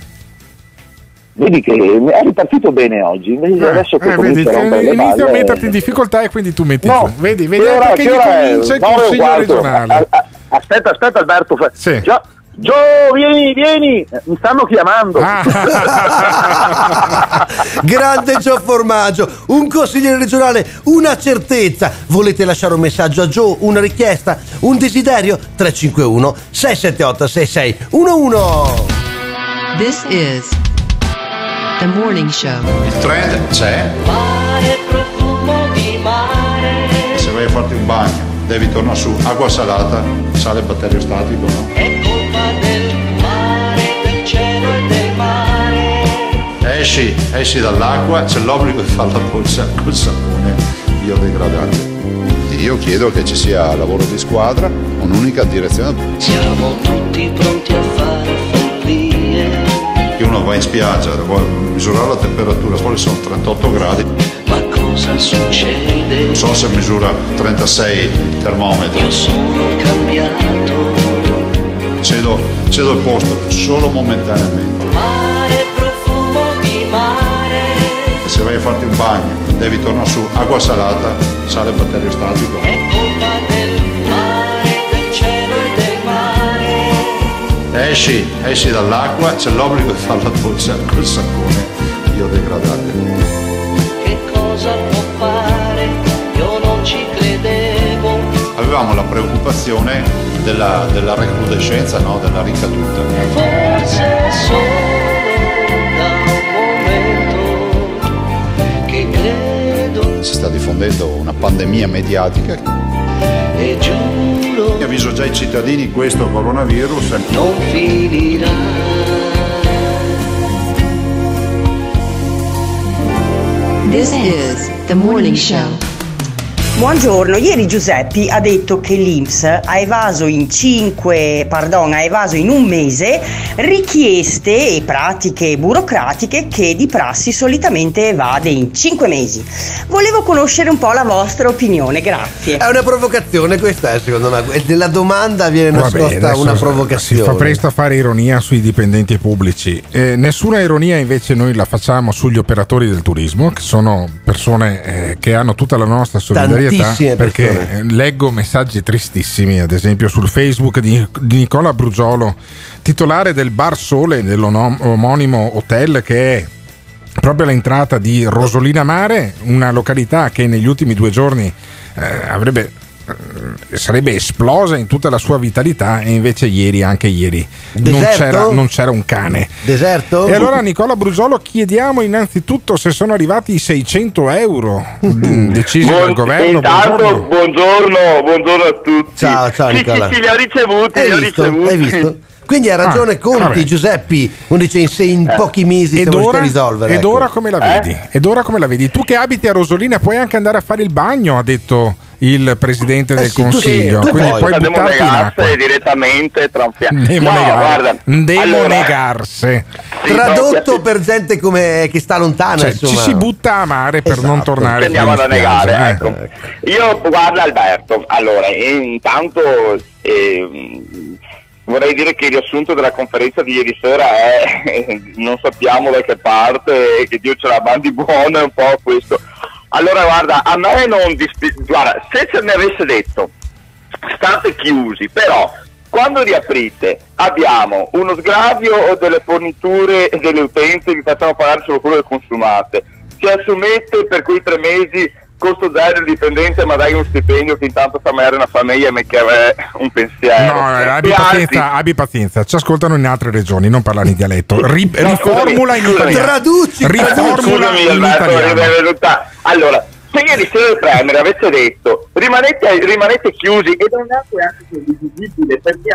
Speaker 37: Vedi che è ripartito bene oggi, invece adesso che
Speaker 6: Eh, vedi,
Speaker 37: comincia a rompere le
Speaker 6: inizio a
Speaker 37: balle-
Speaker 6: metterti in difficoltà e quindi tu metti
Speaker 37: No,
Speaker 6: giù. Vedi, vedi
Speaker 37: che ora-
Speaker 6: perché
Speaker 37: che
Speaker 6: gli
Speaker 37: ora è?
Speaker 6: comincia il consiglio regionale.
Speaker 37: A- a- Aspetta, aspetta Alberto, fa-
Speaker 6: Sì.
Speaker 37: Gio, Gio, vieni, vieni, mi stanno chiamando.
Speaker 6: Ah.
Speaker 4: Grande Gio Formaggio, un consigliere regionale, una certezza. Volete lasciare un messaggio a Gio, una richiesta, un desiderio? 351 678 6611
Speaker 8: This is the morning show.
Speaker 25: Il trend c'è. Se vai a farti un bagno, devi tornare su acqua salata, sale batteriostatico, no? Esci, esci dall'acqua, c'è l'obbligo di fare la doccia col sapone biodegradante. Io chiedo che ci sia lavoro di squadra, un'unica direzione.
Speaker 38: Siamo tutti pronti a fare
Speaker 25: uno va in spiaggia, vuole misurare la temperatura, fuori sono 38 gradi.
Speaker 38: Ma cosa succede.
Speaker 25: Non so se misura 36 termometri.
Speaker 38: Io sono cambiato.
Speaker 25: Cedo, cedo il posto solo momentaneamente.
Speaker 38: Mare, profumo di mare.
Speaker 25: Se vai a farti un bagno, devi tornare su acqua salata, sale batteriostatico.
Speaker 38: È
Speaker 25: Esci, esci dall'acqua, c'è l'obbligo di fare la doccia col sapone biodegradabile.
Speaker 38: Che cosa può fare? Io non ci credevo.
Speaker 25: Avevamo la preoccupazione della, della recrudescenza, no? della ricaduta.
Speaker 38: Forse solo da un momento che credo
Speaker 25: Si sta diffondendo una pandemia mediatica. Io avviso già i cittadini questo coronavirus
Speaker 38: non finirà.
Speaker 8: This is the morning show.
Speaker 39: Buongiorno, ieri Giuseppi ha detto che l'Inps ha evaso in 5, pardon, ha evaso in un mese richieste e pratiche burocratiche che di prassi solitamente evade in 5 mesi. Volevo conoscere un po' la vostra opinione, grazie.
Speaker 4: È una provocazione questa, eh, secondo me. Nella domanda viene
Speaker 6: Vabbè,
Speaker 4: nascosta
Speaker 6: adesso
Speaker 4: una
Speaker 6: Si
Speaker 4: provocazione.
Speaker 6: fa presto a fare ironia sui dipendenti pubblici. Eh, nessuna ironia invece noi la facciamo sugli operatori del turismo, che sono persone eh, che hanno tutta la nostra solidarietà.
Speaker 4: Tantissime
Speaker 6: Perché
Speaker 4: persone.
Speaker 6: leggo messaggi tristissimi, ad esempio sul Facebook di, di Nicola Brugiolo, titolare del Bar Sole dell'omonimo hotel che è proprio all'entrata di Rosolina Mare, una località che negli ultimi due giorni eh, avrebbe, sarebbe esplosa in tutta la sua vitalità e invece ieri, anche ieri, non c'era, non c'era un cane.
Speaker 4: Deserto?
Speaker 6: E allora Nicola Brugiolo chiediamo innanzitutto se sono arrivati i 600 euro mm, decisi dal
Speaker 40: Buon-
Speaker 6: governo.
Speaker 40: intanto,
Speaker 6: Buongiorno.
Speaker 40: buongiorno, buongiorno a tutti.
Speaker 4: Ciao, ciao
Speaker 40: Sì,
Speaker 4: Nicola.
Speaker 40: Sì, sì, li ho ricevuti,
Speaker 4: Hai
Speaker 40: li ho
Speaker 4: visto?
Speaker 40: ricevuti.
Speaker 4: Hai visto? Quindi ha ragione
Speaker 6: Ah,
Speaker 4: Conti,
Speaker 6: vabbè.
Speaker 4: Giuseppi, quando dice in, se in
Speaker 40: Eh.
Speaker 4: pochi mesi
Speaker 6: Ed ora,
Speaker 4: risolvere.
Speaker 6: ed
Speaker 4: ecco.
Speaker 6: ora come la vedi? Ed ora come la vedi? Tu che abiti a Rosolina puoi anche andare a fare il bagno, ha detto il presidente del
Speaker 4: Eh sì, tu sì,
Speaker 6: consiglio.
Speaker 4: tu
Speaker 6: Quindi
Speaker 40: Devo
Speaker 6: buttarti in acqua.
Speaker 40: direttamente tranfiato.
Speaker 6: Devo,
Speaker 40: no, guarda,
Speaker 6: devo
Speaker 40: allora,
Speaker 6: negarse.
Speaker 4: Tradotto per gente come che sta lontana,
Speaker 6: Cioè, ci si butta a mare per non
Speaker 4: Esatto.
Speaker 6: tornare in
Speaker 40: ad negare,
Speaker 6: spiaggia, eh.
Speaker 40: ecco. Io, guarda Alberto, allora, intanto ehm, vorrei dire che il riassunto della conferenza di ieri sera è non sappiamo da che parte, che Dio ce la bandi buona, è un po' questo. Allora guarda, a me non dispi- guarda, se ce ne avesse detto state chiusi, però quando riaprite abbiamo uno sgravio delle forniture delle utenze, vi facciamo pagare solo quello che consumate. Ci assumete per quei tre mesi costo zero il dipendente, ma dai un stipendio che intanto fa magari una famiglia e mi chiede un pensiero.
Speaker 6: No, eh, abbi pazienza, abbi pazienza, ci ascoltano in altre regioni, non parlano in dialetto. Ri-
Speaker 40: No,
Speaker 6: riformula in
Speaker 40: scusami,
Speaker 6: italiano.
Speaker 4: Traduci,
Speaker 6: Riformula
Speaker 40: Scusami,
Speaker 6: in
Speaker 40: Alberto,
Speaker 6: italiano.
Speaker 40: Allora, se ieri sera il Premier avesse detto rimanete, rimanete chiusi e non è anche così visibile perché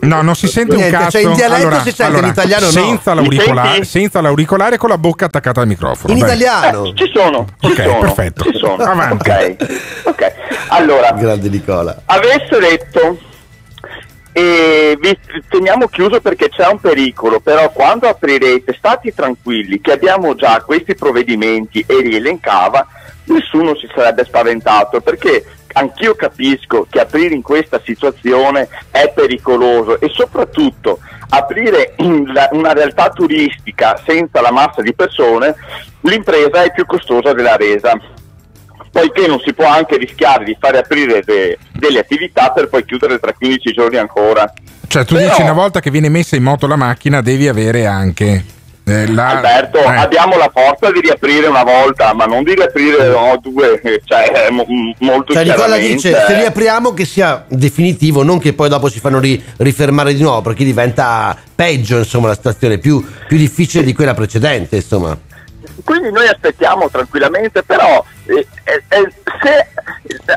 Speaker 6: No, non si sente un
Speaker 4: Niente,
Speaker 6: cazzo.
Speaker 4: cioè in dialetto
Speaker 6: allora,
Speaker 4: si sente,
Speaker 6: allora,
Speaker 4: in italiano no.
Speaker 6: senza
Speaker 40: Mi
Speaker 6: l'auricolare, senza l'auricolare con la bocca attaccata al microfono.
Speaker 4: In
Speaker 6: Beh.
Speaker 4: italiano.
Speaker 40: Eh, ci sono, ci
Speaker 6: Ok,
Speaker 40: sono,
Speaker 6: perfetto.
Speaker 40: ci sono.
Speaker 6: Avanti.
Speaker 40: Ok, ok. Allora,
Speaker 4: Grande Nicola.
Speaker 40: avesse detto e vi teniamo chiuso perché c'è un pericolo, però quando aprirete state tranquilli che abbiamo già questi provvedimenti e li elencava, nessuno si sarebbe spaventato perché anch'io capisco che aprire in questa situazione è pericoloso e soprattutto aprire una realtà turistica senza la massa di persone, l'impresa è più costosa della resa poiché non si può anche rischiare di fare aprire de- delle attività per poi chiudere tra 15 giorni ancora.
Speaker 6: Cioè, tu
Speaker 40: Però-
Speaker 6: dici una volta che viene messa in moto la macchina, devi avere anche eh, la.
Speaker 40: Alberto,
Speaker 6: eh.
Speaker 40: abbiamo la forza di riaprire una volta, ma non di riaprire no, due, cioè è mo- molto
Speaker 4: Cioè Nicola dice se
Speaker 40: eh.
Speaker 4: riapriamo che sia definitivo, non che poi dopo si fanno ri- rifermare di nuovo, perché diventa peggio insomma la situazione, più, più difficile di quella precedente insomma.
Speaker 40: Quindi noi aspettiamo tranquillamente, però eh, eh, eh, se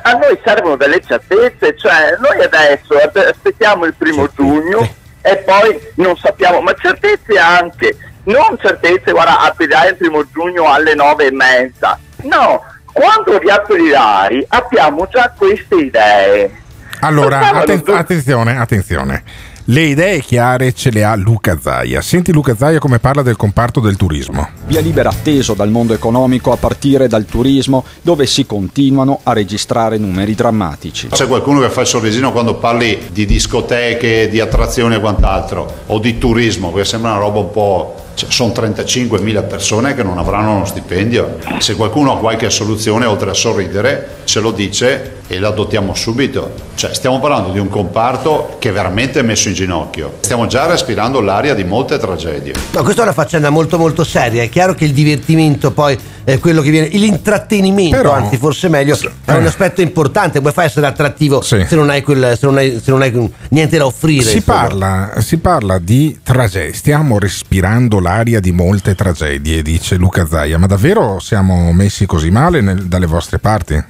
Speaker 40: a noi servono delle certezze, cioè noi adesso aspet- aspettiamo il primo giugno e poi non sappiamo, ma certezze anche, non certezze, guarda, aprirai il primo giugno alle nove e mezza, no, quando riaprirai abbiamo già queste idee.
Speaker 6: Allora, atten- attenzione, attenzione. Le idee chiare ce le ha Luca Zaia. Senti Luca Zaia come parla del comparto del turismo.
Speaker 33: Via libera atteso dal mondo economico a partire dal turismo dove si continuano a registrare numeri drammatici.
Speaker 25: C'è qualcuno che fa il sorrisino quando parli di discoteche, di attrazioni e quant'altro, o di turismo, perché sembra una roba un po'... cioè, sono 35.000 persone che non avranno uno stipendio. Se qualcuno ha qualche soluzione, oltre a sorridere, ce lo dice e la adottiamo subito. Cioè, stiamo parlando di un comparto che è veramente messo in ginocchio. Stiamo già respirando l'aria di molte tragedie.
Speaker 4: No, questa è una faccenda molto molto seria. È chiaro che il divertimento poi è quello che viene. L'intrattenimento,
Speaker 6: Però-
Speaker 4: anzi, forse meglio, è un
Speaker 6: eh.
Speaker 4: aspetto importante. Come fai a essere attrattivo
Speaker 6: Sì.
Speaker 4: se non hai quel. se non hai, se non hai niente da offrire?
Speaker 6: Si parla, si parla di tragedie, stiamo respirando l'aria di molte tragedie, dice Luca Zaia, ma davvero siamo messi così male nel- dalle vostre parti?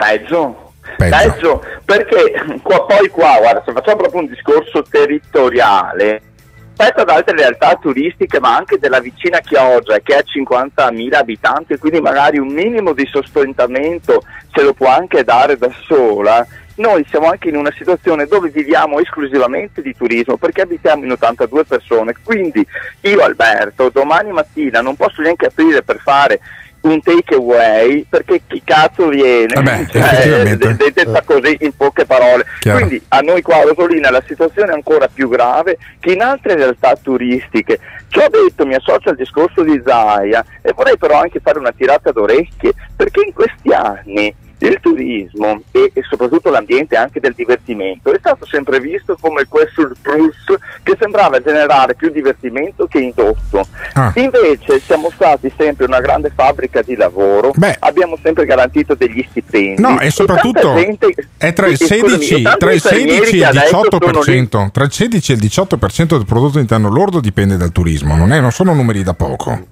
Speaker 40: Peggio.
Speaker 6: Peggio.
Speaker 40: Peggio, perché qua, poi qua, guarda, se facciamo proprio un discorso territoriale, rispetto ad altre realtà turistiche, ma anche della vicina Chioggia, che ha 50.000 abitanti, quindi magari un minimo di sostentamento se lo può anche dare da sola, noi siamo anche in una situazione dove viviamo esclusivamente di turismo, perché abitiamo in 82 persone, quindi io Alberto domani mattina non posso neanche aprire per fare un take away perché chi cazzo viene?
Speaker 6: Vabbè,
Speaker 40: Cioè, de- detta così in poche parole.
Speaker 6: Chiaro.
Speaker 40: quindi a noi qua a Rosolina la situazione è ancora più grave che in altre realtà turistiche. Ciò detto mi associo al discorso di Zaia e vorrei però anche fare una tirata d'orecchie perché in questi anni il turismo e, e soprattutto l'ambiente anche del divertimento è stato sempre visto come quel surplus che sembrava generare più divertimento che indotto.
Speaker 6: Ah.
Speaker 40: Invece siamo stati sempre una grande fabbrica di lavoro, abbiamo sempre garantito degli stipendi.
Speaker 6: No, e soprattutto
Speaker 40: gente-
Speaker 6: è tra il
Speaker 40: e scusami,
Speaker 6: 16,
Speaker 40: e tanti
Speaker 6: tra il 16
Speaker 40: infermieri
Speaker 6: e il
Speaker 40: adesso sono lì
Speaker 6: 18%, tra il 16 e il 18% del prodotto interno lordo dipende dal turismo, non, è- non sono numeri da poco.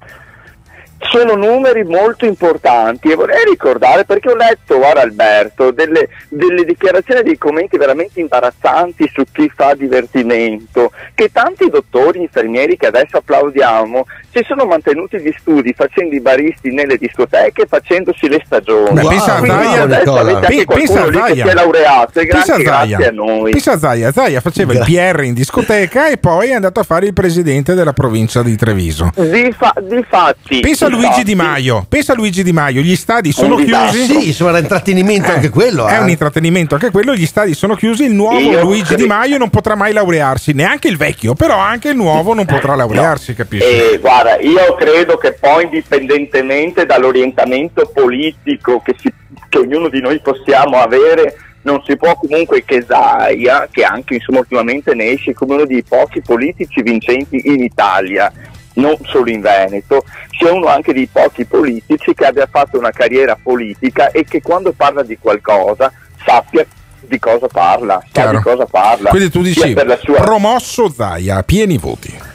Speaker 40: Sono numeri molto importanti e vorrei ricordare perché ho letto, guarda Alberto, delle, delle dichiarazioni dei commenti veramente imbarazzanti su chi fa divertimento, che tanti dottori, infermieri che adesso applaudiamo, si sono mantenuti gli studi facendo i baristi nelle discoteche facendosi le stagioni.
Speaker 6: Beh, pensa a
Speaker 40: Quindi
Speaker 6: Zaia,
Speaker 40: anche
Speaker 6: Pe- pensa
Speaker 40: qualcuno
Speaker 6: a Zaia.
Speaker 40: si è laureato e
Speaker 6: Pensa a
Speaker 40: grazie, grazie
Speaker 6: Zaia.
Speaker 40: a noi.
Speaker 6: Pensa a Zaia. Zaia faceva il PR in discoteca e poi è andato a fare il presidente della provincia di Treviso.
Speaker 40: Di, fa- di fatti,
Speaker 6: Pensa a Luigi
Speaker 40: fatti.
Speaker 6: Di Maio, pensa a Luigi Di Maio, gli stadi sono
Speaker 40: Un
Speaker 6: chiusi.
Speaker 4: Sì, insomma, era intrattenimento anche quello.
Speaker 6: È
Speaker 4: eh.
Speaker 6: un intrattenimento anche quello, gli stadi sono chiusi, il nuovo
Speaker 40: Io
Speaker 6: Luigi
Speaker 40: credo-
Speaker 6: Di Maio non potrà mai laurearsi, neanche il vecchio, però anche il nuovo non potrà laurearsi, capisci?
Speaker 40: Eh, guarda, io credo che poi indipendentemente dall'orientamento politico che, si- che ognuno di noi possiamo avere, non si può comunque che Zaia, che anche insomma, ultimamente ne esce come uno dei pochi politici vincenti in Italia, non solo in Veneto, sia uno anche dei pochi politici che abbia fatto una carriera politica e che quando parla di qualcosa sappia di cosa parla, sa di cosa parla.
Speaker 6: Quindi tu dici
Speaker 40: sua
Speaker 6: promosso Zaia, pieni voti.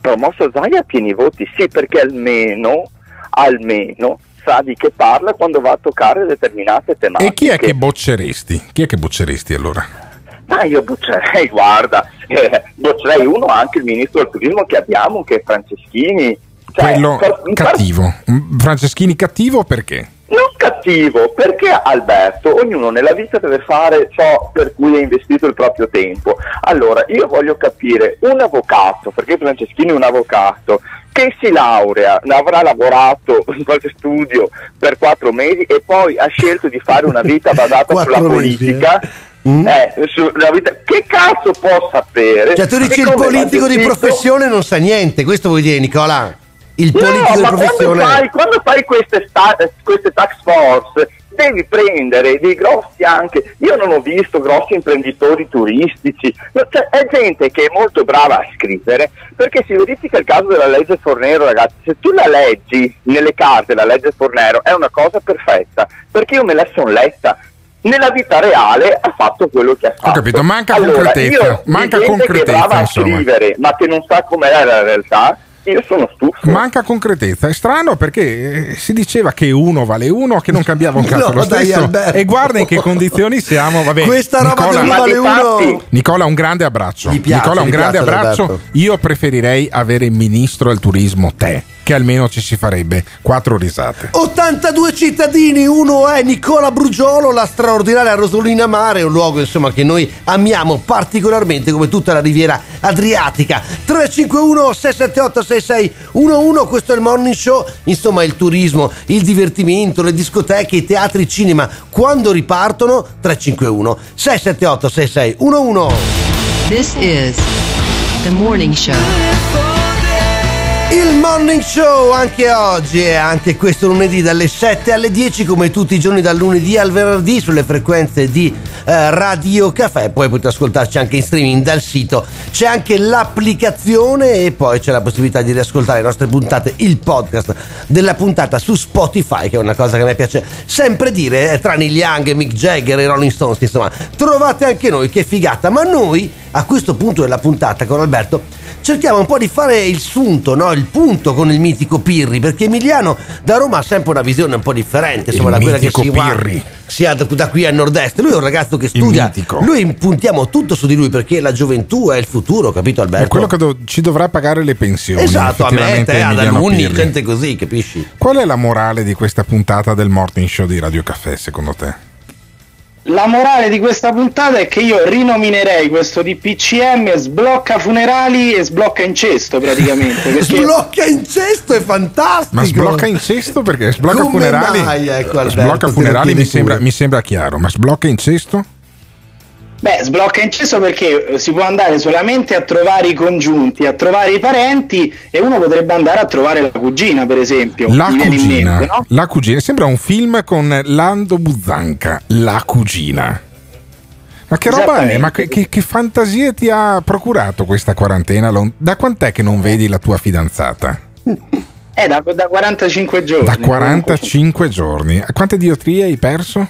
Speaker 40: Promosso Zaia a pieni voti, sì, perché almeno, almeno sa di che parla quando va a toccare determinate tematiche.
Speaker 6: E chi è che bocceresti? Chi è che bocceresti allora?
Speaker 40: Ma io boccerei, guarda, eh, boccerei uno anche il ministro del turismo che abbiamo, che è Franceschini. Cioè,
Speaker 6: Quello
Speaker 40: per- per-
Speaker 6: cattivo. Mm, Franceschini cattivo perché?
Speaker 40: Non cattivo, perché Alberto, ognuno nella vita deve fare ciò per cui ha investito il proprio tempo. Allora, io voglio capire, un avvocato, perché Franceschini è un avvocato, che si laurea, avrà lavorato in qualche studio per quattro mesi e poi ha scelto di fare una vita basata sulla
Speaker 4: mesi,
Speaker 40: politica. eh, sulla vita- Che cazzo può sapere?
Speaker 4: Cioè, tu dici il politico di professione non sa niente, questo vuoi dire, Nicola? Il
Speaker 40: No,
Speaker 4: politico di
Speaker 40: ma quando
Speaker 4: professione.
Speaker 40: fai, quando fai queste, sta- queste tax force devi prendere dei grossi anche, io non ho visto grossi imprenditori turistici, no, cioè, è gente che è molto brava a scrivere, perché si verifica il caso della legge Fornero ragazzi, se tu la leggi nelle carte, la legge Fornero è una cosa perfetta, perché io me la son letta, nella vita reale ha fatto quello che ha fatto.
Speaker 6: capito, manca
Speaker 40: Allora,
Speaker 6: concretezza,
Speaker 40: io,
Speaker 6: manca
Speaker 40: gente
Speaker 6: concretezza,
Speaker 40: che è brava
Speaker 6: insomma.
Speaker 40: a scrivere, ma che non sa com'è la realtà, io sono stufo.
Speaker 6: Manca concretezza, è strano perché eh, si diceva che uno vale uno, che non cambiava un cazzo
Speaker 4: No,
Speaker 6: lo stesso. E guarda in che condizioni siamo. Vabbè,
Speaker 4: Questa roba
Speaker 6: Nicola,
Speaker 4: che uno vale uno.
Speaker 6: Nicola, un grande abbraccio.
Speaker 4: Piace,
Speaker 6: Nicola, un grande
Speaker 4: piace,
Speaker 6: abbraccio.
Speaker 4: Alberto.
Speaker 6: Io preferirei avere il ministro del turismo te. Che almeno ci si farebbe quattro risate.
Speaker 4: 82 cittadini, uno è Nicola Brugiolo, la straordinaria Rosolina Mare, un luogo insomma che noi amiamo particolarmente come tutta la riviera adriatica. 351 678 6611, questo è il morning show, insomma il turismo, il divertimento, le discoteche, i teatri, il cinema, quando ripartono 351 678 6611.
Speaker 8: This is the morning show.
Speaker 4: Morning show anche oggi e anche questo lunedì dalle 7 alle 10 come tutti i giorni dal lunedì al venerdì sulle frequenze di eh, Radio Caffè poi potete ascoltarci anche in streaming dal sito. C'è anche l'applicazione e poi c'è la possibilità di riascoltare le nostre puntate il podcast della puntata su Spotify che è una cosa che a me piace sempre dire eh, tra Neil Young, Mick Jagger e Rolling Stones insomma. Trovate anche noi che figata. Ma noi a questo punto della puntata con Alberto cerchiamo un po' di fare il sunto, no? il punto con il mitico Pirri, perché Emiliano da Roma ha sempre una visione un po' differente, insomma,
Speaker 6: Il
Speaker 4: da quella che si
Speaker 6: Pirri.
Speaker 4: sia da, da qui a nord-est. Lui è un ragazzo che studia, lui puntiamo tutto su di lui perché la gioventù è il futuro, capito
Speaker 6: È
Speaker 4: Alberto?
Speaker 6: quello che do- ci dovrà pagare le pensioni.
Speaker 4: Esatto, a me, te, ad
Speaker 6: Emiliano
Speaker 4: alunni, gente così, capisci?
Speaker 6: Qual è la morale di questa puntata del morning show di Radio Caffè, secondo te?
Speaker 7: La morale di questa puntata è che io rinominerei questo DPCM sblocca funerali e sblocca incesto praticamente. Perché
Speaker 4: Sblocca incesto è fantastico!
Speaker 6: Ma sblocca incesto perché sblocca
Speaker 4: Come
Speaker 6: funerali.
Speaker 4: mai, ecco, Alberto,
Speaker 6: sblocca funerali mi sembra, mi sembra chiaro, ma sblocca incesto?
Speaker 7: Beh, sblocca incesto perché eh, si può andare solamente a trovare i congiunti, a trovare i parenti e uno potrebbe andare a trovare la cugina, per esempio.
Speaker 6: La cugina,
Speaker 7: mente, no?
Speaker 6: la cugina, sembra un film con Lando Buzzanca, la cugina. Ma che roba è? Ma che, che- che fantasie ti ha procurato questa quarantena? Da quant'è che non vedi la tua fidanzata?
Speaker 7: Eh, da, da 45 giorni.
Speaker 6: Da 45 giorni. A Quante diotrie hai perso?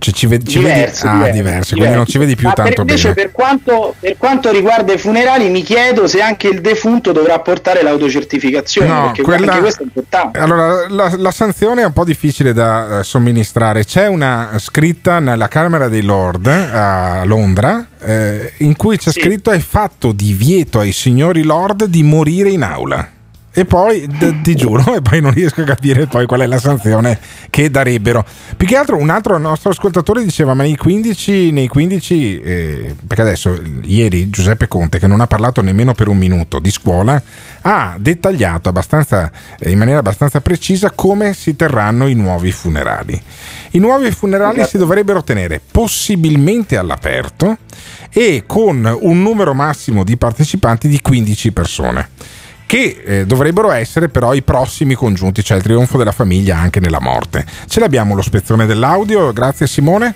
Speaker 6: Cioè, ci vedi, ci
Speaker 7: Diverse,
Speaker 6: vedi? Ah,
Speaker 7: diverse,
Speaker 6: diverse, quindi non ci vedi più
Speaker 7: Ma per-
Speaker 6: tanto
Speaker 7: invece
Speaker 6: bene.
Speaker 7: Per quanto, per quanto riguarda i funerali mi chiedo se anche il defunto dovrà portare l'autocertificazione,
Speaker 6: No,
Speaker 7: perché
Speaker 6: quella-
Speaker 7: questo è importante.
Speaker 6: Allora, la, la sanzione è un po' difficile da eh, somministrare. C'è una scritta nella Camera dei Lord a Londra eh, in cui c'è scritto è fatto divieto ai signori Lord di morire in aula. E poi d- ti giuro, e poi non riesco a capire poi qual è la sanzione che darebbero. Più che altro, un altro nostro ascoltatore diceva: Ma nei 15, nei 15 eh, perché adesso ieri Giuseppe Conte, che non ha parlato nemmeno per un minuto di scuola, ha dettagliato abbastanza, eh, in maniera abbastanza precisa come si terranno i nuovi funerali. I nuovi funerali si dovrebbero tenere possibilmente all'aperto e con un numero massimo di partecipanti di 15 persone che eh, dovrebbero essere però i prossimi congiunti, cioè il trionfo della famiglia anche nella morte. Ce l'abbiamo lo spezzone dell'audio, grazie Simone.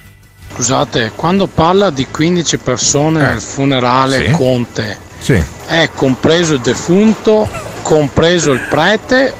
Speaker 31: Scusate, quando parla di 15 persone al funerale
Speaker 6: sì.
Speaker 31: Conte,
Speaker 6: Sì.
Speaker 31: è compreso il defunto, compreso il prete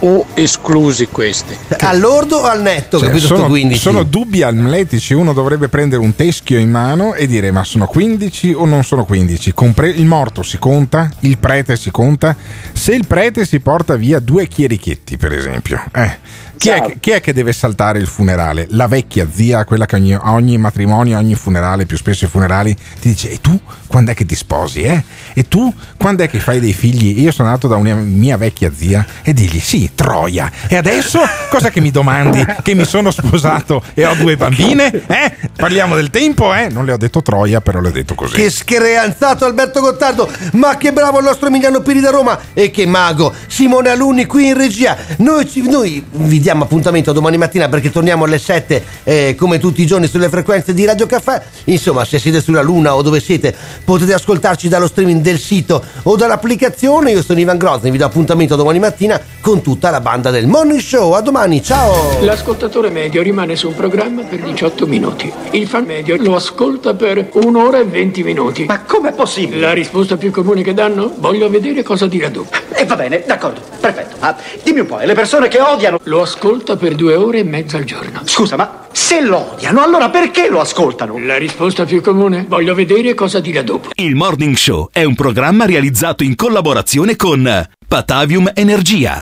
Speaker 31: o esclusi questi?
Speaker 4: All'ordo o al netto,
Speaker 6: Cioè, sono,
Speaker 4: sto 15?
Speaker 6: sono dubbi amletici, uno dovrebbe prendere un teschio in mano e dire ma sono 15 o non sono 15? Compre- il morto si conta, il prete si conta, se il prete si porta via due chierichetti per esempio, eh, chi, è, che- chi è che deve saltare il funerale? La vecchia zia, quella che ogni, a ogni matrimonio, a ogni funerale, più spesso i funerali, ti dice e tu quando è che ti sposi? Eh? E tu quando è che fai dei figli? Io sono andato da una mia vecchia zia e digli sì, Troia. E adesso cosa che mi domandi? Che mi sono sposato e ho due bambine? Eh? Parliamo del tempo? Eh? Non le ho detto Troia, però le ho detto così.
Speaker 4: Che screanzato Alberto Gottardo, ma che bravo il nostro Emiliano Piri da Roma e che mago Simone Alunni qui in regia. Noi, ci- noi vi diamo appuntamento domani mattina perché torniamo alle 7 eh, come tutti i giorni sulle frequenze di Radio Caffè. Insomma, se siete sulla Luna o dove siete potete ascoltarci dallo streaming del sito o dall'applicazione. Io sono Ivan Grozny, vi do appuntamento domani mattina con tutta la banda del Morning Show. A domani, ciao!
Speaker 41: L'ascoltatore medio rimane su un programma per 18 minuti. Il fan medio lo ascolta per un'ora e 20 minuti. Ma com'è possibile? La risposta più comune che danno? Voglio vedere cosa dirà dopo. E va bene, d'accordo, perfetto. Ma dimmi un po', e le persone che odiano... Lo ascolta per due ore e mezza al giorno. Scusa, ma se lo odiano, allora perché lo ascoltano? La risposta più comune? Voglio vedere cosa dirà dopo.
Speaker 42: Il Morning Show è un programma realizzato in collaborazione con Patavium Energia.